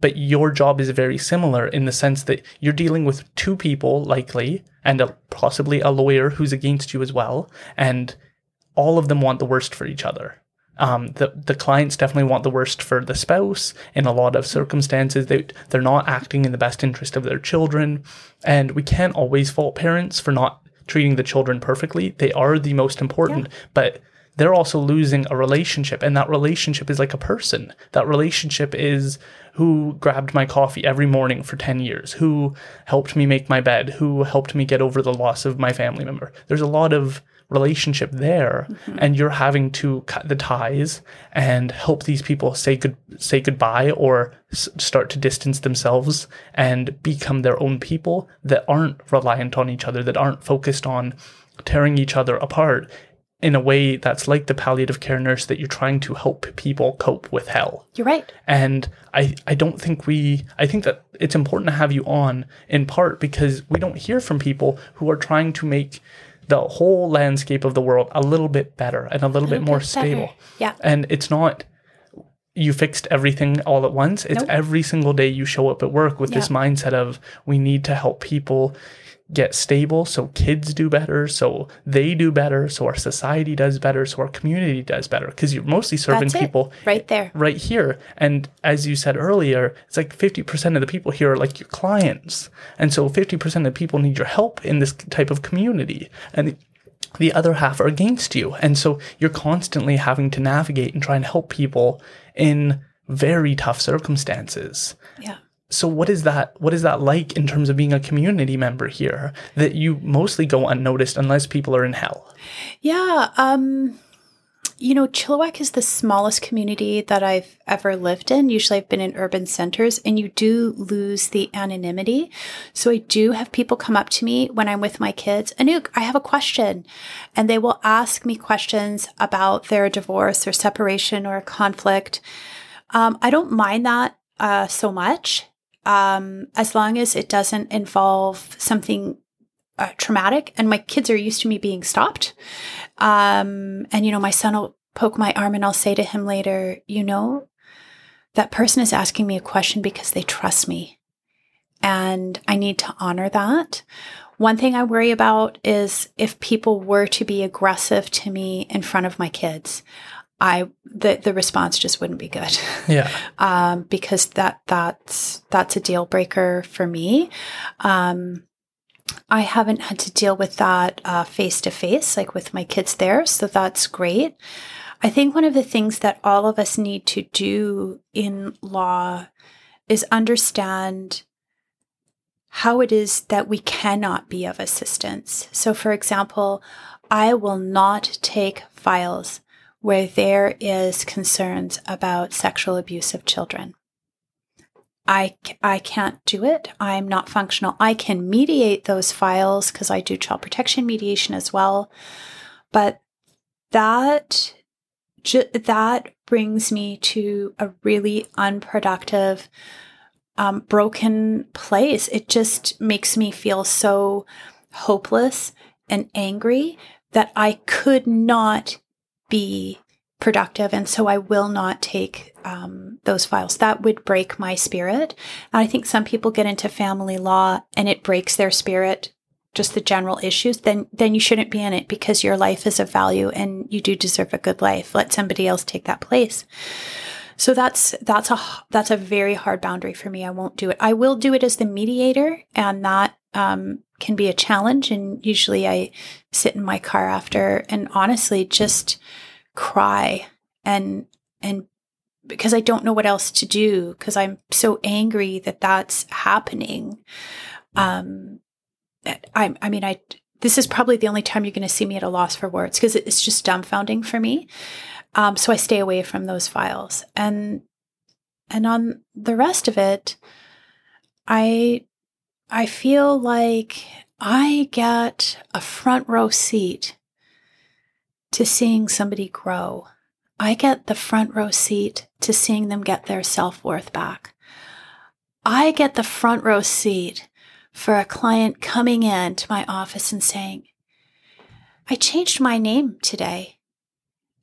But your job is very similar in the sense that you're dealing with two people, likely, and a, possibly a lawyer who's against you as well. And all of them want the worst for each other. Um, the the clients definitely want the worst for the spouse in a lot of circumstances. They they're not acting in the best interest of their children, and we can't always fault parents for not treating the children perfectly. They are the most important, yeah. but they're also losing a relationship, and that relationship is like a person. That relationship is who grabbed my coffee every morning for 10 years, who helped me make my bed, who helped me get over the loss of my family member. There's a lot of relationship there mm-hmm. and you're having to cut the ties and help these people say good say goodbye or s- start to distance themselves and become their own people that aren't reliant on each other that aren't focused on tearing each other apart in a way that's like the palliative care nurse that you're trying to help people cope with hell. You're right. And I, I don't think we, I think that it's important to have you on in part because we don't hear from people who are trying to make the whole landscape of the world a little bit better and a little, a little bit more bit stable. Yeah. And it's not you fixed everything all at once. It's nope. every single day you show up at work with yeah. this mindset of we need to help people get stable so kids do better, so they do better, so our society does better, so our community does better. Because you're mostly serving people right there, right here. And as you said earlier, it's like 50% of the people here are like your clients. And so 50% of the people need your help in this type of community. And the other half are against you. And so you're constantly having to navigate and try and help people in very tough circumstances. Yeah so what is that what is that like in terms of being a community member here that you mostly go unnoticed unless people are in hell yeah um you know, Chilliwack is the smallest community that I've ever lived in. Usually I've been in urban centers and you do lose the anonymity. So I do have people come up to me when I'm with my kids. Anouk, I have a question. And they will ask me questions about their divorce or separation or conflict. Um, I don't mind that uh, so much um, as long as it doesn't involve something uh, traumatic and my kids are used to me being stopped. Um, and, you know, my son will poke my arm and I'll say to him later, you know, that person is asking me a question because they trust me. And I need to honor that. One thing I worry about is if people were to be aggressive to me in front of my kids. I the the response just wouldn't be good. (laughs) Yeah. um, because that that's that's a deal breaker for me. Um, I haven't had to deal with that face to face, like with my kids there. So that's great. I think one of the things that all of us need to do in law is understand how it is that we cannot be of assistance. So, for example, I will not take files where there is concerns about sexual abuse of children. I, I can't do it. I'm not functional. I can mediate those files because I do child protection mediation as well. But that ju- that brings me to a really unproductive, um, broken place. It just makes me feel so hopeless and angry that I could not be productive. And so I will not take um, those files. That would break my spirit. I think some people get into family law and it breaks their spirit, just the general issues. Then, then you shouldn't be in it because your life is of value and you do deserve a good life. Let somebody else take that place. So that's that's a that's a very hard boundary for me. I won't do it. I will do it as the mediator, and that um, can be a challenge. And usually, I sit in my car after and honestly just cry and and because I don't know what else to do because I'm so angry that that's happening. Um, I I mean I this is probably the only time you're going to see me at a loss for words because it's just dumbfounding for me. Um, so I stay away from those files and and on the rest of it, I I feel like I get a front row seat to seeing somebody grow. I get the front row seat to seeing them get their self worth back. I get the front row seat for a client coming in to my office and saying, I changed my name today.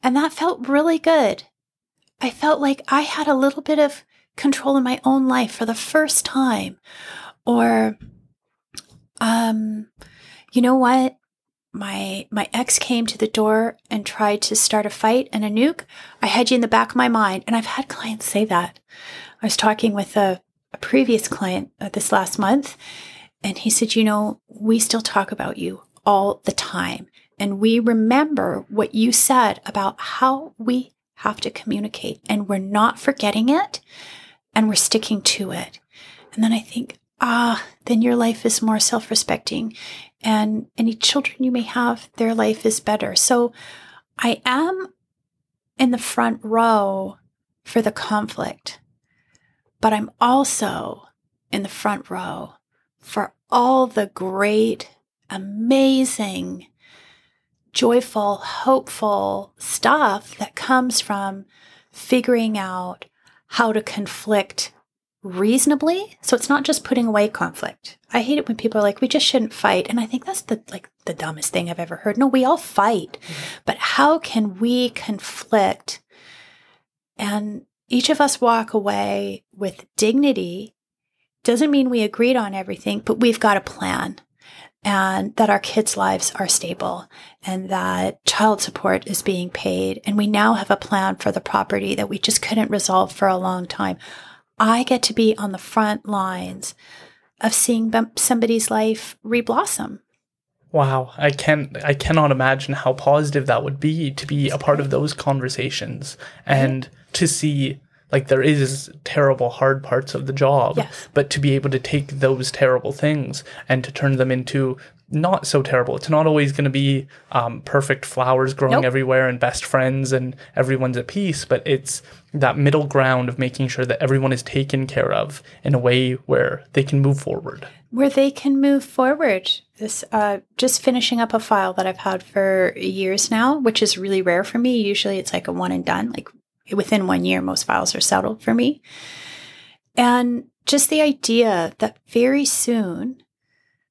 And that felt really good. I felt like I had a little bit of control in my own life for the first time. Or, um, you know what? my my ex came to the door and tried to start a fight and Anouk. I had you in the back of my mind, and I've had clients say that. I was talking with a, a previous client uh, this last month, and he said, "You know, we still talk about you all the time, and we remember what you said about how we have to communicate, and we're not forgetting it, and we're sticking to it." And then I think, ah, then your life is more self respecting and any children you may have, their life is better. So I am in the front row for the conflict, but I'm also in the front row for all the great, amazing, joyful, hopeful stuff that comes from figuring out how to conflict reasonably. So it's not just putting away conflict. I hate it when people are like, we just shouldn't fight. And I think that's the like the dumbest thing I've ever heard. No, we all fight. Mm-hmm. But how can we conflict and each of us walk away with dignity? Doesn't mean we agreed on everything, but we've got a plan and that our kids' lives are stable and that child support is being paid. And we now have a plan for the property that we just couldn't resolve for a long time. I get to be on the front lines of seeing somebody's life reblossom. Wow, I can I cannot imagine how positive that would be to be a part of those conversations mm-hmm. and to see like there is terrible hard parts of the job yes. but to be able to take those terrible things and to turn them into not so terrible. It's not always going to be um, perfect flowers growing Nope. everywhere and best friends and everyone's at peace, but it's that middle ground of making sure that everyone is taken care of in a way where they can move forward. where they can move forward. This uh, just finishing up a file that I've had for years now, which is really rare for me. Usually, it's like a one and done. Like within one year, most files are settled for me. And just the idea that very soon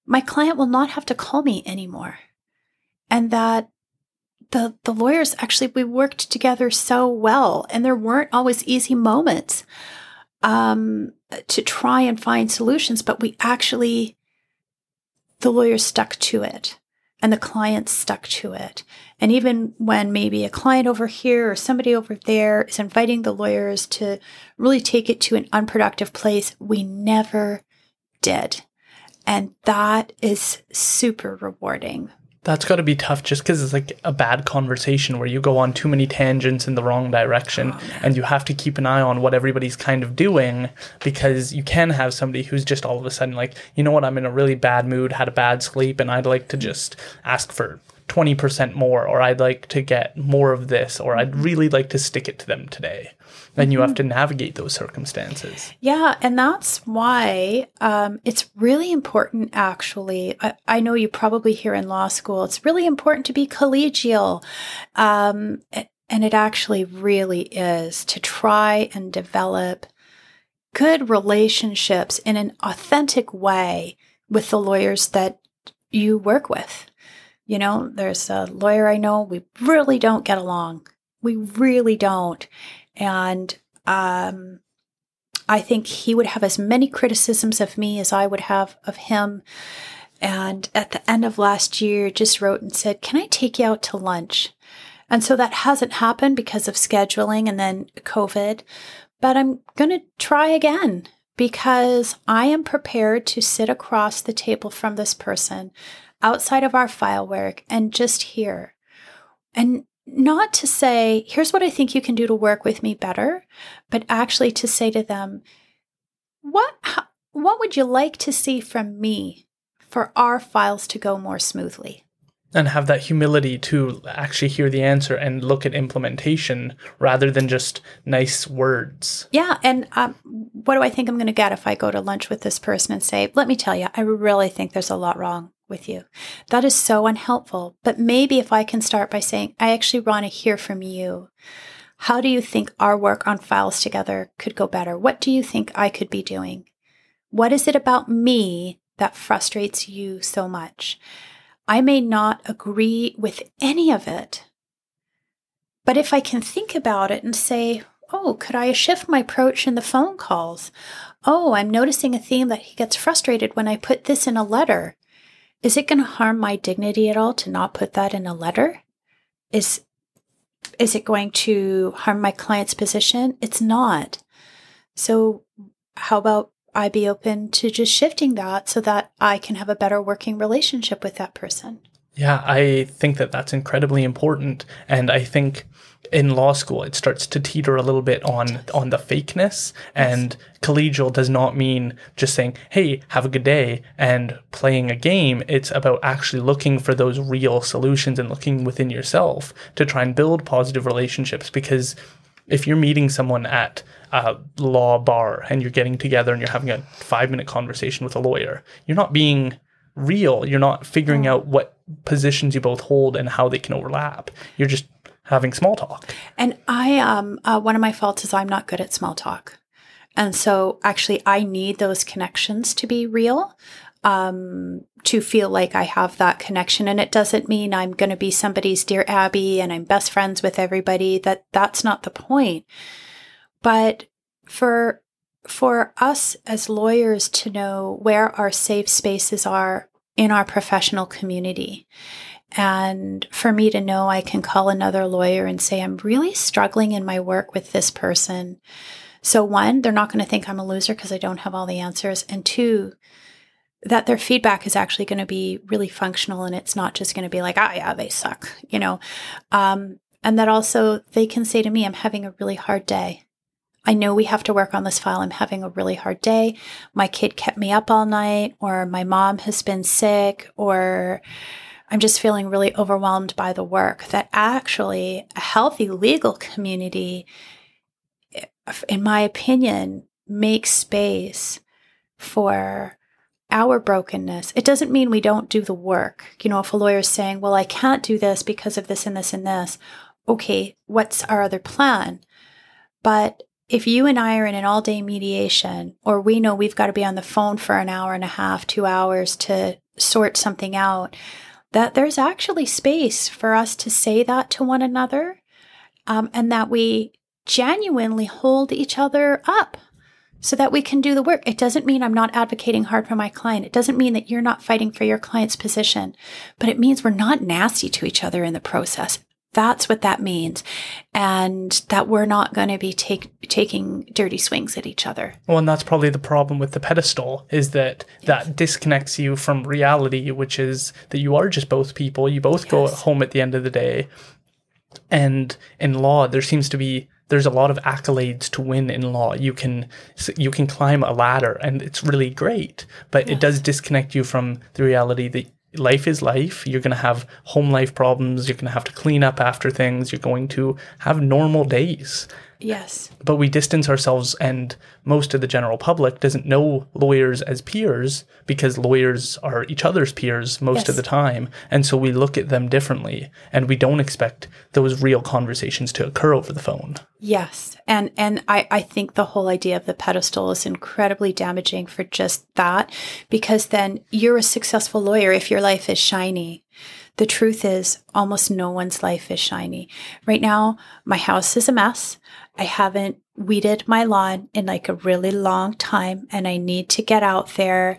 my client will not have to call me anymore, and that the the lawyers actually we worked together so well, and there weren't always easy moments um, to try and find solutions, but we actually, the lawyers stuck to it and the clients stuck to it. And even when maybe a client over here or somebody over there is inviting the lawyers to really take it to an unproductive place, we never did. And that is super rewarding. That's got to be tough just because it's like a bad conversation where you go on too many tangents in the wrong direction oh, and you have to keep an eye on what everybody's kind of doing because you can have somebody who's just all of a sudden like, you know what, I'm in a really bad mood, had a bad sleep, and I'd like to just ask for 20% more, or I'd like to get more of this, or I'd mm-hmm. really like to stick it to them today. And you have to navigate those circumstances. Yeah, and that's why um, it's really important, actually. I, I know you probably hear in law school, it's really important to be collegial. Um, and it actually really is to try and develop good relationships in an authentic way with the lawyers that you work with. You know, there's a lawyer I know, we really don't get along. We really don't. And um, I think he would have as many criticisms of me as I would have of him. And at the end of last year, just wrote and said, Can I take you out to lunch? And so that hasn't happened because of scheduling and then COVID. But I'm going to try again because I am prepared to sit across the table from this person outside of our file work and just hear. And not to say, here's what I think you can do to work with me better, but actually to say to them, what how, what would you like to see from me for our files to go more smoothly? and have that humility to actually hear the answer and look at implementation rather than just nice words. Yeah, and um, what do I think I'm going to get if I go to lunch with this person and say, "Let me tell you, I really think there's a lot wrong with you." That is so unhelpful. But maybe if I can start by saying, "I actually want to hear from you. How do you think our work on files together could go better? What do you think I could be doing? What is it about me that frustrates you so much?" I may not agree with any of it. But if I can think about it and say, oh, could I shift my approach in the phone calls? Oh, I'm noticing a theme that he gets frustrated when I put this in a letter. Is it going to harm my dignity at all to not put that in a letter? Is is it going to harm my client's position? It's not. So how about I be open to just shifting that so that I can have a better working relationship with that person. Yeah, I think that that's incredibly important, and I think in law school it starts to teeter a little bit on on the fakeness. And collegial does not mean just saying, "Hey, have a good day," and playing a game. It's about actually looking for those real solutions and looking within yourself to try and build positive relationships. Because if you're meeting someone at a law bar and you're getting together and you're having a five minute conversation with a lawyer, you're not being real. You're not figuring mm. out what positions you both hold and how they can overlap. You're just having small talk. And I, um, uh, one of my faults is I'm not good at small talk. And so actually, I need those connections to be real, um, to feel like I have that connection. And it doesn't mean I'm going to be somebody's dear Abby and I'm best friends with everybody. That that's not the point. But for for us as lawyers to know where our safe spaces are in our professional community. And for me to know I can call another lawyer and say, I'm really struggling in my work with this person. So, one, they're not going to think I'm a loser because I don't have all the answers. And two, that their feedback is actually going to be really functional and it's not just going to be like, ah, yeah, they suck, you know. Um, and that also they can say to me, I'm having a really hard day. I know we have to work on this file. I'm having a really hard day. My kid kept me up all night, or my mom has been sick, or I'm just feeling really overwhelmed by the work. That actually a healthy legal community, in my opinion, makes space for our brokenness. It doesn't mean we don't do the work. You know, if a lawyer is saying, well, I can't do this because of this and this and this, okay, what's our other plan? But if you and I are in an all day mediation, or we know we've got to be on the phone for an hour and a half, two hours to sort something out, that there's actually space for us to say that to one another um, and that we genuinely hold each other up so that we can do the work. It doesn't mean I'm not advocating hard for my client. It doesn't mean that you're not fighting for your client's position, but it means we're not nasty to each other in the process. That's what that means. And that we're not going to be take, taking dirty swings at each other. Well, and that's probably the problem with the pedestal is that yes. that disconnects you from reality, which is that you are just both people. You both yes. go home at the end of the day. And in law, there seems to be there's a lot of accolades to win in law. You can you can climb a ladder and it's really great, but yes. it does disconnect you from the reality that life is life. You're going to have home life problems. You're going to have to clean up after things. You're going to have normal days. Yes. But we distance ourselves, and most of the general public doesn't know lawyers as peers because lawyers are each other's peers most yes. of the time. And so we look at them differently, and we don't expect those real conversations to occur over the phone. Yes. And and I, I think the whole idea of the pedestal is incredibly damaging for just that, because then you're a successful lawyer if your life is shiny the truth is, almost no one's life is shiny. Right now, my house is a mess. I haven't weeded my lawn in like a really long time and I need to get out there.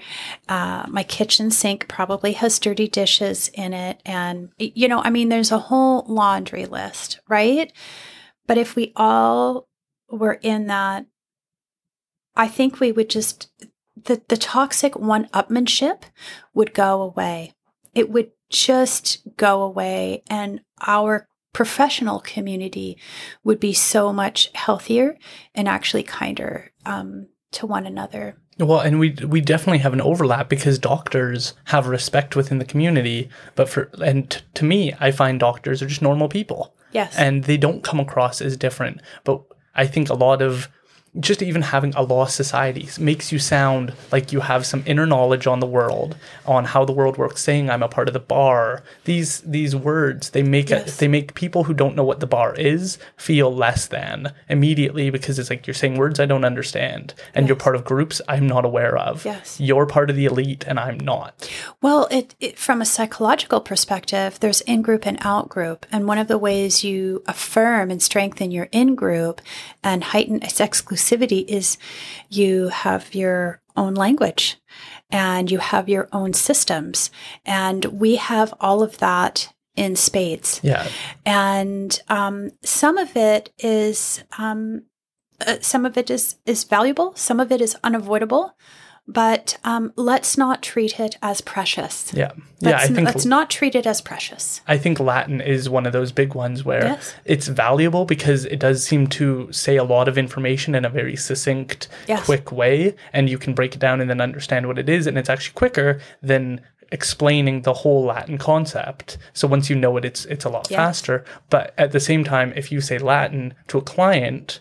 Uh, my kitchen sink probably has dirty dishes in it. And, you know, I mean, there's a whole laundry list, right? But if we all were in that, I think we would just, the, the toxic one upmanship would go away. It would just go away and our professional community would be so much healthier and actually kinder um, to one another. Well, and we we definitely have an overlap because doctors have respect within the community, but for and t- to me, I find doctors are just normal people. Yes, and they don't come across as different. But I think a lot of just even having a law society makes you sound like you have some inner knowledge on the world on how the world works saying i'm a part of the bar these these words they make yes. a, they make people who don't know what the bar is feel less than immediately because it's like you're saying words i don't understand and yes. you're part of groups i'm not aware of yes you're part of the elite and i'm not well it, it from a psychological perspective there's in group and out group and one of the ways you affirm and strengthen your in group and heighten its exclusivity inclusivity is you have your own language and you have your own systems. And we have all of that in spades. Yeah. And um, some of it is um, uh, some of it is is valuable. Some of it is unavoidable but um, let's not treat it as precious. Yeah, yeah. Let's, I think let's not treat it as precious. I think Latin is one of those big ones where yes. it's valuable because it does seem to say a lot of information in a very succinct, yes. quick way, and you can break it down and then understand what it is, and it's actually quicker than explaining the whole Latin concept. So once you know it, it's it's a lot faster. But at the same time, if you say Latin to a client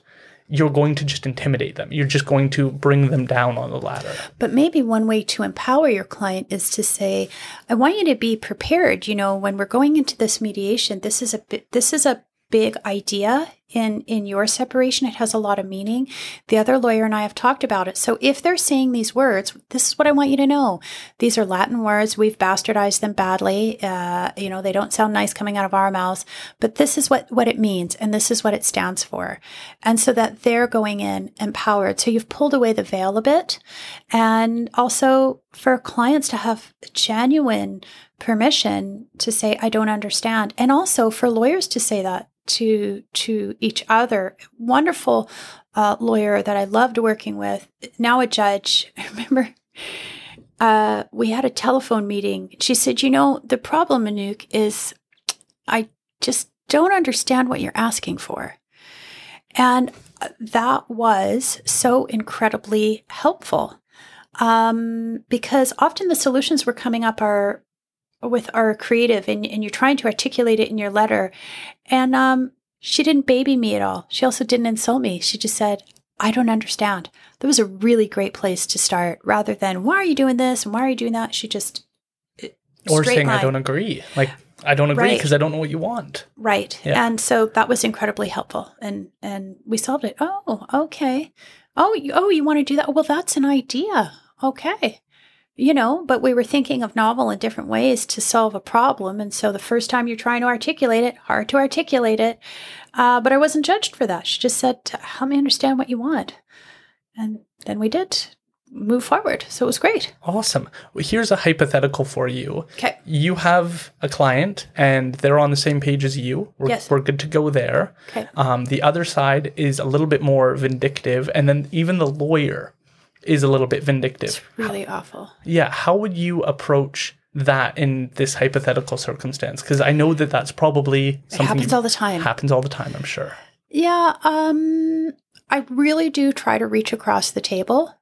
you're going to just intimidate them. You're just going to bring them down on the ladder. But maybe one way to empower your client is to say, I want you to be prepared. You know, when we're going into this mediation, this is a this is a big idea in in your separation it has a lot of meaning. The other lawyer and i have talked about it. So if they're saying these words this is what i want you to know. These are latin words. We've bastardized them badly. Uh, you know they don't sound nice coming out of our mouths but this is what what it means and this is what it stands for. And so that they're going in empowered. So you've pulled away the veil a bit. And also for clients to have genuine permission to say i don't understand. And also for lawyers to say that to to each other. Wonderful uh, lawyer that I loved working with, now a judge. (laughs) I remember uh, we had a telephone meeting. She said, "You know, the problem, Anouk, is I just don't understand what you're asking for." And that was so incredibly helpful um, because often the solutions were coming up are with our creative and, and you're trying to articulate it in your letter. And um, she didn't baby me at all. She also didn't insult me. She just said, I don't understand. That was a really great place to start rather than, why are you doing this and why are you doing that? She just, or saying, line. I don't agree. Like, I don't agree because right. I don't know what you want. Right. Yeah. And so that was incredibly helpful. And, and we solved it. Oh, okay. Oh, you, oh, you want to do that? Well, that's an idea. Okay you know, but we were thinking of novel and different ways to solve a problem. And so the first time you're trying to articulate it, hard to articulate it. Uh, but I wasn't judged for that. She just said, help me understand what you want. And then we did move forward. So it was great. Awesome. Well, here's a hypothetical for you. Okay. You have a client and they're on the same page as you. We're, yes. we're good to go there. Okay. Um, the other side is a little bit more vindictive. And then even the lawyer is a little bit vindictive. It's really awful. Yeah. How would you approach that in this hypothetical circumstance? Because I know that that's probably something it happens all the time. Happens all the time, I'm sure. Yeah. Um, I really do try to reach across the table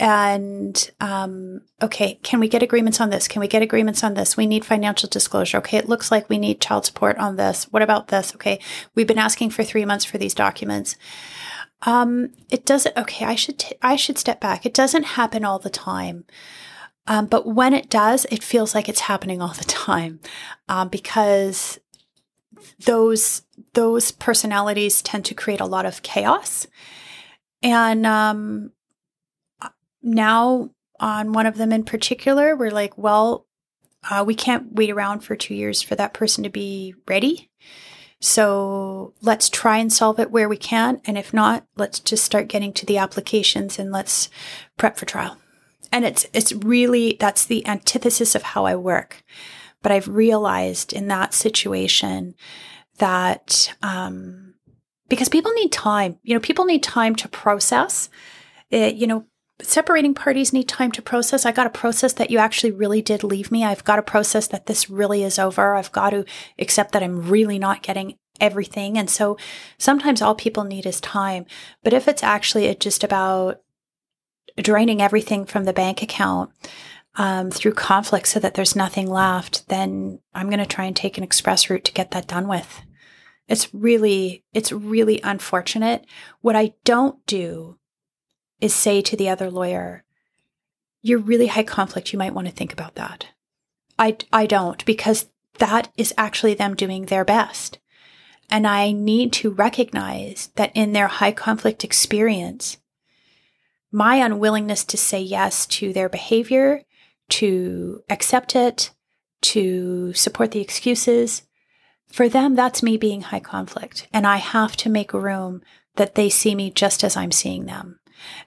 and um, okay, can we get agreements on this? Can we get agreements on this? We need financial disclosure. Okay, it looks like we need child support on this. What about this? Okay, we've been asking for three months for these documents. Um, it doesn't. Okay, I should t- I should step back. It doesn't happen all the time, um, but when it does, it feels like it's happening all the (laughs) time um, because those those personalities tend to create a lot of chaos. And um, now, on one of them in particular, we're like, well, uh, we can't wait around for two years for that person to be ready. So let's try and solve it where we can. And if not, let's just start getting to the applications and let's prep for trial. And it's, it's really, that's the antithesis of how I work. But I've realized in that situation that, um, because people need time, you know, people need time to process. It, you know, separating parties need time to process. I got to process that you actually really did leave me. I've got to process that this really is over. I've got to accept that I'm really not getting everything. And so sometimes all people need is time. But if it's actually just about draining everything from the bank account um, through conflict so that there's nothing left, then I'm going to try and take an express route to get that done with. It's really, it's really unfortunate. What I don't do is say to the other lawyer, you're really high conflict. You might want to think about that. I, I don't because that is actually them doing their best. And I need to recognize that in their high conflict experience, my unwillingness to say yes to their behavior, to accept it, to support the excuses, for them, that's me being high conflict. And I have to make room that they see me just as I'm seeing them.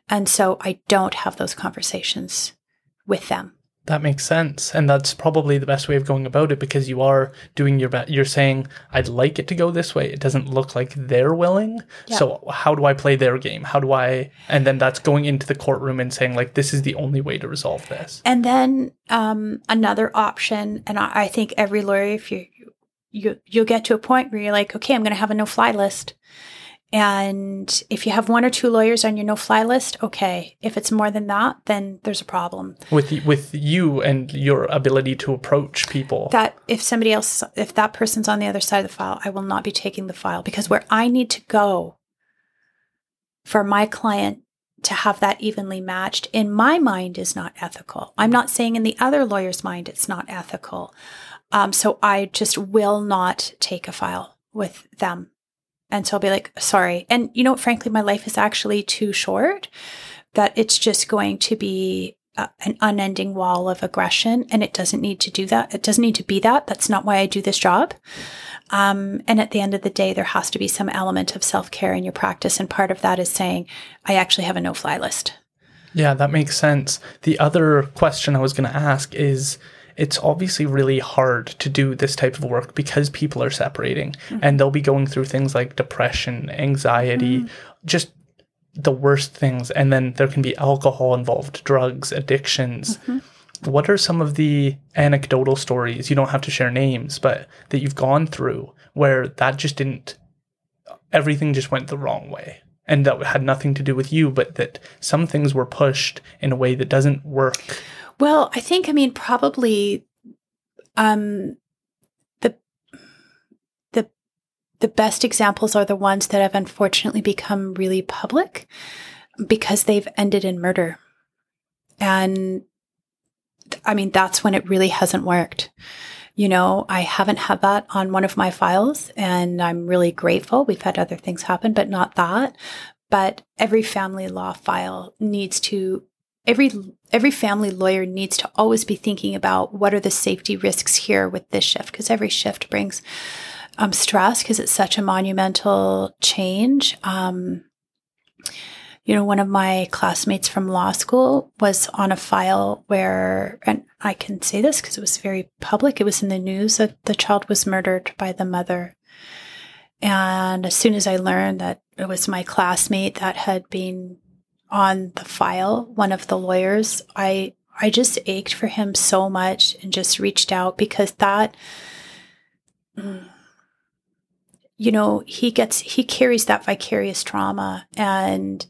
And so I don't have those conversations with them. That makes sense. And that's probably the best way of going about it because you are doing your best. You're saying, I'd like it to go this way. It doesn't look like they're willing. Yeah. So, how do I play their game? How do I? And then that's going into the courtroom and saying, like, this is the only way to resolve this. And then um, another option, and I, I think every lawyer, if you, you, you'll get to a point where you're like, okay, I'm going to have a no fly list. And if you have one or two lawyers on your no fly list, okay. If it's more than that, then there's a problem. With with you and your ability to approach people. That if somebody else if that person's on the other side of the file, I will not be taking the file because where I need to go for my client to have that evenly matched in my mind is not ethical. I'm not saying in the other lawyer's mind it's not ethical. Um, so I just will not take a file with them and so I'll be like, sorry. And you know, frankly, my life is actually too short that it's just going to be uh, an unending wall of aggression. And it doesn't need to do that. It doesn't need to be that. That's not why I do this job. Um, and at the end of the day, there has to be some element of self care in your practice. And part of that is saying, I actually have a no fly list. Yeah, that makes sense. The other question I was going to ask is it's obviously really hard to do this type of work because people are separating mm-hmm. and they'll be going through things like depression, anxiety, mm-hmm. just the worst things. And then there can be alcohol involved, drugs, addictions. Mm-hmm. What are some of the anecdotal stories? You don't have to share names, but that you've gone through where that just didn't everything just went the wrong way and that had nothing to do with you, but that some things were pushed in a way that doesn't work? Well, I think, I mean, probably um, the the the best examples are the ones that have unfortunately become really public because they've ended in murder, and I mean that's when it really hasn't worked. You know, I haven't had that on one of my files, and I'm really grateful. We've had other things happen, but not that. But every family law file needs to every every family lawyer needs to always be thinking about what are the safety risks here with this shift because every shift brings um, stress because it's such a monumental change. Um, you know, one of my classmates from law school was on a file where, and I can say this because it was very public. It was in the news that the child was murdered by the mother. And as soon as I learned that it was my classmate that had been on the file, one of the lawyers, I I just ached for him so much and just reached out because that you know, he gets he carries that vicarious trauma and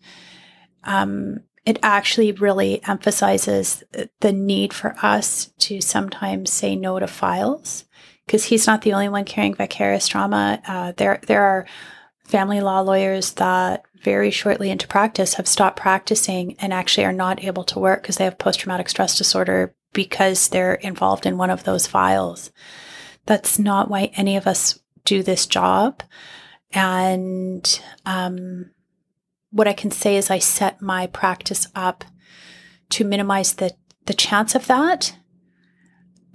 um it actually really emphasizes the need for us to sometimes say no to files because he's not the only one carrying vicarious trauma. Uh, there, there are family law lawyers that very shortly into practice have stopped practicing and actually are not able to work because they have post traumatic stress disorder because they're involved in one of those files. That's not why any of us do this job. And um, what I can say is I set my practice up to minimize the, the chance of that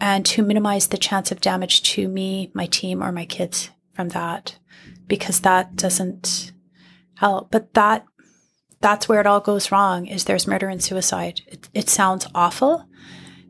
and to minimize the chance of damage to me, my team, or my kids from that because that doesn't help. But that that's where it all goes wrong is there's murder and suicide. It, it sounds awful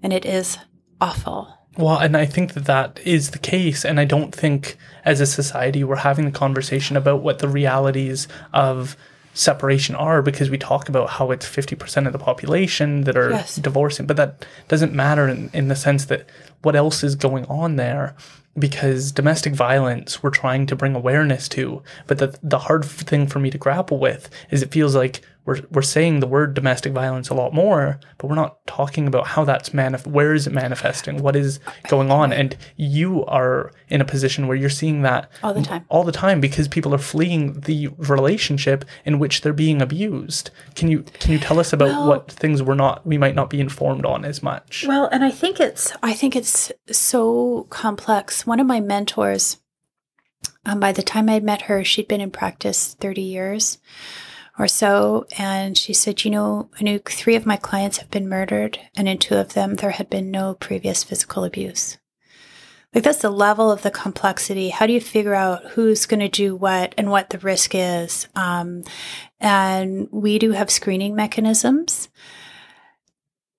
and it is awful. Well, and I think that that is the case. And I don't think as a society we're having the conversation about what the realities of separation are because we talk about how it's 50% of the population that are yes. divorcing, but that doesn't matter in, in the sense that what else is going on there because domestic violence we're trying to bring awareness to but the the hard thing for me to grapple with is it feels like we're we're saying the word domestic violence a lot more but we're not talking about how that's manif- where is it manifesting? What is going on? And you are in a position where you're seeing that all the time. all the time because people are fleeing the relationship in which they're being abused. Can you can you tell us about well, what things we're not we might not be informed on as much? Well and i think it's i think it's so complex. One of my mentors, um, by the time I met her, she'd been in practice 30 years or so. And she said, You know, Anouk, three of my clients have been murdered, and in two of them, there had been no previous physical abuse. Like, that's the level of the complexity. How do you figure out who's going to do what and what the risk is? Um, and we do have screening mechanisms.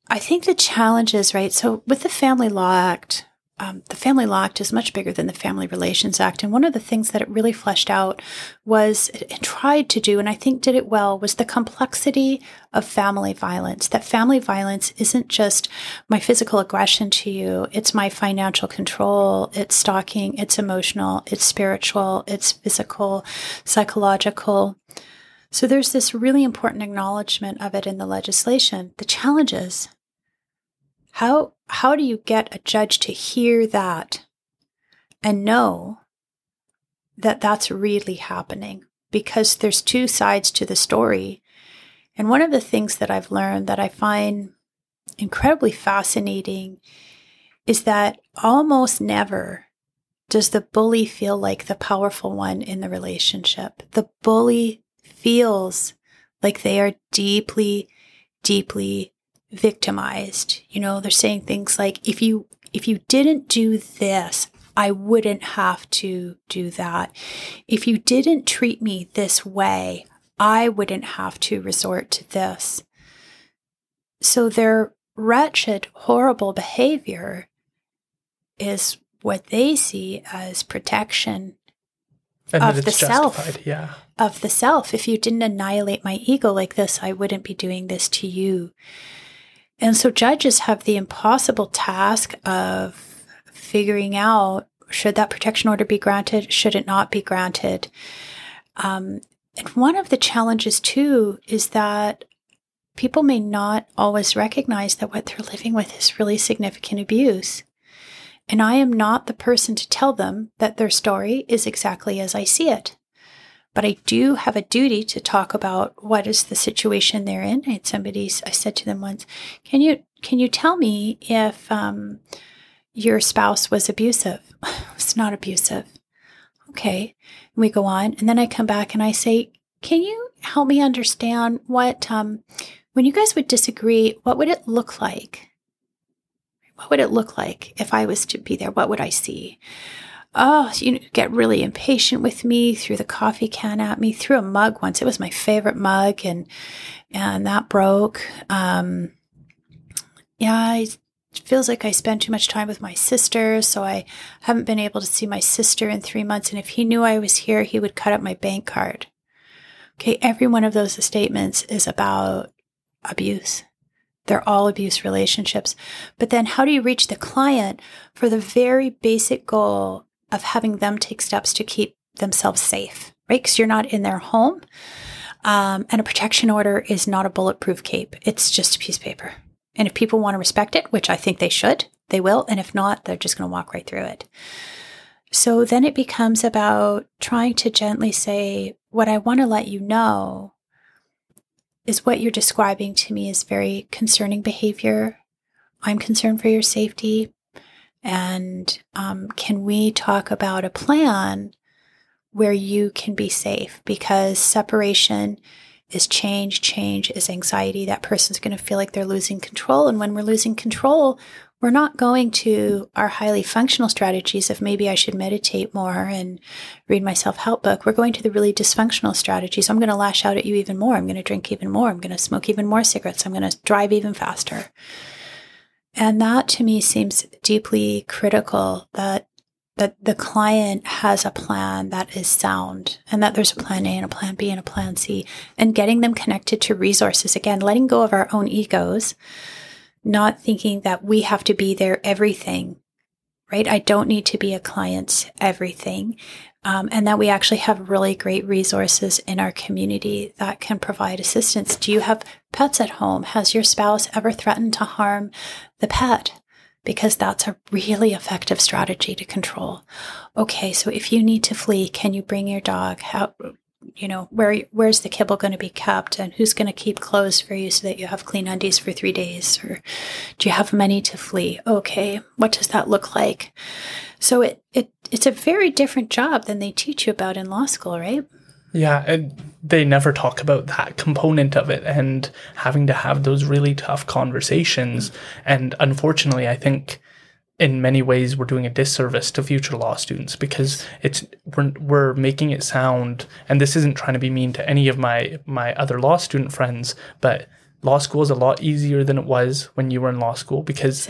I think the challenge is, right? So, with the Family Law Act, um, the Family Law Act is much bigger than the Family Relations Act. And one of the things that it really fleshed out was, and tried to do, and I think did it well, was the complexity of family violence. That family violence isn't just my physical aggression to you, it's my financial control, it's stalking, it's emotional, it's spiritual, it's physical, psychological. So there's this really important acknowledgement of it in the legislation. The challenges how how do you get a judge to hear that and know that that's really happening? Because there's two sides to the story. And one of the things that I've learned that I find incredibly fascinating is that almost never does the bully feel like the powerful one in the relationship. The bully feels like they are deeply, deeply victimized. You know, they're saying things like, if you, if you didn't do this, I wouldn't have to do that. If you didn't treat me this way, I wouldn't have to resort to this. So their wretched, horrible behavior is what they see as protection and of the self. Yeah. Of the self. If you didn't annihilate my ego like this, I wouldn't be doing this to you. And so judges have the impossible task of figuring out should that protection order be granted? Should it not be granted? Um, and one of the challenges, too, is that people may not always recognize that what they're living with is really significant abuse. And I am not the person to tell them that their story is exactly as I see it. But I do have a duty to talk about what is the situation they're in. I somebody, I said to them once, can you, can you tell me if, um, your spouse was abusive? (laughs) it's not abusive. Okay. And we go on. And then I come back and I say, can you help me understand what, um, when you guys would disagree, what would it look like? What would it look like if I was to be there? What would I see? Oh, you get really impatient with me, threw the coffee can at me, threw a mug once. It was my favorite mug and, and that broke. Um, yeah, it feels like I spend too much time with my sister, so I haven't been able to see my sister in three months. And if he knew I was here, he would cut up my bank card. Okay, every one of those statements is about abuse. They're all abuse relationships. But then how do you reach the client for the very basic goal of having them take steps to keep themselves safe, right? Because you're not in their home. Um, and a protection order is not a bulletproof cape. It's just a piece of paper. And if people want to respect it, which I think they should, they will. And if not, they're just going to walk right through it. So then it becomes about trying to gently say, what I want to let you know is what you're describing to me is very concerning behavior. I'm concerned for your safety. And um, can we talk about a plan where you can be safe? Because separation is change, change is anxiety. That person's going to feel like they're losing control. And when we're losing control, we're not going to our highly functional strategies of maybe I should meditate more and read my self help book. We're going to the really dysfunctional strategies. I'm going to lash out at you even more. I'm going to drink even more. I'm going to smoke even more cigarettes. I'm going to drive even faster. And that to me seems deeply critical that that the client has a plan that is sound and that there's a plan A and a plan B and a plan C and getting them connected to resources again letting go of our own egos not thinking that we have to be their everything, right? I don't need to be a client's everything. Um, and that we actually have really great resources in our community that can provide assistance. Do you have pets at home? Has your spouse ever threatened to harm the pet? Because that's a really effective strategy to control. Okay, so if you need to flee, can you bring your dog? How, you know where where's the kibble going to be kept and who's going to keep clothes for you so that you have clean undies for three days or do you have money to flee okay what does that look like so it, it it's a very different job than they teach you about in law school right? Yeah and they never talk about that component of it and having to have those really tough conversations. And unfortunately i think in many ways we're doing a disservice to future law students because it's we're, we're making it sound and this isn't trying to be mean to any of my my other law student friends but law school is a lot easier than it was when you were in law school because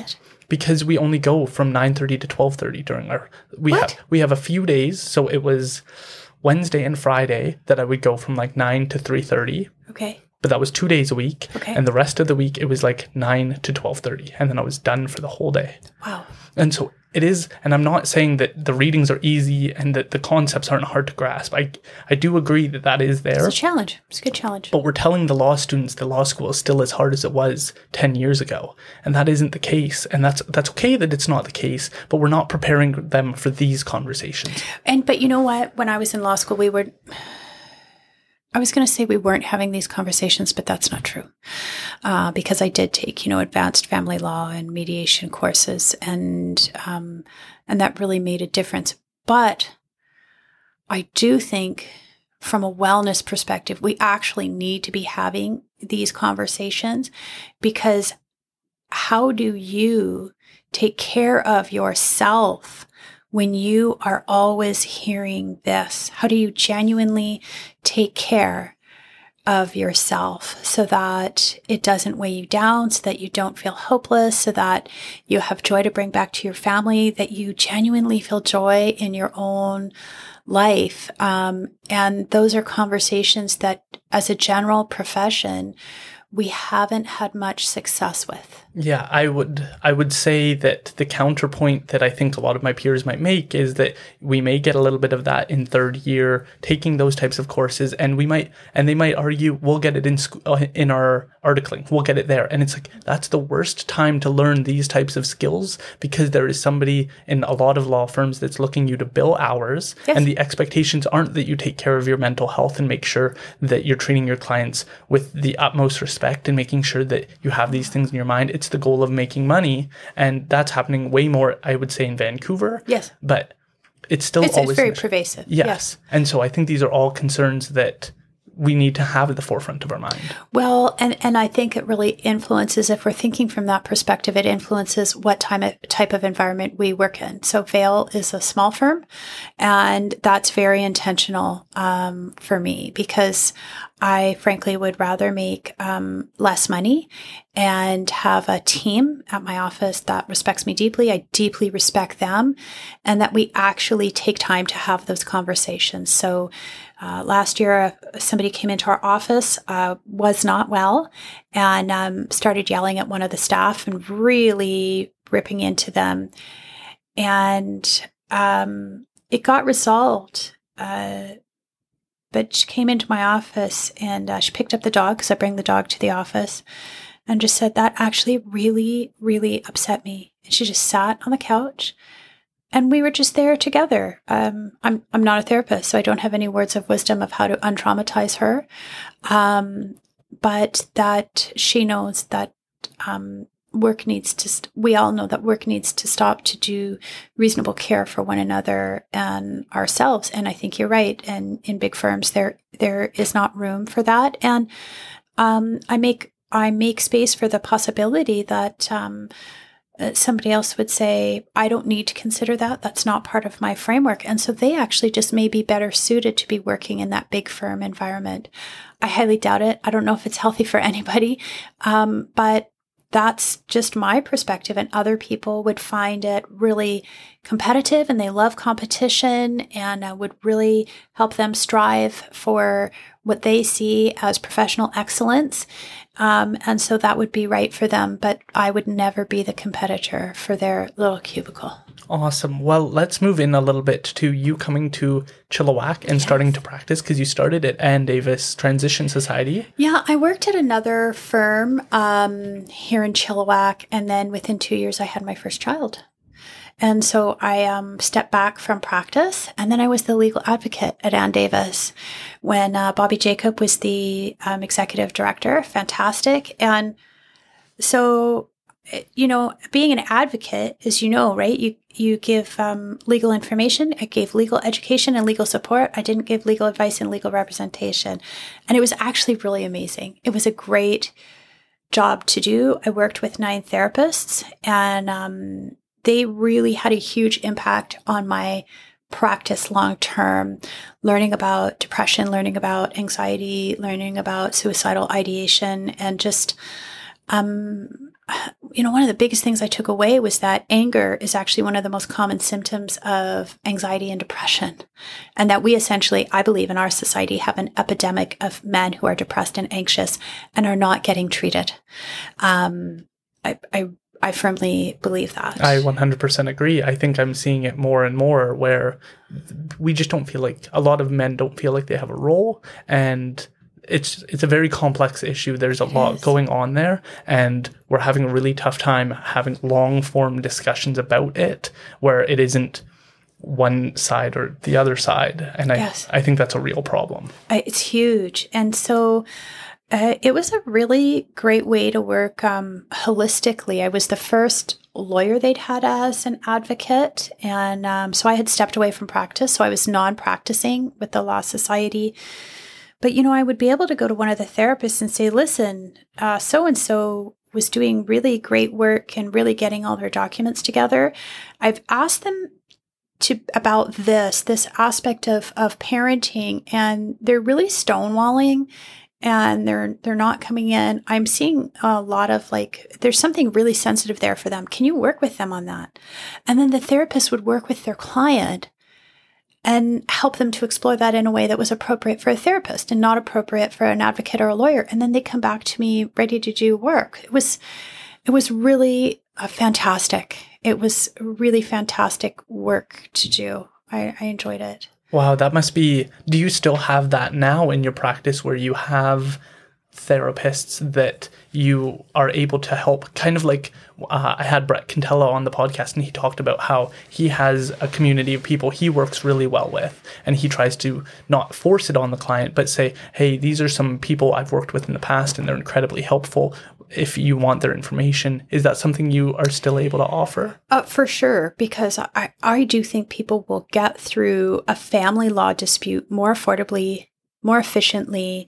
because we only go from 9:30 to 12:30 during our we What? have we have a few days. So it was Wednesday and Friday that I would go from like 9 to 3:30 okay. But that was 2 days a week. Okay. and the rest of the week it was like 9 to 12:30 and then I was done for the whole day. Wow. And so it is, and I'm not saying that the readings are easy and that the concepts aren't hard to grasp. I, I do agree that that is there. it's a challenge it's a good challenge But we're telling the law students that law school is still as hard as it was 10 years ago. And that isn't the case. And that's, that's okay that it's not the case, but we're not preparing them for these conversations. and but you know what when i was in law school we were I was going to say we weren't having these conversations, but that's not true. Uh, because I did take, you know, advanced family law and mediation courses, and um, and that really made a difference. But I do think, from a wellness perspective, we actually need to be having these conversations because how do you take care of yourself when you are always hearing this? How do you genuinely take care of yourself so that it doesn't weigh you down, so that you don't feel hopeless, so that you have joy to bring back to your family, that you genuinely feel joy in your own life? Um, and those are conversations that, as a general profession, we haven't had much success with. Yeah, I would I would say that the counterpoint that I think a lot of my peers might make is that we may get a little bit of that in third year taking those types of courses and we might and they might argue we'll get it in school uh, in our articling. We'll get it there. And it's like that's the worst time to learn these types of skills because there is somebody in a lot of law firms that's looking you to bill hours Yes. and the expectations aren't that you take care of your mental health and make sure that you're treating your clients with the utmost respect and making sure that you have these things in your mind. It's the goal of making money and that's happening way more I would say in Vancouver. Yes. But it's still It's, always it's very pervasive. Yes. And so I think these are all concerns that we need to have at the forefront of our mind. Well, and, and I think it really influences, if we're thinking from that perspective, it influences what time of, type of environment we work in. So Vale is a small firm, and that's very intentional um, for me because I frankly would rather make um, less money and have a team at my office that respects me deeply. I deeply respect them, and that we actually take time to have those conversations. So, uh, last year, uh, somebody came into our office, uh, was not well, and um, started yelling at one of the staff and really ripping into them. And um, it got resolved. Uh, but she came into my office and uh, she picked up the dog because I bring the dog to the office and just said that actually really, really upset me. And she just sat on the couch and we were just there together. Um, I'm I'm not a therapist, so I don't have any words of wisdom of how to untraumatize her. Um, but that she knows that um, work needs to. St- we all know that work needs to stop to do reasonable care for one another and ourselves. And I think you're right. And in big firms, there there is not room for that. And um, I make I make space for the possibility that. Um, uh, somebody else would say, I don't need to consider that. That's not part of my framework. And so they actually just may be better suited to be working in that big firm environment. I highly doubt it. I don't know if it's healthy for (laughs) anybody. Um, but that's just my perspective. And other people would find it really competitive and they love competition and uh, would really help them strive for what they see as professional excellence. Um, and so that would be right for them. But I would never be the competitor for their little cubicle. Awesome. Well, let's move in a little bit to you coming to Chilliwack and starting to practice because you started at Ann Davis Transition Society. Yeah, I worked at another firm um, here in Chilliwack, and then within two years, I had my first child. And so I um, stepped back from practice, and then I was the legal advocate at Ann Davis when uh, Bobby Jacob was the um, executive director. Fantastic. And so, eh, you know, being an advocate, as you know, right? You you give um, legal information. I gave legal education and legal support. I didn't give legal advice and legal representation, and it was actually really amazing. It was a great job to do. I worked with nine therapists, and um, they really had a huge impact on my practice long term, learning about depression, learning about anxiety, learning about suicidal ideation, and just, um, you know, one of the biggest things I took away was that anger is actually one of the most common symptoms of anxiety and depression. And that we essentially, I believe in our society, have an epidemic of men who are depressed and anxious and are not getting treated. Um, I, I I firmly believe that. I 100% agree. I think I'm seeing it more and more where we just don't feel like a lot of men don't feel like they have a role and it's it's a very complex issue. There's a lot is. going on there and we're having a really tough time having long form discussions about it where it isn't one side or the other side and I Yes. I think that's a real problem. I- it's huge. And so uh, it was a really great way to work um, holistically. I was the first lawyer they'd had as an advocate. And um, so I had stepped away from practice. So I was non practicing with the Law Society. But, you know, I would be able to go to one of the therapists and say, listen, so and so was doing really great work and really getting all their documents together. I've asked them to about this this aspect of of parenting and they're really stonewalling and they're they're not coming in. I'm seeing a lot of like there's something really sensitive there for them. Can you work with them on that? And then the therapist would work with their client and help them to explore that in a way that was appropriate for a therapist and not appropriate for an advocate or a lawyer and then they come back to me ready to do work it was It was really uh, fantastic. It was really fantastic work to do. I, I enjoyed it. Wow, that must be. Do you still have that now in your practice where you have therapists that you are able to help? Kind of like uh, I had Brett Cantella on the podcast and he talked about how he has a community of people he works really well with and he tries to not force it on the client, but say, hey, these are some people I've worked with in the past and they're incredibly helpful if you want their information. Is that something you are still able to offer? Uh, for sure, because I, I do think people will get through a family law dispute more affordably, more efficiently,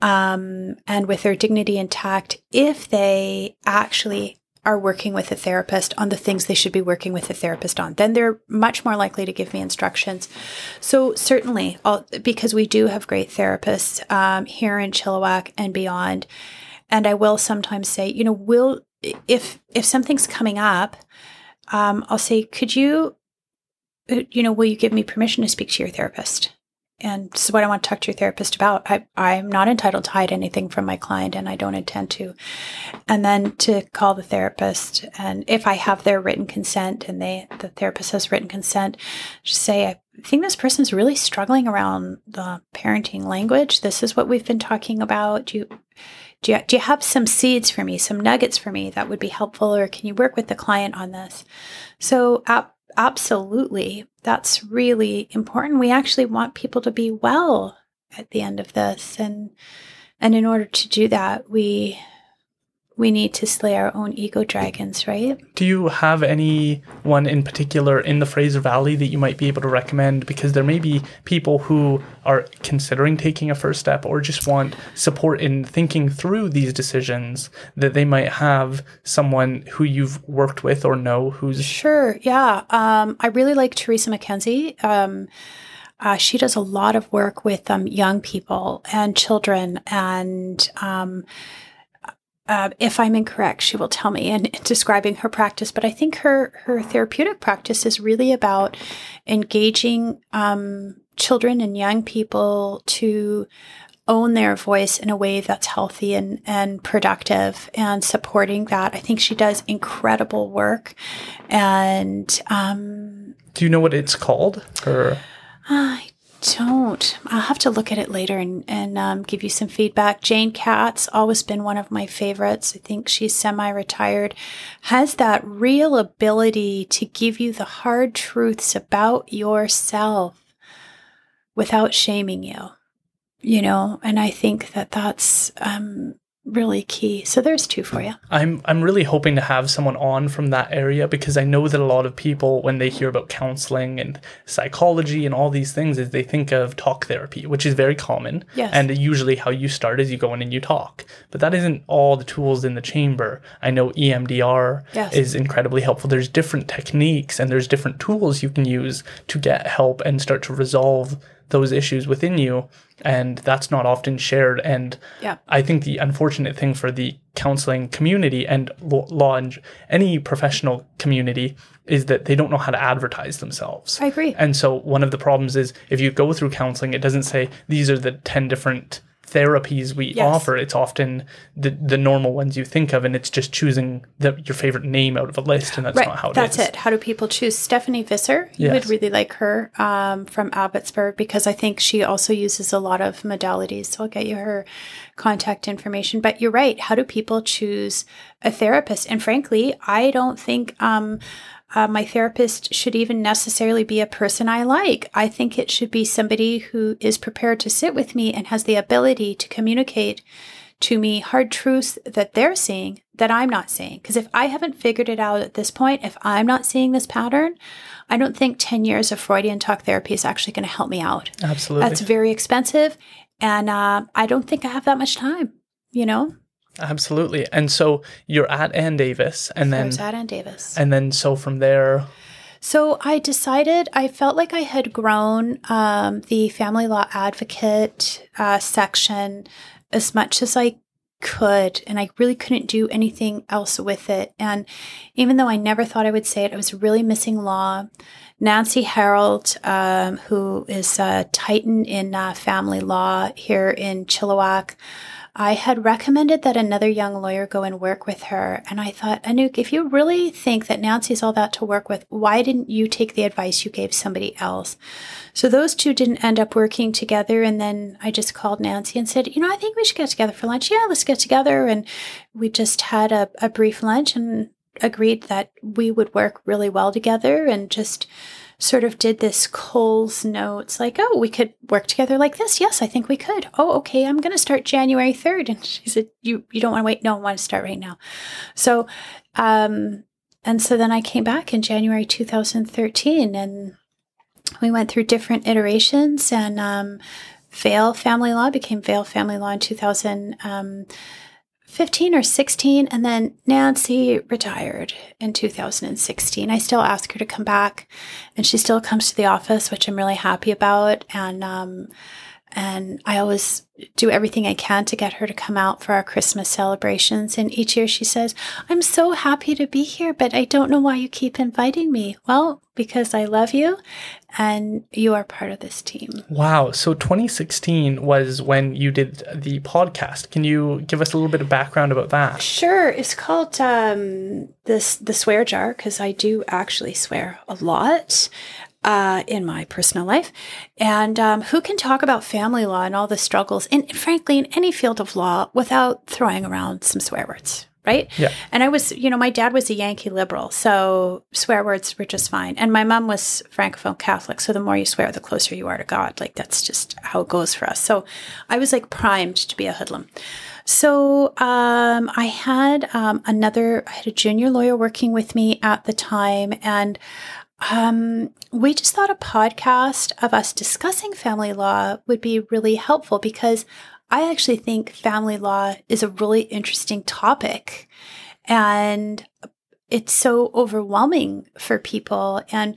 um, and with their dignity intact if they actually are working with a therapist on the things they should be working with a therapist on. Then they're much more likely to give me instructions. So certainly, I'll, because we do have great therapists um, here in Chilliwack and beyond and I will sometimes say, you know, will if if something's coming up, um, I'll say, could you, uh, you know, will you give me permission to speak to your therapist? And this is what I want to talk to your therapist about. I, I'm not entitled to hide anything from my client and I don't intend to. And then to call the therapist. And if I have their written consent and they, the therapist has written consent, just say, I think this person's really struggling around the parenting language. This is what we've been talking about. Do you, do you, do you have some seeds for me, some nuggets for me that would be helpful, or can you work with the client on this? So, absolutely, that's really important. We actually want people to be well at the end of this, and and in order to do that, we we need to slay our own ego dragons, right? Do you have any one in particular in the Fraser Valley that you might be able to recommend? Because there may be people who are considering taking a first step or just want support in thinking through these decisions that they might have someone who you've worked with or know who's. Sure, yeah. Um, I really like Teresa McKenzie. Um, uh, she does a lot of work with um, young people and children and um, uh, if I'm incorrect, she will tell me in, in, describing her practice. But I think her her therapeutic practice is really about engaging um, children and young people to own their voice in a way that's healthy and, and productive and supporting that. I think she does incredible work. And um, do you know what it's called? Or I don't. I'll have to look at it later and, and um, give you some feedback. Jane Katz, always been one of my favorites. I think she's semi retired, has that real ability to give you the hard truths about yourself without shaming you, you know? And I think that that's um, really key. So there's two for you. I'm I'm really hoping to have someone on from that area because I know that a lot of people when they hear about counseling and psychology and all these things is they think of talk therapy, which is very common. Yes. And usually how you start is you go in and you talk. But that isn't all the tools in the chamber. I know EMDR yes. is incredibly helpful. There's different techniques and there's different tools you can use to get help and start to resolve those issues within you and that's not often shared. And yeah. i think the unfortunate thing for the counseling community and law and any professional community is that they don't know how to advertise themselves. I agree. And so one of the problems is if you go through counseling it doesn't say these are the 10 different therapies we yes. offer, it's often the the normal ones you think of, and it's just choosing the, your favorite name out of a list, and that's right. not how it that's is. it. How do people choose? Stephanie Visser, you Yes. would really like her um, from Abbotsford because I think she also uses a lot of modalities. So I'll get you her contact information. But you're right. How do people choose a therapist? And frankly, I don't think. Um, uh, my therapist should even necessarily be a person I like. I think it should be somebody who is prepared to sit with me and has the ability to communicate to me hard truths that they're seeing that I'm not seeing. Because if I haven't figured it out at this point, if I'm not seeing this pattern, I don't think 10 years of Freudian talk therapy is actually going to help me out. Absolutely. That's very expensive. And uh, I don't think I have that much time, you know? Absolutely. And so you're at Ann Davis and So I then was at Ann Davis. and then so from there So I decided I felt like I had grown um, the family law advocate uh, section as much as I could, and I really couldn't do anything else with it. And even though I never thought I would say it, I was really missing law. Nancy Harold, um, who is a titan in uh, family law here in Chilliwack, I had recommended that another young lawyer go and work with her. And I thought, Anouk, if you really think that Nancy's all that to work with, why didn't you take the advice you gave somebody else? So those two didn't end up working together. And then I just called Nancy and said, you know, I think we should get together for lunch. Yeah, let's get together. And we just had a, a brief lunch and agreed that we would work really well together and just sort of did this Coles notes like, oh, we could work together like this. Yes, I think we could. Oh, okay, I'm going to start January 3rd. And she said, you, you don't want to wait? No, I want to start right now. So, um, and so then I came back in January 2013 and we went through different iterations and, um, Vale Family Law became Vale Family Law in 2000. Um, 15 or 16 and then Nancy retired in 2016. I still ask her to come back and she still comes to the office, which I'm really happy about and um and I always do everything I can to get her to come out for our Christmas celebrations. And each year she says, I'm so happy to be here, but I don't know why you keep inviting me. Well, because I love you and you are part of this team. Wow. So 2016 was when you did the podcast. Can you give us a little bit of background about that? Sure. It's called um, this the swear jar because I do actually swear a lot uh, in my personal life. And um, who can talk about family law and all the struggles, and frankly, in any field of law without throwing around some swear words? Right. Yeah. And I was, you know, my dad was a Yankee liberal, so swear words were just fine. And my mom was Francophone Catholic, so the more you swear, the closer you are to God. Like that's just how it goes for us. So I was like primed to be a hoodlum. So um, I had um, another, I had a junior lawyer working with me at the time, and um, we just thought a podcast of us discussing family law would be really helpful because I actually think family law is a really interesting topic. And it's so overwhelming for people. And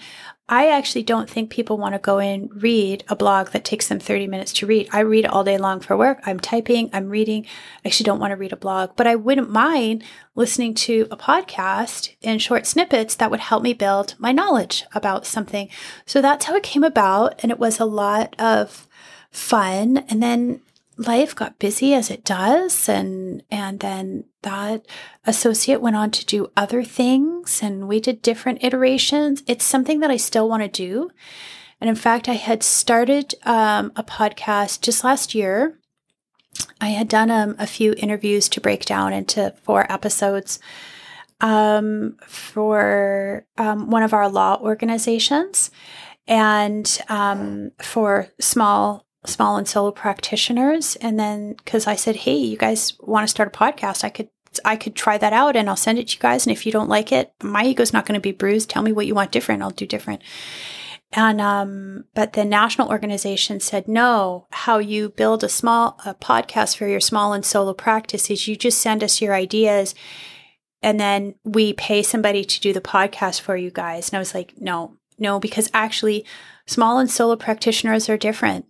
I actually don't think people want to go and read a blog that takes them 30 minutes to read. I read all day long for work. I'm typing, I'm reading. I actually don't want to read a blog, but I wouldn't mind listening to a podcast in short snippets that would help me build my knowledge about something. So that's how it came about. And it was a lot of fun. And then life got busy as it does and and then that associate went on to do other things and we did different iterations. It's something that i still want to do. And in fact i had started um, a podcast just last year. I had done um, a few interviews to break down into four episodes um, for um, one of our law organizations and um, for small small and solo practitioners. And then because I said, hey, you guys want to start a podcast? I could I could try that out and I'll send it to you guys. And if you don't like it, my ego's not going to be bruised. Tell me what you want different. I'll do different. And um, but the national organization said no. How you build a small a podcast for your small and solo practice is you just send us your ideas, and then we pay somebody to do the podcast for you guys. And I was like, no, no, because actually, small and solo practitioners are different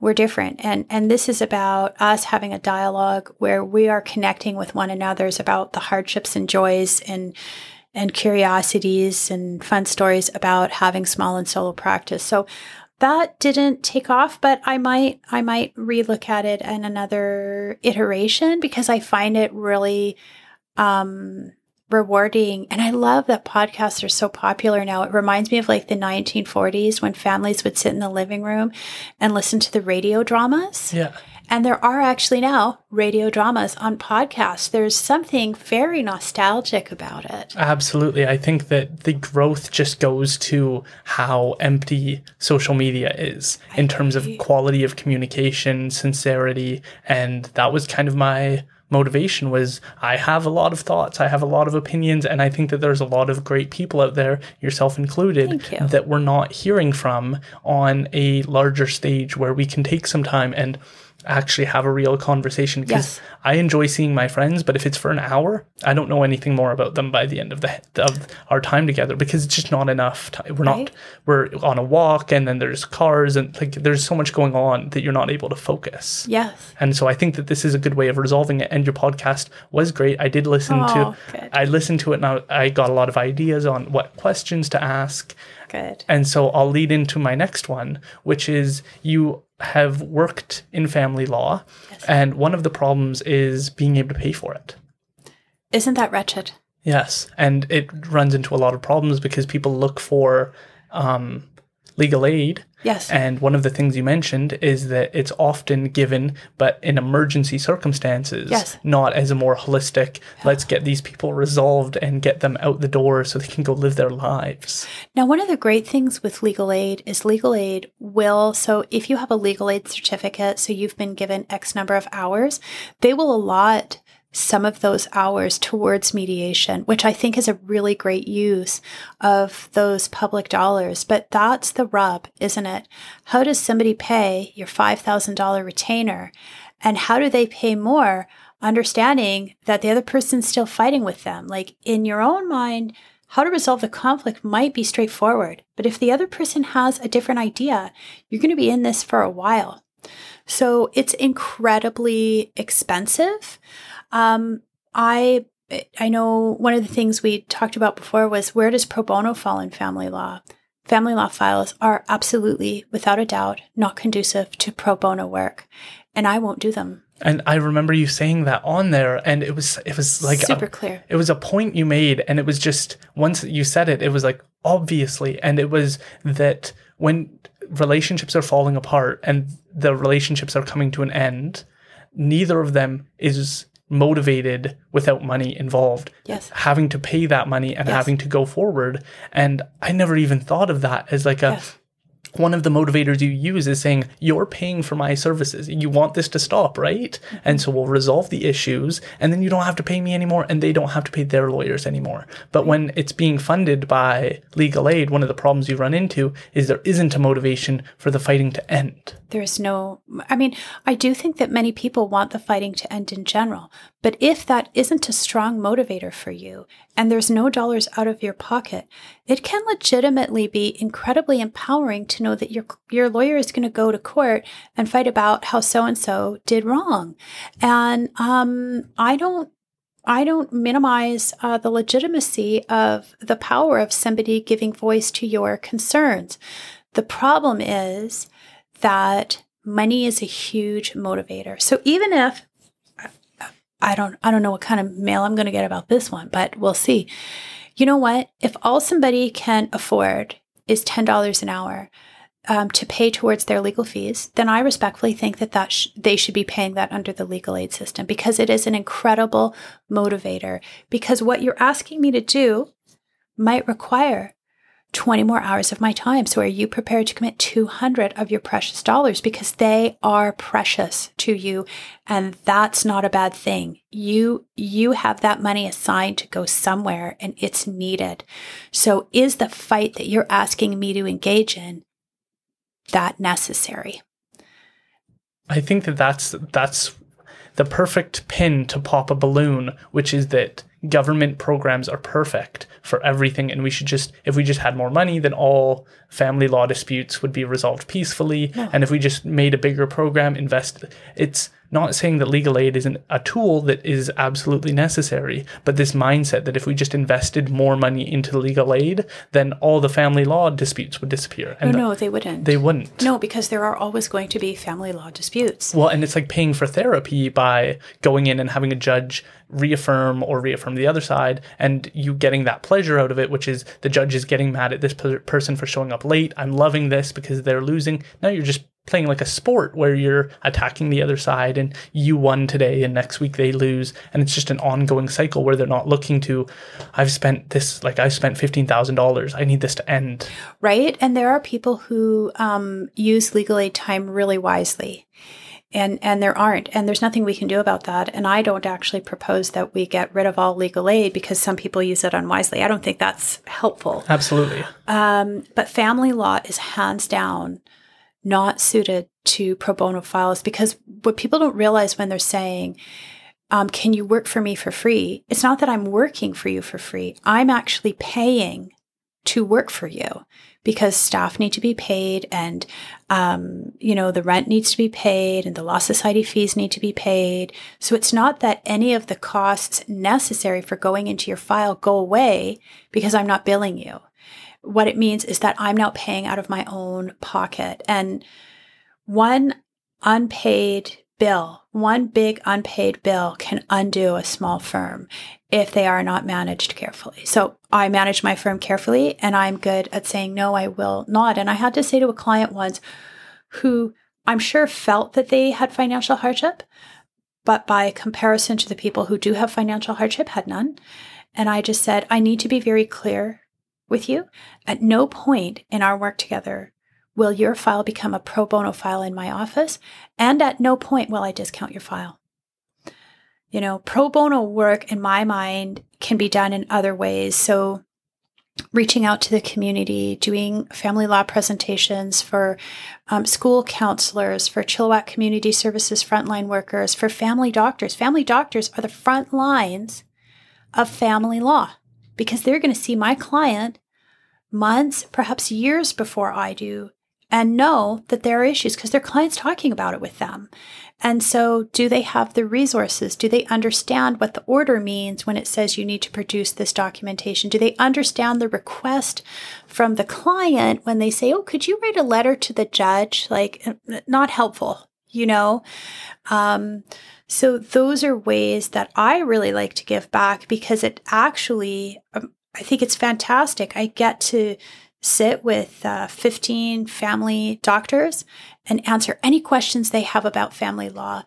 we're different. And and this is about us having a dialogue where we are connecting with one another's about the hardships and joys and and curiosities and fun stories about having small and solo practice. So that didn't take off but i might i might relook at it in another iteration because i find it really um rewarding. And I love that podcasts are so popular now. It reminds me of like the 1940s when families would sit in the living room and listen to the radio dramas. Yeah. And there are actually now radio dramas on podcasts. There's something very nostalgic about it. Absolutely. I think that the growth just goes to how empty social media is in terms of quality of communication, sincerity. And that was kind of my motivation was I have a lot of thoughts, I have a lot of opinions, and I think that there's a lot of great people out there, yourself included, you. that we're not hearing from on a larger stage where we can take some time and actually have a real conversation because yes. I enjoy seeing my friends, but if it's for an hour, I don't know anything more about them by the end of the of our time together because it's just not enough. Time. We're right. not we're on a walk and then there's cars and like there's so much going on that you're not able to focus. Yes. And so I think that this is a good way of resolving it. And your podcast was great. I did listen oh, to good. I listened to it and I, I got a lot of ideas on what questions to ask. Good. And so I'll lead into my next one, which is you have worked in family law, Yes. and one of the problems is being able to pay for it. Isn't that wretched? Yes, and it runs into a lot of problems because people look for um, legal aid. Yes. And one of the things you mentioned is that it's often given, but in emergency circumstances, Yes. not as a more holistic, let's get these people resolved and get them out the door so they can go live their lives. Now, one of the great things with legal aid is legal aid will, so if you have a legal aid certificate, so you've been given X number of hours, they will allot some of those hours towards mediation, which I think is a really great use of those public dollars. But that's the rub, isn't it? How does somebody pay your $5,000 retainer? And how do they pay more? Understanding that the other person's still fighting with them. Like in your own mind, how to resolve the conflict might be straightforward. But if the other person has a different idea, you're going to be in this for a while. So it's incredibly expensive. Um, I I know one of the things we talked about before was where does pro bono fall in family law? Family law files are absolutely, without a doubt, not conducive to pro bono work, and I won't do them. And I remember you saying that on there, and it was it was like a- Super clear. it was a point you made and it was just once you said it it was like obviously and it was that when relationships are falling apart and the relationships are coming to an end neither of them is motivated without money involved Yes. having to pay that money and Yes. having to go forward and i never even thought of that as like a Yes. One of the motivators you use is saying you're paying for my services. You want this to stop right? And so we'll resolve the issues and then you don't have to pay me anymore and they don't have to pay their lawyers anymore. But when it's being funded by legal aid one of the problems you run into is there isn't a motivation for the fighting to end. There's no, I mean, I do think that many people want the fighting to end in general. But if that isn't a strong motivator for you and there's no dollars out of your pocket, it can legitimately be incredibly empowering to know that your, your lawyer is going to go to court and fight about how so and so did wrong. And um, I don't I don't minimize uh, the legitimacy of the power of somebody giving voice to your concerns. The problem is that money is a huge motivator. So even if I don't I don't know what kind of mail I'm going to get about this one, but we'll see. You know what? If all somebody can afford is $10 an hour, um, to pay towards their legal fees, then I respectfully think that that sh- they should be paying that under the legal aid system because it is an incredible motivator. Because what you're asking me to do might require 20 more hours of my time. So are you prepared to commit 200 of your precious dollars because they are precious to you and that's not a bad thing. You you have that money assigned to go somewhere and it's needed. So is the fight that you're asking me to engage in that necessary? I think that that's that's the perfect pin to pop a balloon, which is that government programs are perfect for everything and we should just if we just had more money then all family law disputes would be resolved peacefully. And if we just made a bigger program invest it's not saying that legal aid isn't a tool that is absolutely necessary but this mindset that if we just invested more money into legal aid then all the family law disputes would disappear and no, no, they wouldn't. they wouldn't no, because there are always going to be family law disputes. well, and it's like paying for therapy by going in and having a judge reaffirm or reaffirm the other side, and you getting that pleasure out of it, which is the judge is getting mad at this per- person for showing up late. I'm loving this because they're losing. Now you're just playing like a sport where you're attacking the other side and you won today and next week they lose and it's just an ongoing cycle where they're not looking to i've spent this like i've spent $15000 i need this to end right? And there are people who um, use legal aid time really wisely. And, and there aren't, and there's nothing we can do about that. And I don't actually propose that we get rid of all legal aid because some people use it unwisely. I don't think that's helpful. absolutely Um, but family law is hands down not suited to pro bono files because what people don't realize when they're saying, um, can you work for me for free? It's not that I'm working for you for free. I'm actually paying to work for you because staff need to be paid and, um, you know, the rent needs to be paid and the Law Society fees need to be paid. So it's not that any of the costs necessary for going into your file go away because I'm not billing you what it means is that I'm now paying out of my own pocket. And one unpaid bill, one big unpaid bill can undo a small firm if they are not managed carefully. So I manage my firm carefully and I'm good at saying, no, I will not. And I had to say to a client once who I'm sure felt that they had financial hardship, but by comparison to the people who do have financial hardship had none. And I just said, I need to be very clear with you. At no point in our work together will your file become a pro bono file in my office. And at no point will I discount your file. You know, pro bono work in my mind can be done in other ways. So reaching out to the community, doing family law presentations for um, school counselors, for Chilliwack Community Services frontline workers, for family doctors. Family doctors are the front lines of family law because they're going to see my client months, perhaps years before I do, and know that there are issues because their client's talking about it with them. And so, do they have the resources? Do they understand what the order means when it says you need to produce this documentation? Do they understand the request from the client when they say, Oh, could you write a letter to the judge? Like, not helpful, you know? Um, so, those are ways that I really like to give back because it actually, um, I think it's fantastic. I get to sit with uh, 15 family doctors and answer any questions they have about family law,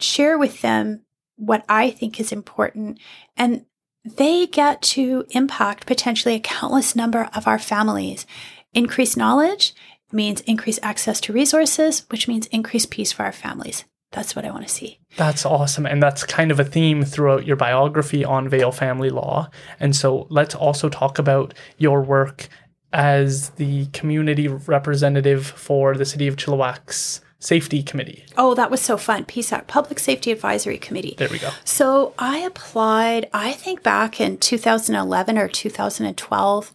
share with them what I think is important, and they get to impact potentially a countless number of our families. Increased knowledge means increased access to resources, which means increased peace for our families. That's what I want to see. That's awesome. And that's kind of a theme throughout your biography on Vale family law. And so let's also talk about your work as the community representative for the City of Chilliwack's Safety Committee. Oh, that was so fun. PSAC, Public Safety Advisory Committee. There we go. So I applied, I think back in 2011 or 2012,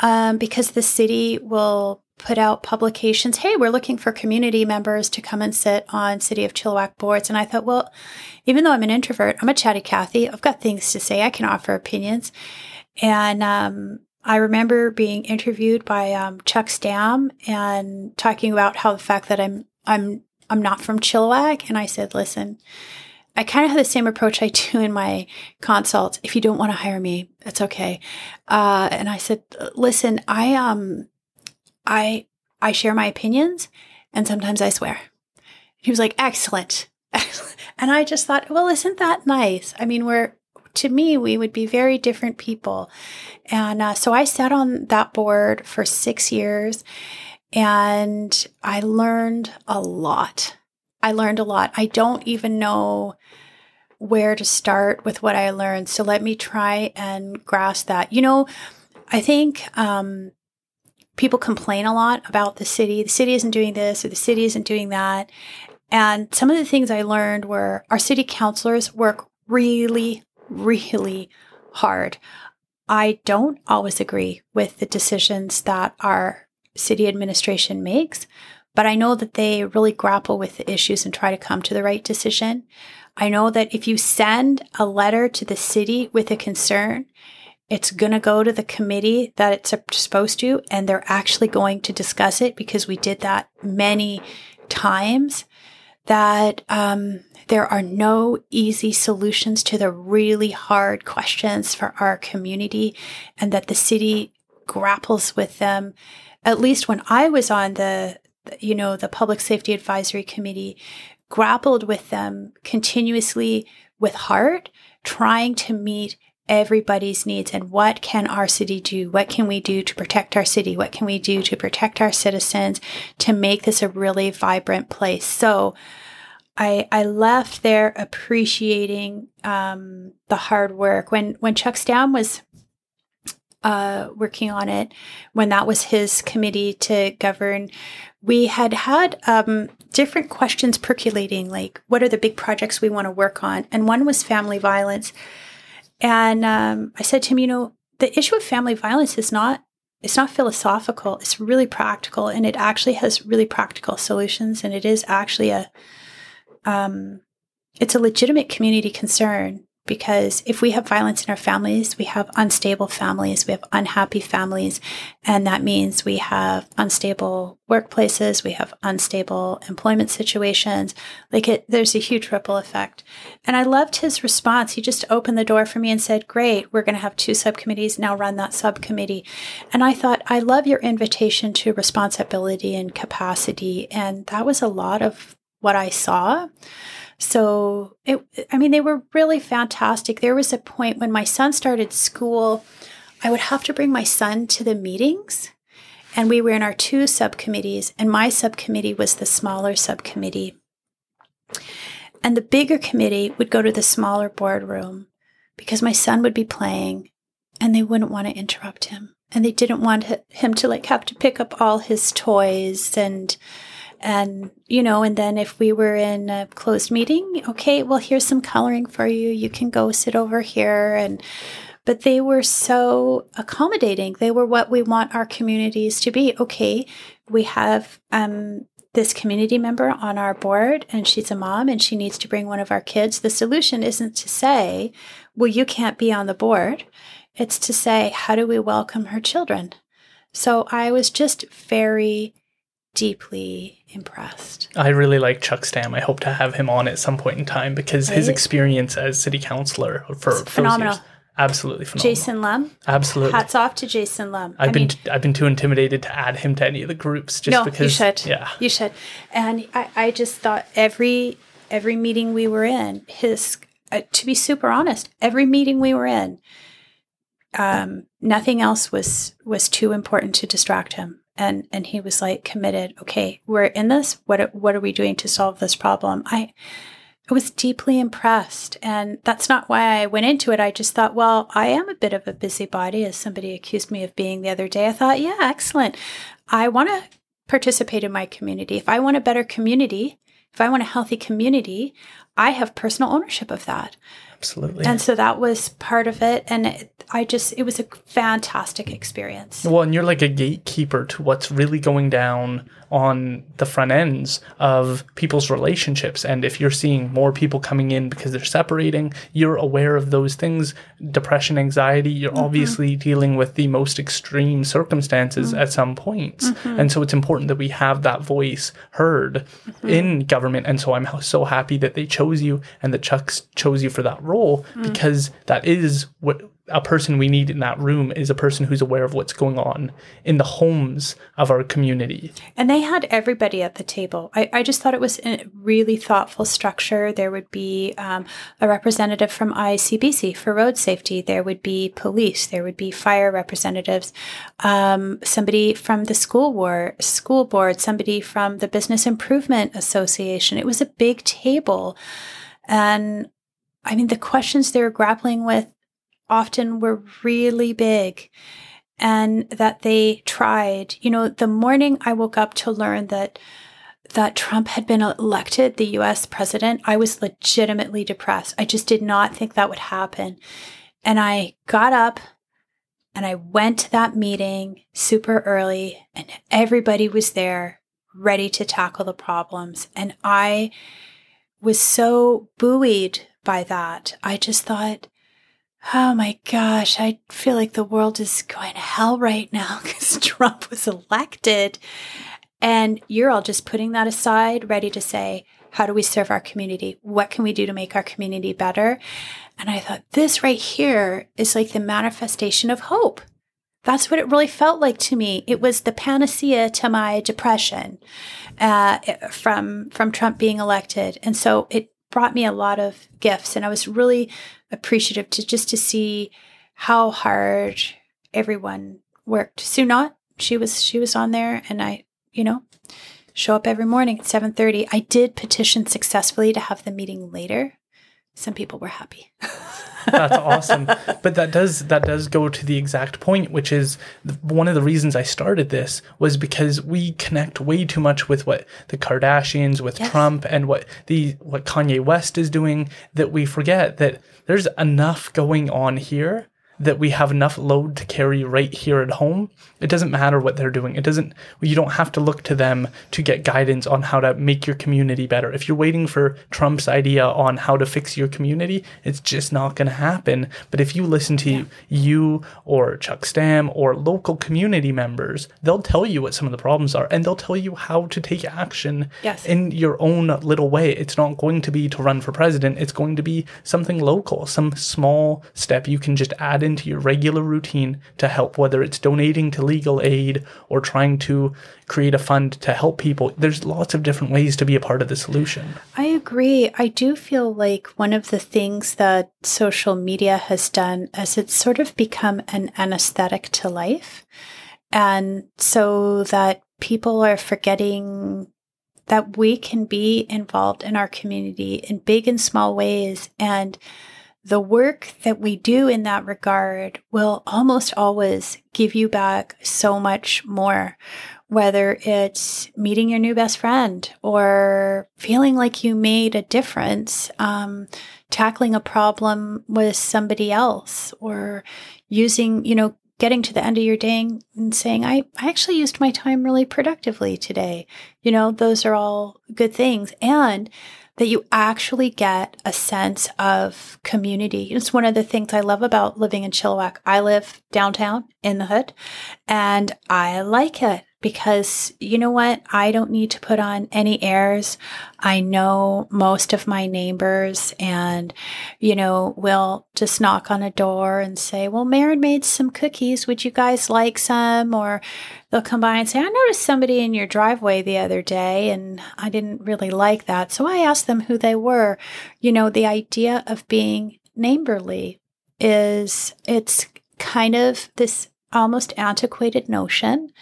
um, because the city will put out publications. Hey, we're looking for community members to come and sit on City of Chilliwack boards. And I thought, well, even though I'm an introvert, I'm a chatty Cathy. I've got things to say. I can offer opinions. And um, I remember being interviewed by um, Chuck Stam and talking about how the fact that I'm I'm I'm not from Chilliwack, and I said, listen, I kind of have the same approach I do in my consults. If you don't want to hire me, that's okay. Uh, and I said, listen, I um, I I share my opinions, and sometimes I swear. He was like, excellent. (laughs) and I just thought, well, isn't that nice? I mean, we're to me, we would be very different people. And uh, so I sat on that board for six years and I learned a lot. I learned a lot. I don't even know where to start with what I learned. So let me try and grasp that. You know, I think um, people complain a lot about the city. The city isn't doing this or the city isn't doing that. And some of the things I learned were our city councilors work really, really hard. I don't always agree with the decisions that our city administration makes, but I know that they really grapple with the issues and try to come to the right decision. I know that if you send a letter to the city with a concern, it's going to go to the committee that it's supposed to, and they're actually going to discuss it because we did that many times. That um, there are no easy solutions to the really hard questions for our community and that the city grapples with them. At least when I was on the, you know, the public safety advisory committee, grappled with them continuously with heart, trying to meet everybody's needs and what can our city do? What can we do to protect our city? What can we do to protect our citizens to make this a really vibrant place? So I, I left there appreciating um, the hard work. When when Chuck Stam was uh, working on it, when that was his committee to govern, we had had um, different questions percolating, like what are the big projects we want to work on, and one was family violence. And um, I said to him, you know, the issue of family violence is not it's not philosophical; it's really practical, and it actually has really practical solutions, and it is actually a um, it's a legitimate community concern. Because if we have violence in our families, we have unstable families, we have unhappy families, and that means we have unstable workplaces, we have unstable employment situations. Like it, there's a huge ripple effect. And I loved his response. He just opened the door for me and said, Great, we're going to have two subcommittees. Now run that subcommittee. And I thought, I love your invitation to responsibility and capacity. And that was a lot of what I saw. So it, I mean, they were really fantastic. There was a point when my son started school, I would have to bring my son to the meetings. And we were in our two subcommittees, and my subcommittee was the smaller subcommittee. And the bigger committee would go to the smaller boardroom because my son would be playing and they wouldn't want to interrupt him. And they didn't want him to like have to pick up all his toys and and you know and then if we were in a closed meeting okay well here's some coloring for you. You can go sit over here. And but they were so accommodating. They were what we want our communities to be. Okay we have um, this community member on our board and she's a mom and she needs to bring one of our kids. The solution isn't to say well you can't be on the board. It's to say how do we welcome her children? So i was just very deeply impressed. I really like Chuck Stam. I hope to have him on at some point in time because right? his experience as city councilor for, phenomenal. Years, absolutely phenomenal. Jason Lum. Absolutely. Hats off to Jason Lum. I've I been mean, t- I've been too intimidated to add him to any of the groups just no, because you should. Yeah. You should. And I, I just thought every every meeting we were in, his uh, to be super honest, every meeting we were in, um, nothing else was was too important to distract him and and he was like committed okay we're in this. What what are we doing to solve this problem? I I was deeply impressed and that's not why I went into it. I just thought well I am a bit of a busybody as somebody accused me of being the other day. I thought yeah excellent. I want to participate in my community. If I want a better community if I want a healthy community I have personal ownership of that Absolutely. And so that was part of it. And it, I just, it was a fantastic experience. Well, and you're like a gatekeeper to what's really going down on the front ends of people's relationships. And if you're seeing more people coming in because they're separating, you're aware of those things. Depression, anxiety, you're mm-hmm. obviously dealing with the most extreme circumstances mm-hmm. at some points. Mm-hmm. And so it's important that we have that voice heard mm-hmm. in government. And so I'm so happy that they chose you and that Chuck chose you for that role mm. because that is what a person we need in that room is a person who's aware of what's going on in the homes of our community. And they had everybody at the table. I, I just thought it was a really thoughtful structure. There would be um, a representative from ICBC for road safety. There would be police. There would be fire representatives. Um, somebody from the school war, school board. Somebody from the Business Improvement Association. It was a big table, and I mean the questions they were grappling with often were really big and that they tried. You know, the morning I woke up to learn that that Trump had been elected the US president, I was legitimately depressed. I just did not think that would happen. And I got up and I went to that meeting super early and everybody was there ready to tackle the problems. And I was so buoyed by that. I just thought, Oh my gosh, I feel like the world is going to hell right now (laughs) because Trump was elected. And you're all just putting that aside, ready to say, how do we serve our community? What can we do to make our community better? And I thought, this right here is like the manifestation of hope. That's what it really felt like to me. It was the panacea to my depression uh, from from Trump being elected, and so it brought me a lot of gifts. And I was really appreciative to just to see how hard everyone worked. Sue Knott, she was she was on there and I, you know, show up every morning at 7:30. I did petition successfully to have the meeting later. Some people were happy. (laughs) That's awesome. But that does that does go to the exact point, which is one of the reasons I started this was because we connect way too much with what the Kardashians, with yes. Trump, and what the what Kanye West is doing that we forget that there's enough going on here that we have enough load to carry right here at home, it doesn't matter what they're doing. It doesn't, you don't have to look to them to get guidance on how to make your community better. If you're waiting for Trump's idea on how to fix your community, it's just not going to happen. But if you listen to yeah. you or Chuck Stam or local community members, they'll tell you what some of the problems are and they'll tell you how to take action yes. in your own little way. It's not going to be to run for president. It's going to be something local, some small step you can just add into your regular routine to help, whether it's donating to legal aid or trying to create a fund to help people. There's lots of different ways to be a part of the solution. I agree. I do feel like one of the things that social media has done is it's sort of become an anesthetic to life. And so that people are forgetting that we can be involved in our community in big and small ways. And the work that we do in that regard will almost always give you back so much more. Whether it's meeting your new best friend or feeling like you made a difference, um, tackling a problem with somebody else, or using, you know, getting to the end of your day and saying, I, I actually used my time really productively today. You know, those are all good things. And that you actually get a sense of community. It's one of the things I love about living in Chilliwack. I live downtown in the hood and I like it because you know what? I don't need to put on any airs. I know most of my neighbors and, you know, will just knock on a door and say, well, Marin made some cookies. Would you guys like some? Or they'll come by and say, I noticed somebody in your driveway the other day and I didn't really like that. So I asked them who they were. You know, the idea of being neighborly is, it's kind of this almost antiquated notion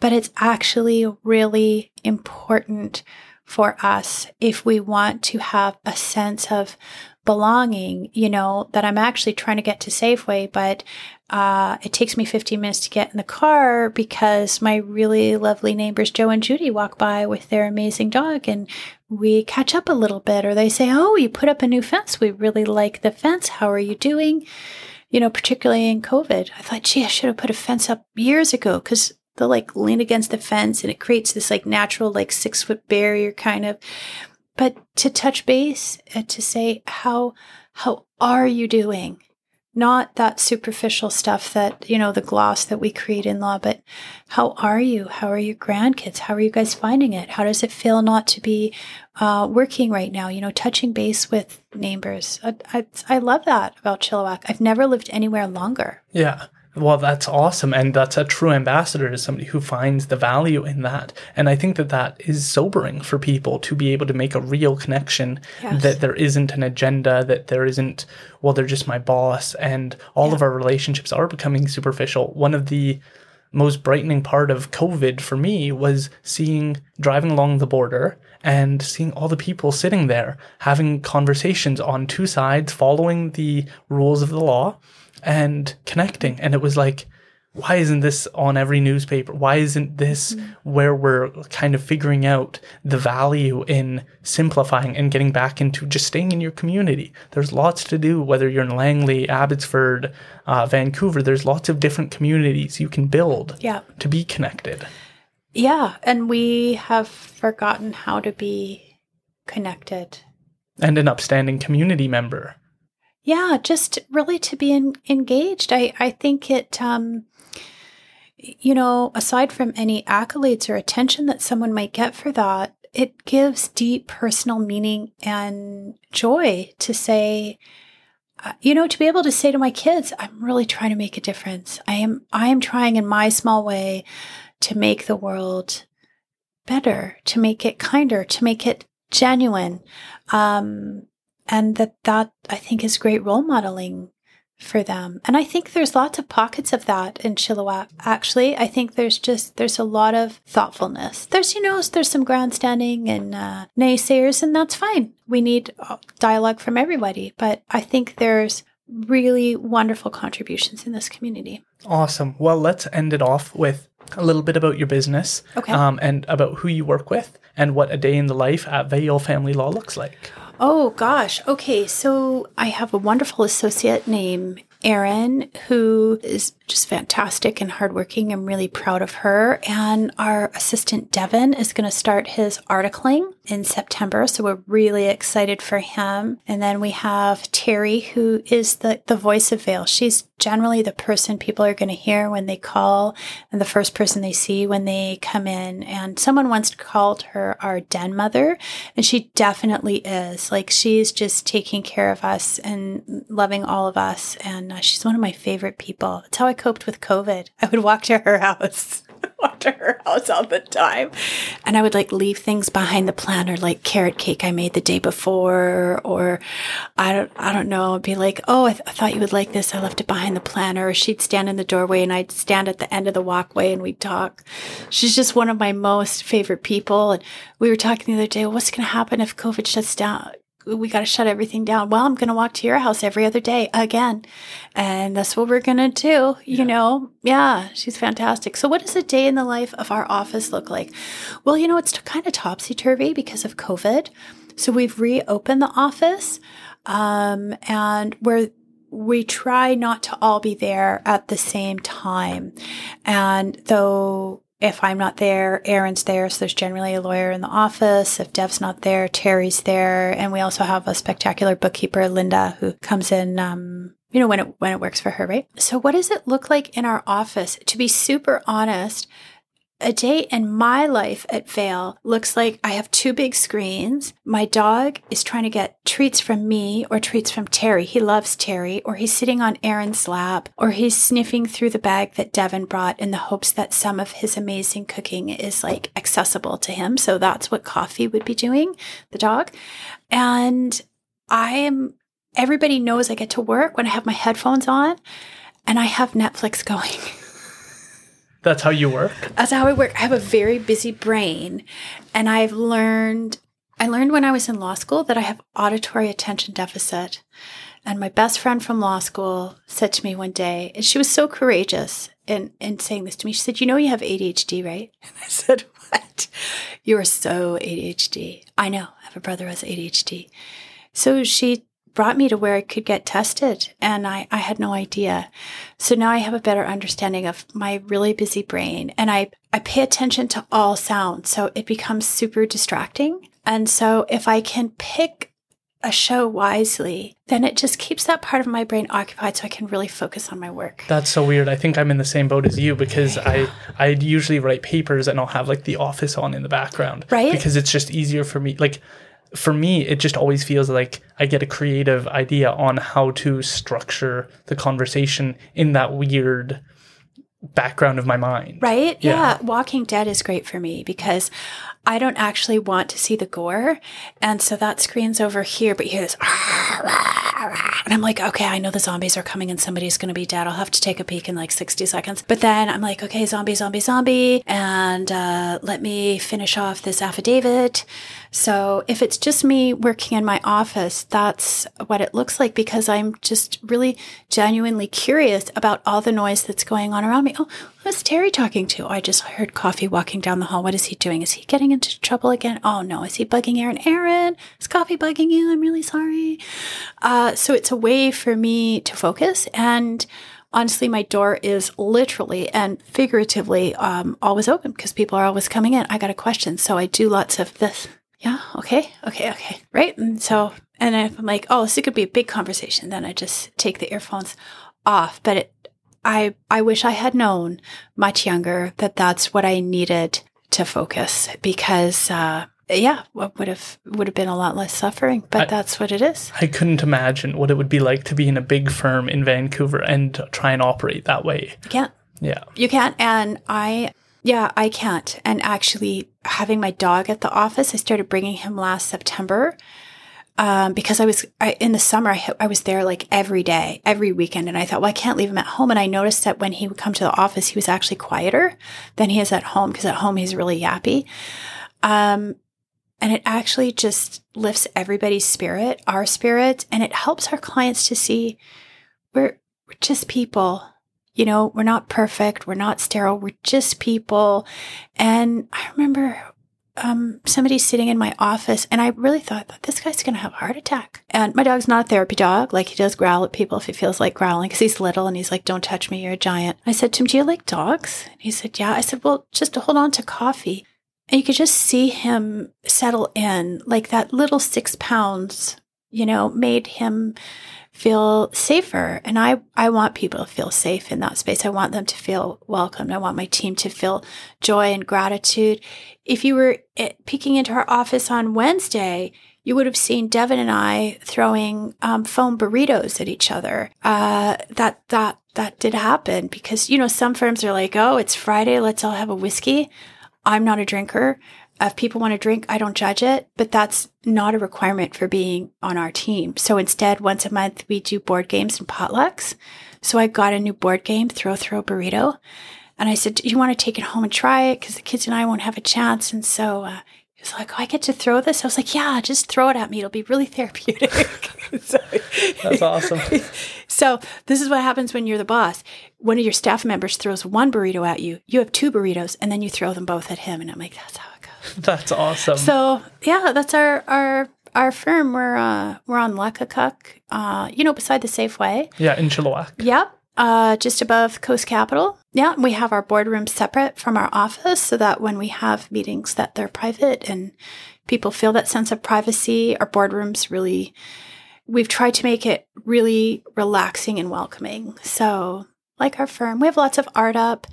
but it's actually really important for us if we want to have a sense of belonging, you know, that I'm actually trying to get to Safeway, but uh, it takes me 15 minutes to get in the car because my really lovely neighbors, Joe and Judy, walk by with their amazing dog and we catch up a little bit. Or they say, Oh, you put up a new fence. We really like the fence. How are you doing? You know, particularly in COVID. I thought, gee, I should have put a fence up years ago because they'll like lean against the fence and it creates this like natural like six foot barrier kind of. But to touch base and to say how how are you doing? Not that superficial stuff that you know the gloss that we create in law but how are you? How are your grandkids? How are you guys finding it? How does it feel not to be uh, working right now? You know touching base with neighbors. I, I, I love that about chilliwack. I've never lived anywhere longer. Yeah well, that's awesome. And that's a true ambassador to somebody who finds the value in that. And I think that that is sobering for people to be able to make a real connection yes. that there isn't an agenda, that there isn't, well, they're just my boss. And all yeah. of our relationships are becoming superficial. One of the most brightening part of COVID for me was seeing driving along the border and seeing all the people sitting there having conversations on two sides, following the rules of the law and connecting. And it was like, why isn't this on every newspaper? Why isn't this mm-hmm. where we're kind of figuring out the value in simplifying and getting back into just staying in your community? There's lots to do, whether you're in Langley, Abbotsford, uh, Vancouver, there's lots of different communities you can build yeah. to be connected. Yeah. And we have forgotten how to be connected. And an upstanding community member yeah, just really to be in, engaged. I, I think it, um, you know, aside from any accolades or attention that someone might get for that, it gives deep personal meaning and joy to say, uh, you know, to be able to say to my kids, I'm really trying to make a difference. I am, I am trying in my small way to make the world better, to make it kinder, to make it genuine. Um, and that that I think is great role modeling for them. And I think there's lots of pockets of that in Chilliwack. Actually, I think there's just there's a lot of thoughtfulness. There's you know there's some grandstanding and uh, naysayers, and that's fine. We need uh, dialogue from everybody, but I think there's really wonderful contributions in this community. Awesome. Well, let's end it off with a little bit about your business, okay, um, and about who you work with and what a day in the life at Vale Family Law looks like. Oh gosh. Okay. So I have a wonderful associate named Aaron, who is just fantastic and hardworking. I'm really proud of her. And our assistant Devin is going to start his articling in September. So we're really excited for him. And then we have Terry, who is the, the voice of Vale. She's generally the person people are going to hear when they call and the first person they see when they come in. And someone once called her our den mother, and she definitely is. Like she's just taking care of us and loving all of us. And uh, she's one of my favorite people. That's how I coped with COVID. I would walk to her house. (laughs) walk to her house all the time. And I would like leave things behind the planner, like carrot cake I made the day before, or I don't, I don't know. I'd be like, oh, I, th- I thought you would like this. I left it behind the planner. Or she'd stand in the doorway and I'd stand at the end of the walkway and we'd talk. She's just one of my most favorite people. And we were talking the other day, well, what's going to happen if COVID shuts down? We got to shut everything down. Well, I'm going to walk to your house every other day again. And that's what we're going to do. You yeah. know, yeah, she's fantastic. So, what does a day in the life of our office look like? Well, you know, it's kind of topsy turvy because of COVID. So, we've reopened the office um, and we're we try not to all be there at the same time. And though if I'm not there, Aaron's there. So there's generally a lawyer in the office. If Dev's not there, Terry's there. And we also have a spectacular bookkeeper, Linda, who comes in, um, you know, when it, when it works for her, right? So what does it look like in our office? To be super honest, a day in my life at Vale looks like I have two big screens. My dog is trying to get treats from me or treats from Terry. He loves Terry, or he's sitting on Aaron's lap, or he's sniffing through the bag that Devin brought in the hopes that some of his amazing cooking is like accessible to him. So that's what Coffee would be doing, the dog. And I am, everybody knows I get to work when I have my headphones on and I have Netflix (laughs) going. That's how you work? That's how I work. I have a very busy brain. And I've learned, I learned when I was in law school that I have auditory attention deficit. And my best friend from law school said to me one day, and she was so courageous in, in saying this to me. She said, You know, you have ADHD, right? (laughs) And I said, What? You are so ADHD. I know. I have a brother who has ADHD. So she brought me to where I could get tested and I, I had no idea. So now I have a better understanding of my really busy brain and I, I pay attention to all sounds. So it becomes super distracting. And so if I can pick a show wisely, then it just keeps that part of my brain occupied so I can really focus on my work. That's so weird. I think I'm in the same boat as you because I I usually write papers and I'll have like the office on in the background. Right. Because it's just easier for me. Like for me, it just always feels like I get a creative idea on how to structure the conversation in that weird background of my mind. Right? Yeah. yeah. Walking Dead is great for me because I don't actually want to see the gore. And so that screen's over here, but you hear this. And I'm like, okay, I know the zombies are coming and somebody's going to be dead. I'll have to take a peek in like 60 seconds. But then I'm like, okay, zombie, zombie, zombie. And uh, let me finish off this affidavit. So if it's just me working in my office, that's what it looks like because I'm just really genuinely curious about all the noise that's going on around me. Oh, who's Terry talking to? I just heard Coffee walking down the hall. What is he doing? Is he getting into trouble again? Oh no, is he bugging Aaron? Erin, is Coffee bugging you? I'm really sorry. Uh, so it's a way for me to focus and honestly, my door is literally and figuratively um, always open because people are always coming in. I got a question. So I do lots of this yeah, okay, okay, okay, right? And so, and if I'm like, oh, this could be a big conversation, then I just take the earphones off. But it, I, I wish I had known much younger that that's what I needed to focus because, uh, yeah, what would have would have been a lot less suffering, but I, that's what it is. I couldn't imagine what it would be like to be in a big firm in Vancouver and try and operate that way. You can't. Yeah, you can't. And I yeah, I can't. And actually, having my dog at the office, I started bringing him last September um, because I was I, in the summer. I, I was there like every day, every weekend, and I thought, well, I can't leave him at home. And I noticed that when he would come to the office, he was actually quieter than he is at home because at home he's really yappy. Um, and it actually just lifts everybody's spirit, our spirit, and it helps our clients to see we're, we're just people you know, we're not perfect. We're not sterile. We're just people. And I remember um, somebody sitting in my office, and I really thought that this guy's going to have a heart attack. And my dog's not a therapy dog. Like he does growl at people if he feels like growling because he's little and he's like, "Don't touch me, you're a giant." I said to him, "Do you like dogs?" And he said, "Yeah." I said, "Well, just hold on to coffee." And you could just see him settle in, like that little six pounds, you know, made him feel safer. And I, I want people to feel safe in that space. I want them to feel welcomed. I want my team to feel joy and gratitude. If you were eh, peeking into our office on Wednesday, you would have seen Devin and I throwing um, foam burritos at each other. Uh, that that that did happen because you know some firms are like, oh, it's Friday, let's all have a whiskey. I'm not a drinker. If people want to drink, I don't judge it, but that's not a requirement for being on our team. So instead, once a month, we do board games and potlucks. So I got a new board game, Throw Throw Burrito. And I said, Do you want to take it home and try it? Because the kids and I won't have a chance. And so uh, he was like, Oh, I get to throw this? I was like, Yeah, just throw it at me. It'll be really therapeutic. (laughs) so, That's awesome. (laughs) so this is what happens when you're the boss. One of your staff members throws one burrito at you. You have two burritos, and then you throw them both at him. And I'm like, That's how. (laughs) That's awesome. So yeah, that's our our our firm. We're uh, we're on Luckakuck, uh, you know, beside the Safeway. Yeah, in Chilliwack. Yep. Uh, just above Coast Capital. Yeah, we have our boardroom separate from our office so that when we have meetings that they're private and people feel that sense of privacy, our boardrooms really we've tried to make it really relaxing and welcoming. So, like our firm, we have lots of art up.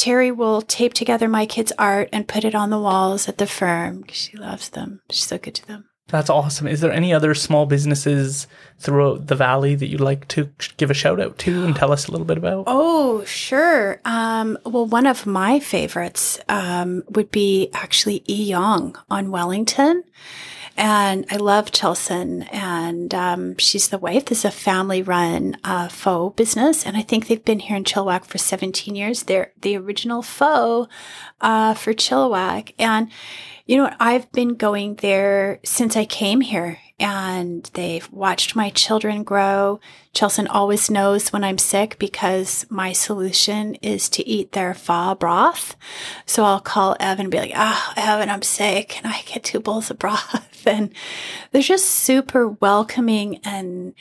Terry will tape together my kids' art and put it on the walls at the firm because she loves them. She's so good to them. That's awesome. Is there any other small businesses throughout the valley that you'd like to give a shout out to and tell us a little bit about? Oh, sure. Um, well, one of my favorites um, would be actually E Young on Wellington. And I love Chelson, and um, she's the wife. This is a family-run uh, pho business, and I think they've been here in Chilliwack for 17 years. They're the original pho uh, for Chilliwack, and you know, what? I've been going there since I came here and they've watched my children grow. Chelson always knows when I'm sick because my solution is to eat their pho broth. So I'll call Evan and be like, ah, oh, Evan, I'm sick. Can I get two bowls of broth? (laughs) And they're just super welcoming and,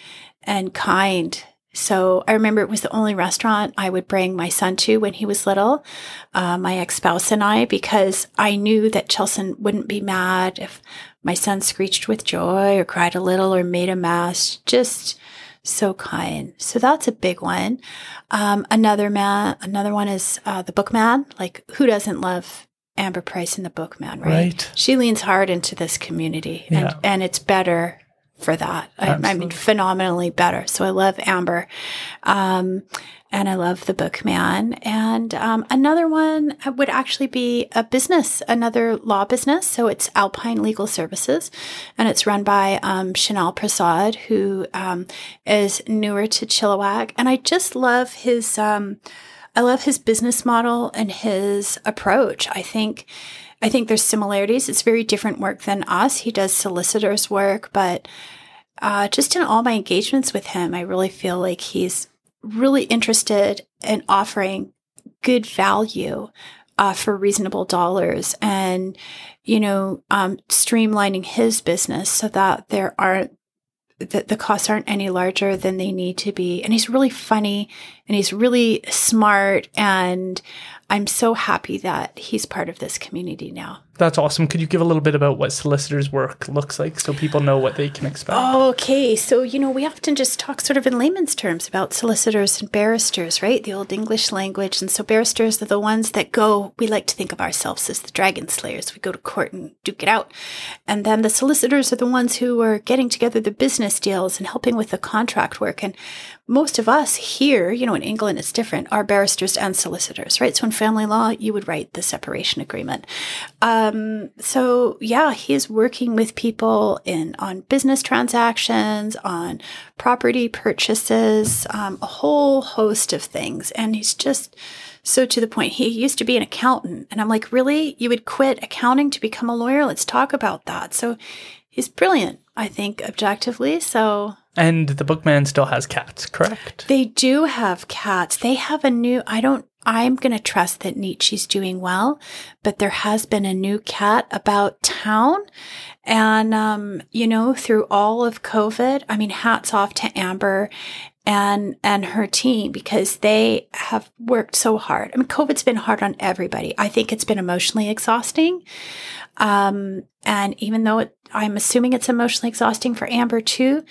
and kind. So I remember it was the only restaurant I would bring my son to when he was little, uh, my ex spouse and I, because I knew that Chelson wouldn't be mad if my son screeched with joy or cried a little or made a mess. Just so kind. So that's a big one. Um, another man, another one is uh, the Bookman. Like, who doesn't love Amber Price in the Bookman, right? Right. She leans hard into this community, and Yeah. and it's better for that. I, I mean, phenomenally better. So I love Amber. Um, and I love the Bookman. And um, another one would actually be a business, another law business. So it's Alpine Legal Services, and it's run by um, Chanel Prasad, who um, is newer to Chilliwack. And I just love his. Um, I love his business model and his approach. I think I think there's similarities. It's very different work than us. He does solicitors work, but uh, just in all my engagements with him, I really feel like he's really interested in offering good value uh, for reasonable dollars and, you know, um, streamlining his business so that there aren't that the costs aren't any larger than they need to be. And he's really funny and he's really smart. And I'm so happy that he's part of this community now. That's awesome. Could you give a little bit about what solicitors' work looks like so people know what they can expect? Okay, so you know, we often just talk sort of in layman's terms about solicitors and barristers, right? The old English language. And so barristers are the ones that go, we like to think of ourselves as the dragon slayers. We go to court and duke it out. And then the solicitors are the ones who are getting together the business deals and helping with the contract work. And most of us here, you know, in England, it's different, are barristers and solicitors, right? So in family law, you would write the separation agreement. Um, so yeah, he's working with people in on business transactions, on property purchases, um, a whole host of things, and he's just so to the point. He used to be an accountant, and I'm like, really? You would quit accounting to become a lawyer? Let's talk about that. So he's brilliant, I think, objectively. So And the bookman still has cats, correct? they do have cats. They have a new, I don't, I'm going to trust that Nietzsche's doing well, but there has been a new cat about town. And, um, you know, through all of COVID, I mean, hats off to Amber and, and her team because they have worked so hard. I mean, COVID's been hard on everybody. I think it's been emotionally exhausting. Um, and even though it, I'm assuming it's emotionally exhausting for Amber too,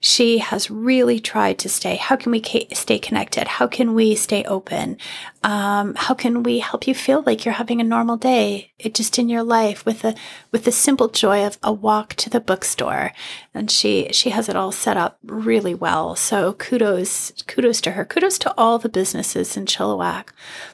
she has really tried to stay. How can we ca- stay connected? How can we stay open? Um, how can we help you feel like you're having a normal day, it just in your life with the with the simple joy of a walk to the bookstore? And she she has it all set up really well. So kudos kudos to her. Kudos to all the businesses in Chilliwack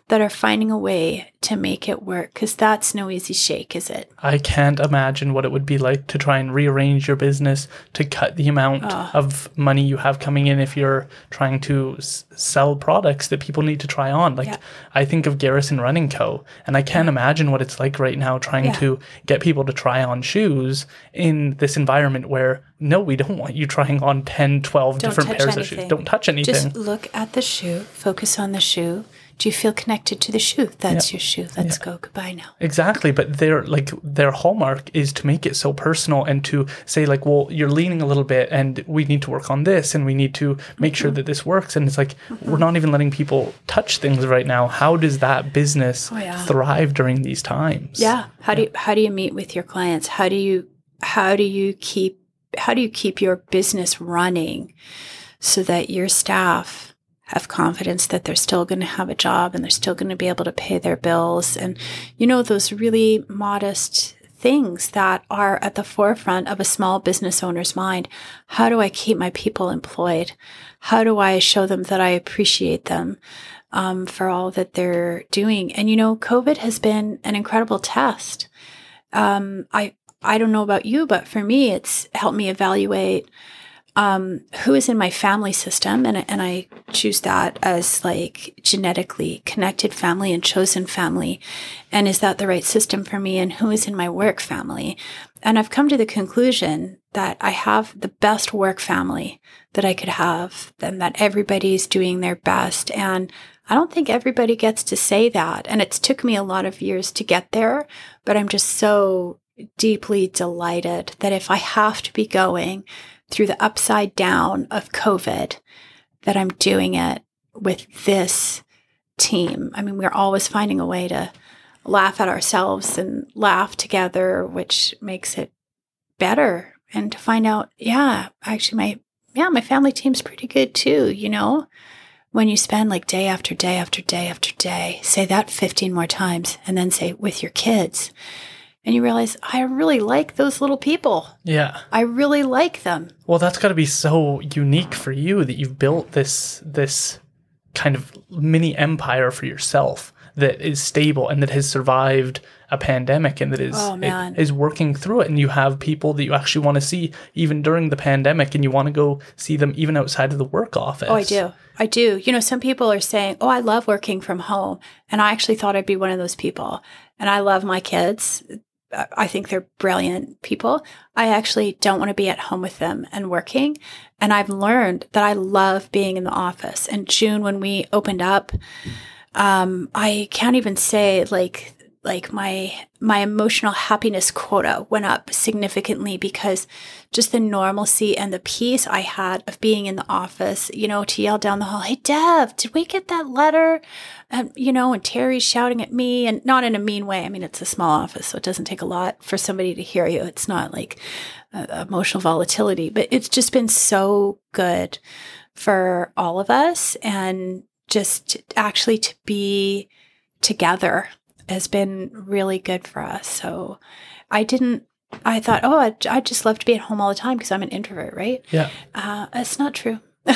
that are finding a way to make it work because that's no easy shake, is it? I can't imagine what it would be like to try and rearrange your business to cut the amount oh. of money you have coming in if you're trying to s- sell products that people need to try on. Like, yeah. I think of Garrison Running Co., and I can't imagine what it's like right now trying yeah. to get people to try on shoes in this environment where no, we don't want you trying on 10, 12 don't different pairs anything. of shoes. Don't touch anything. Just look at the shoe, focus on the shoe, do you feel connected to the shoe? That's yeah. your shoe. Let's yeah. go. Goodbye now. Exactly. But their like their hallmark is to make it so personal and to say like, well, you're leaning a little bit and we need to work on this and we need to make mm-hmm. sure that this works. And it's like mm-hmm. we're not even letting people touch things right now. How does that business oh, yeah. thrive during these times? Yeah. How do you how do you meet with your clients? How do you how do you keep how do you keep your business running so that your staff have confidence that they're still going to have a job and they're still going to be able to pay their bills. And, you know, those really modest things that are at the forefront of a small business owner's mind. How do I keep my people employed? How do I show them that I appreciate them um, for all that they're doing? And, you know, COVID has been an incredible test. Um, I, I don't know about you, but for me, it's helped me evaluate um, who is in my family system, and and I choose that as like genetically connected family and chosen family, and is that the right system for me? And who is in my work family? And I've come to the conclusion that I have the best work family that I could have, and that everybody's doing their best. And I don't think everybody gets to say that. And it's took me a lot of years to get there, but I'm just so deeply delighted that if I have to be going through the upside down of COVID that I'm doing it with this team. I mean, we're always finding a way to laugh at ourselves and laugh together, which makes it better. And to find out, yeah, actually, my yeah, my family team's pretty good too. You know, when you spend like day after day after day after day, say that 15 more times, and then say with your kids and you realize I really like those little people. Yeah. I really like them. Well, that's got to be so unique for you that you've built this this kind of mini empire for yourself that is stable and that has survived a pandemic and that is oh, is working through it and you have people that you actually want to see even during the pandemic and you want to go see them even outside of the work office. Oh, I do. I do. You know, some people are saying, "Oh, I love working from home." And I actually thought I'd be one of those people. And I love my kids. I think they're brilliant people. I actually don't want to be at home with them and working. And I've learned that I love being in the office. And June, when we opened up, um, I can't even say like like my my emotional happiness quota went up significantly because just the normalcy and the peace I had of being in the office, you know, to yell down the hall, "Hey Dev, did we get that letter?" And you know, and Terry's shouting at me and not in a mean way. I mean, it's a small office, so it doesn't take a lot for somebody to hear you. It's not like uh, emotional volatility, but it's just been so good for all of us and just actually to be together has been really good for us. So I didn't, I thought, oh, I'd just love to be at home all the time because I'm an introvert, right? Yeah. Uh, it's not true. (laughs)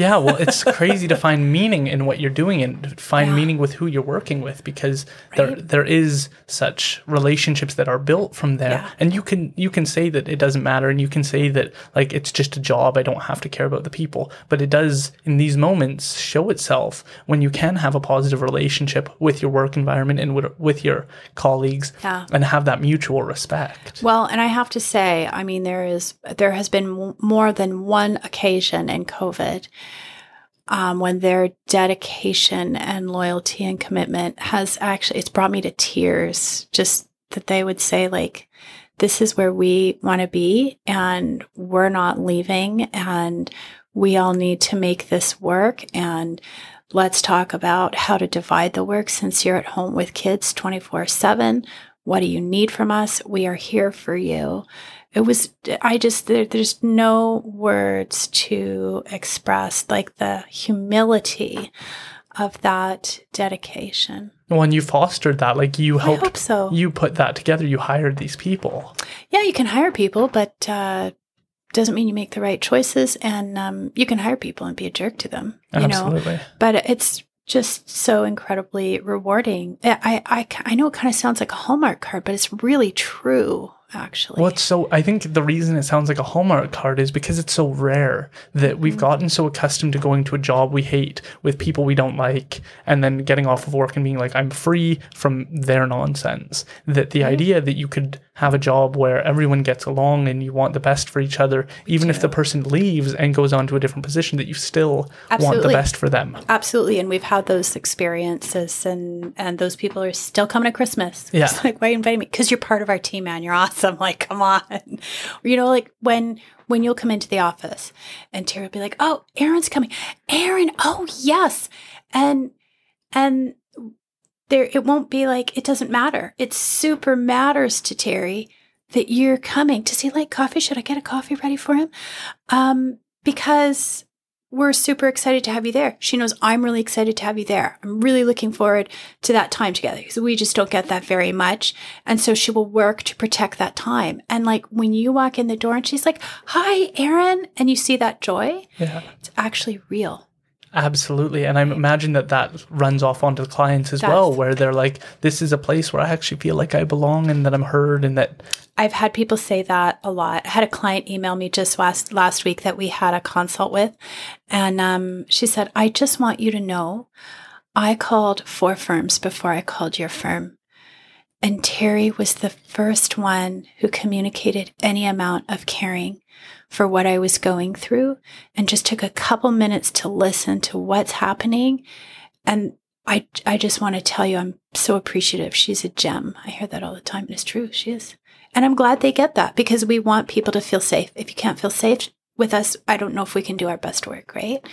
yeah, well, it's crazy to find meaning in what you're doing and find yeah. meaning with who you're working with because right. there there is such relationships that are built from there. Yeah. And you can you can say that it doesn't matter and you can say that like it's just a job, I don't have to care about the people, but it does in these moments show itself when you can have a positive relationship with your work environment and with, with your colleagues yeah. and have that mutual respect. Well, and I have to say, I mean there is there has been more than one occasion in COVID um, when their dedication and loyalty and commitment has actually, it's brought me to tears just that they would say, like, this is where we want to be and we're not leaving and we all need to make this work and let's talk about how to divide the work since you're at home with kids 24 7 what do you need from us? We are here for you it was i just there, there's no words to express like the humility of that dedication. When you fostered that like you helped I hope so. you put that together. You hired these people. Yeah you can hire people but uh doesn't mean you make the right choices and um, you can hire people and be a jerk to them you absolutely. Know but it's just so incredibly rewarding. I i, I know it kind of sounds like a hallmark card but it's really true actually. What's so I think the reason it sounds like a Hallmark card is because it's so rare that we've Mm-hmm. gotten so accustomed to going to a job we hate with people we don't like and then getting off of work and being like I'm free from their nonsense that the idea that you could have a job where everyone gets along and you want the best for each other even if the person leaves and goes on to a different position that you still want the best for them. Absolutely, and we've had those experiences, and and those people are still coming to Christmas. Yeah. It's like, why are you inviting me? Because you're part of our team, man. You're awesome. (laughs) Like, come on. you know, like when when you'll come into the office, and Terry will be like, "Oh, Aaron's coming. Aaron. Oh, yes." And and there, it won't be like it doesn't matter. It super matters to Terry that you're coming. Does he like coffee? Should I get a coffee ready for him? Um, because we're super excited to have you there. She knows I'm really excited to have you there. I'm really looking forward to that time together because we just don't get that very much. And so she will work to protect that time. And like when you walk in the door and she's like, Hi, Aaron, and you see that joy, Yeah. it's actually real. Absolutely. And I imagine that that runs off onto the clients as Does. well, where they're like, this is a place where I actually feel like I belong and that I'm heard and that, I've had people say that a lot. I had a client email me just last last week that we had a consult with, and um, she said, "I just want you to know, I called four firms before I called your firm, and Terry was the first one who communicated any amount of caring for what I was going through, and just took a couple minutes to listen to what's happening, and." I, I just want to tell you, I'm so appreciative. She's a gem. I hear that all the time. and It's true. She is. And I'm glad they get that because we want people to feel safe. If you can't feel safe with us, I don't know if we can do our best work, right?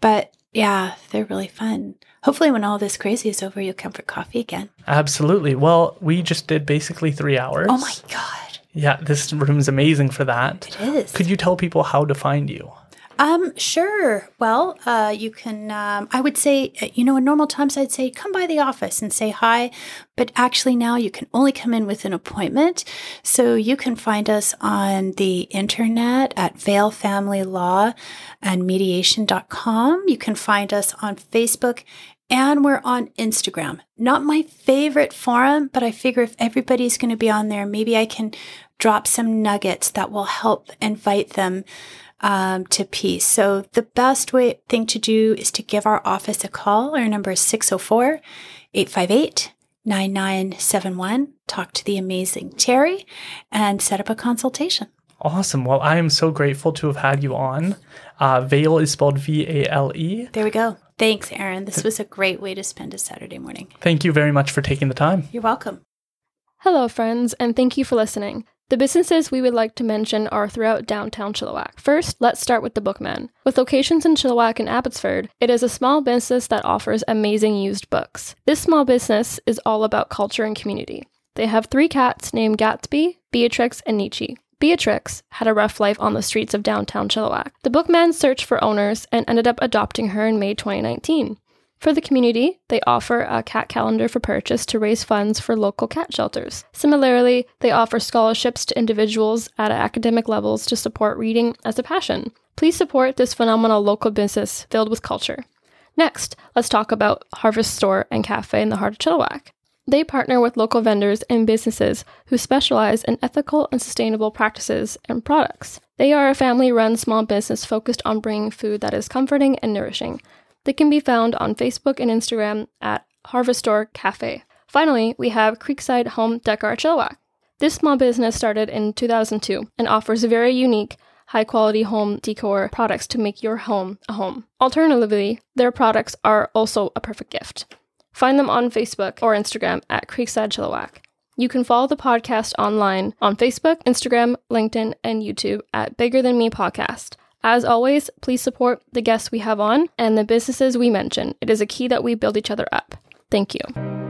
But yeah, they're really fun. Hopefully, when all this crazy is over, you'll come for coffee again. absolutely. Well, we just did basically three hours. Oh my God. Yeah, this room's amazing for that. It is. Could you tell people how to find you? Um, sure. Well, uh, you can, um, I would say, uh, you know, in normal times, I'd say come by the office and say hi. But actually, now you can only come in with an appointment. So you can find us on the internet at Vale Family Law and Mediation.com. You can find us on Facebook and we're on Instagram. Not my favorite forum, but I figure if everybody's going to be on there, maybe I can drop some nuggets that will help invite them um, to peace. So the best way thing to do is to give our office a call. Our number is 604 858 9971. Talk to the amazing Terry and set up a consultation. Awesome. Well, I am so grateful to have had you on. Uh, Vale is spelled V A L E. There we go. Thanks, Aaron. This was a great way to spend a Saturday morning. Thank you very much for taking the time. You're welcome. Hello, friends, and thank you for listening. The businesses we would like to mention are throughout downtown Chilliwack. First, let's start with the Bookman. With locations in Chilliwack and Abbotsford, it is a small business that offers amazing used books. This small business is all about culture and community. They have three cats named Gatsby, Beatrix, and Nietzsche. Beatrix had a rough life on the streets of downtown Chilliwack. The bookman searched for owners and ended up adopting her in May 2019. For the community, they offer a cat calendar for purchase to raise funds for local cat shelters. Similarly, they offer scholarships to individuals at academic levels to support reading as a passion. Please support this phenomenal local business filled with culture. Next, let's talk about Harvest Store and Cafe in the heart of Chilliwack. They partner with local vendors and businesses who specialize in ethical and sustainable practices and products. They are a family run small business focused on bringing food that is comforting and nourishing. They can be found on Facebook and Instagram at Harvestor Cafe. Finally, we have Creekside Home Decor Chilliwack. This small business started in 2002 and offers very unique, high quality home decor products to make your home a home. Alternatively, their products are also a perfect gift. Find them on Facebook or Instagram at Creekside Chilliwack. You can follow the podcast online on Facebook, Instagram, LinkedIn, and YouTube at Bigger Than Me Podcast. As always, please support the guests we have on and the businesses we mention. It is a key that we build each other up. Thank you.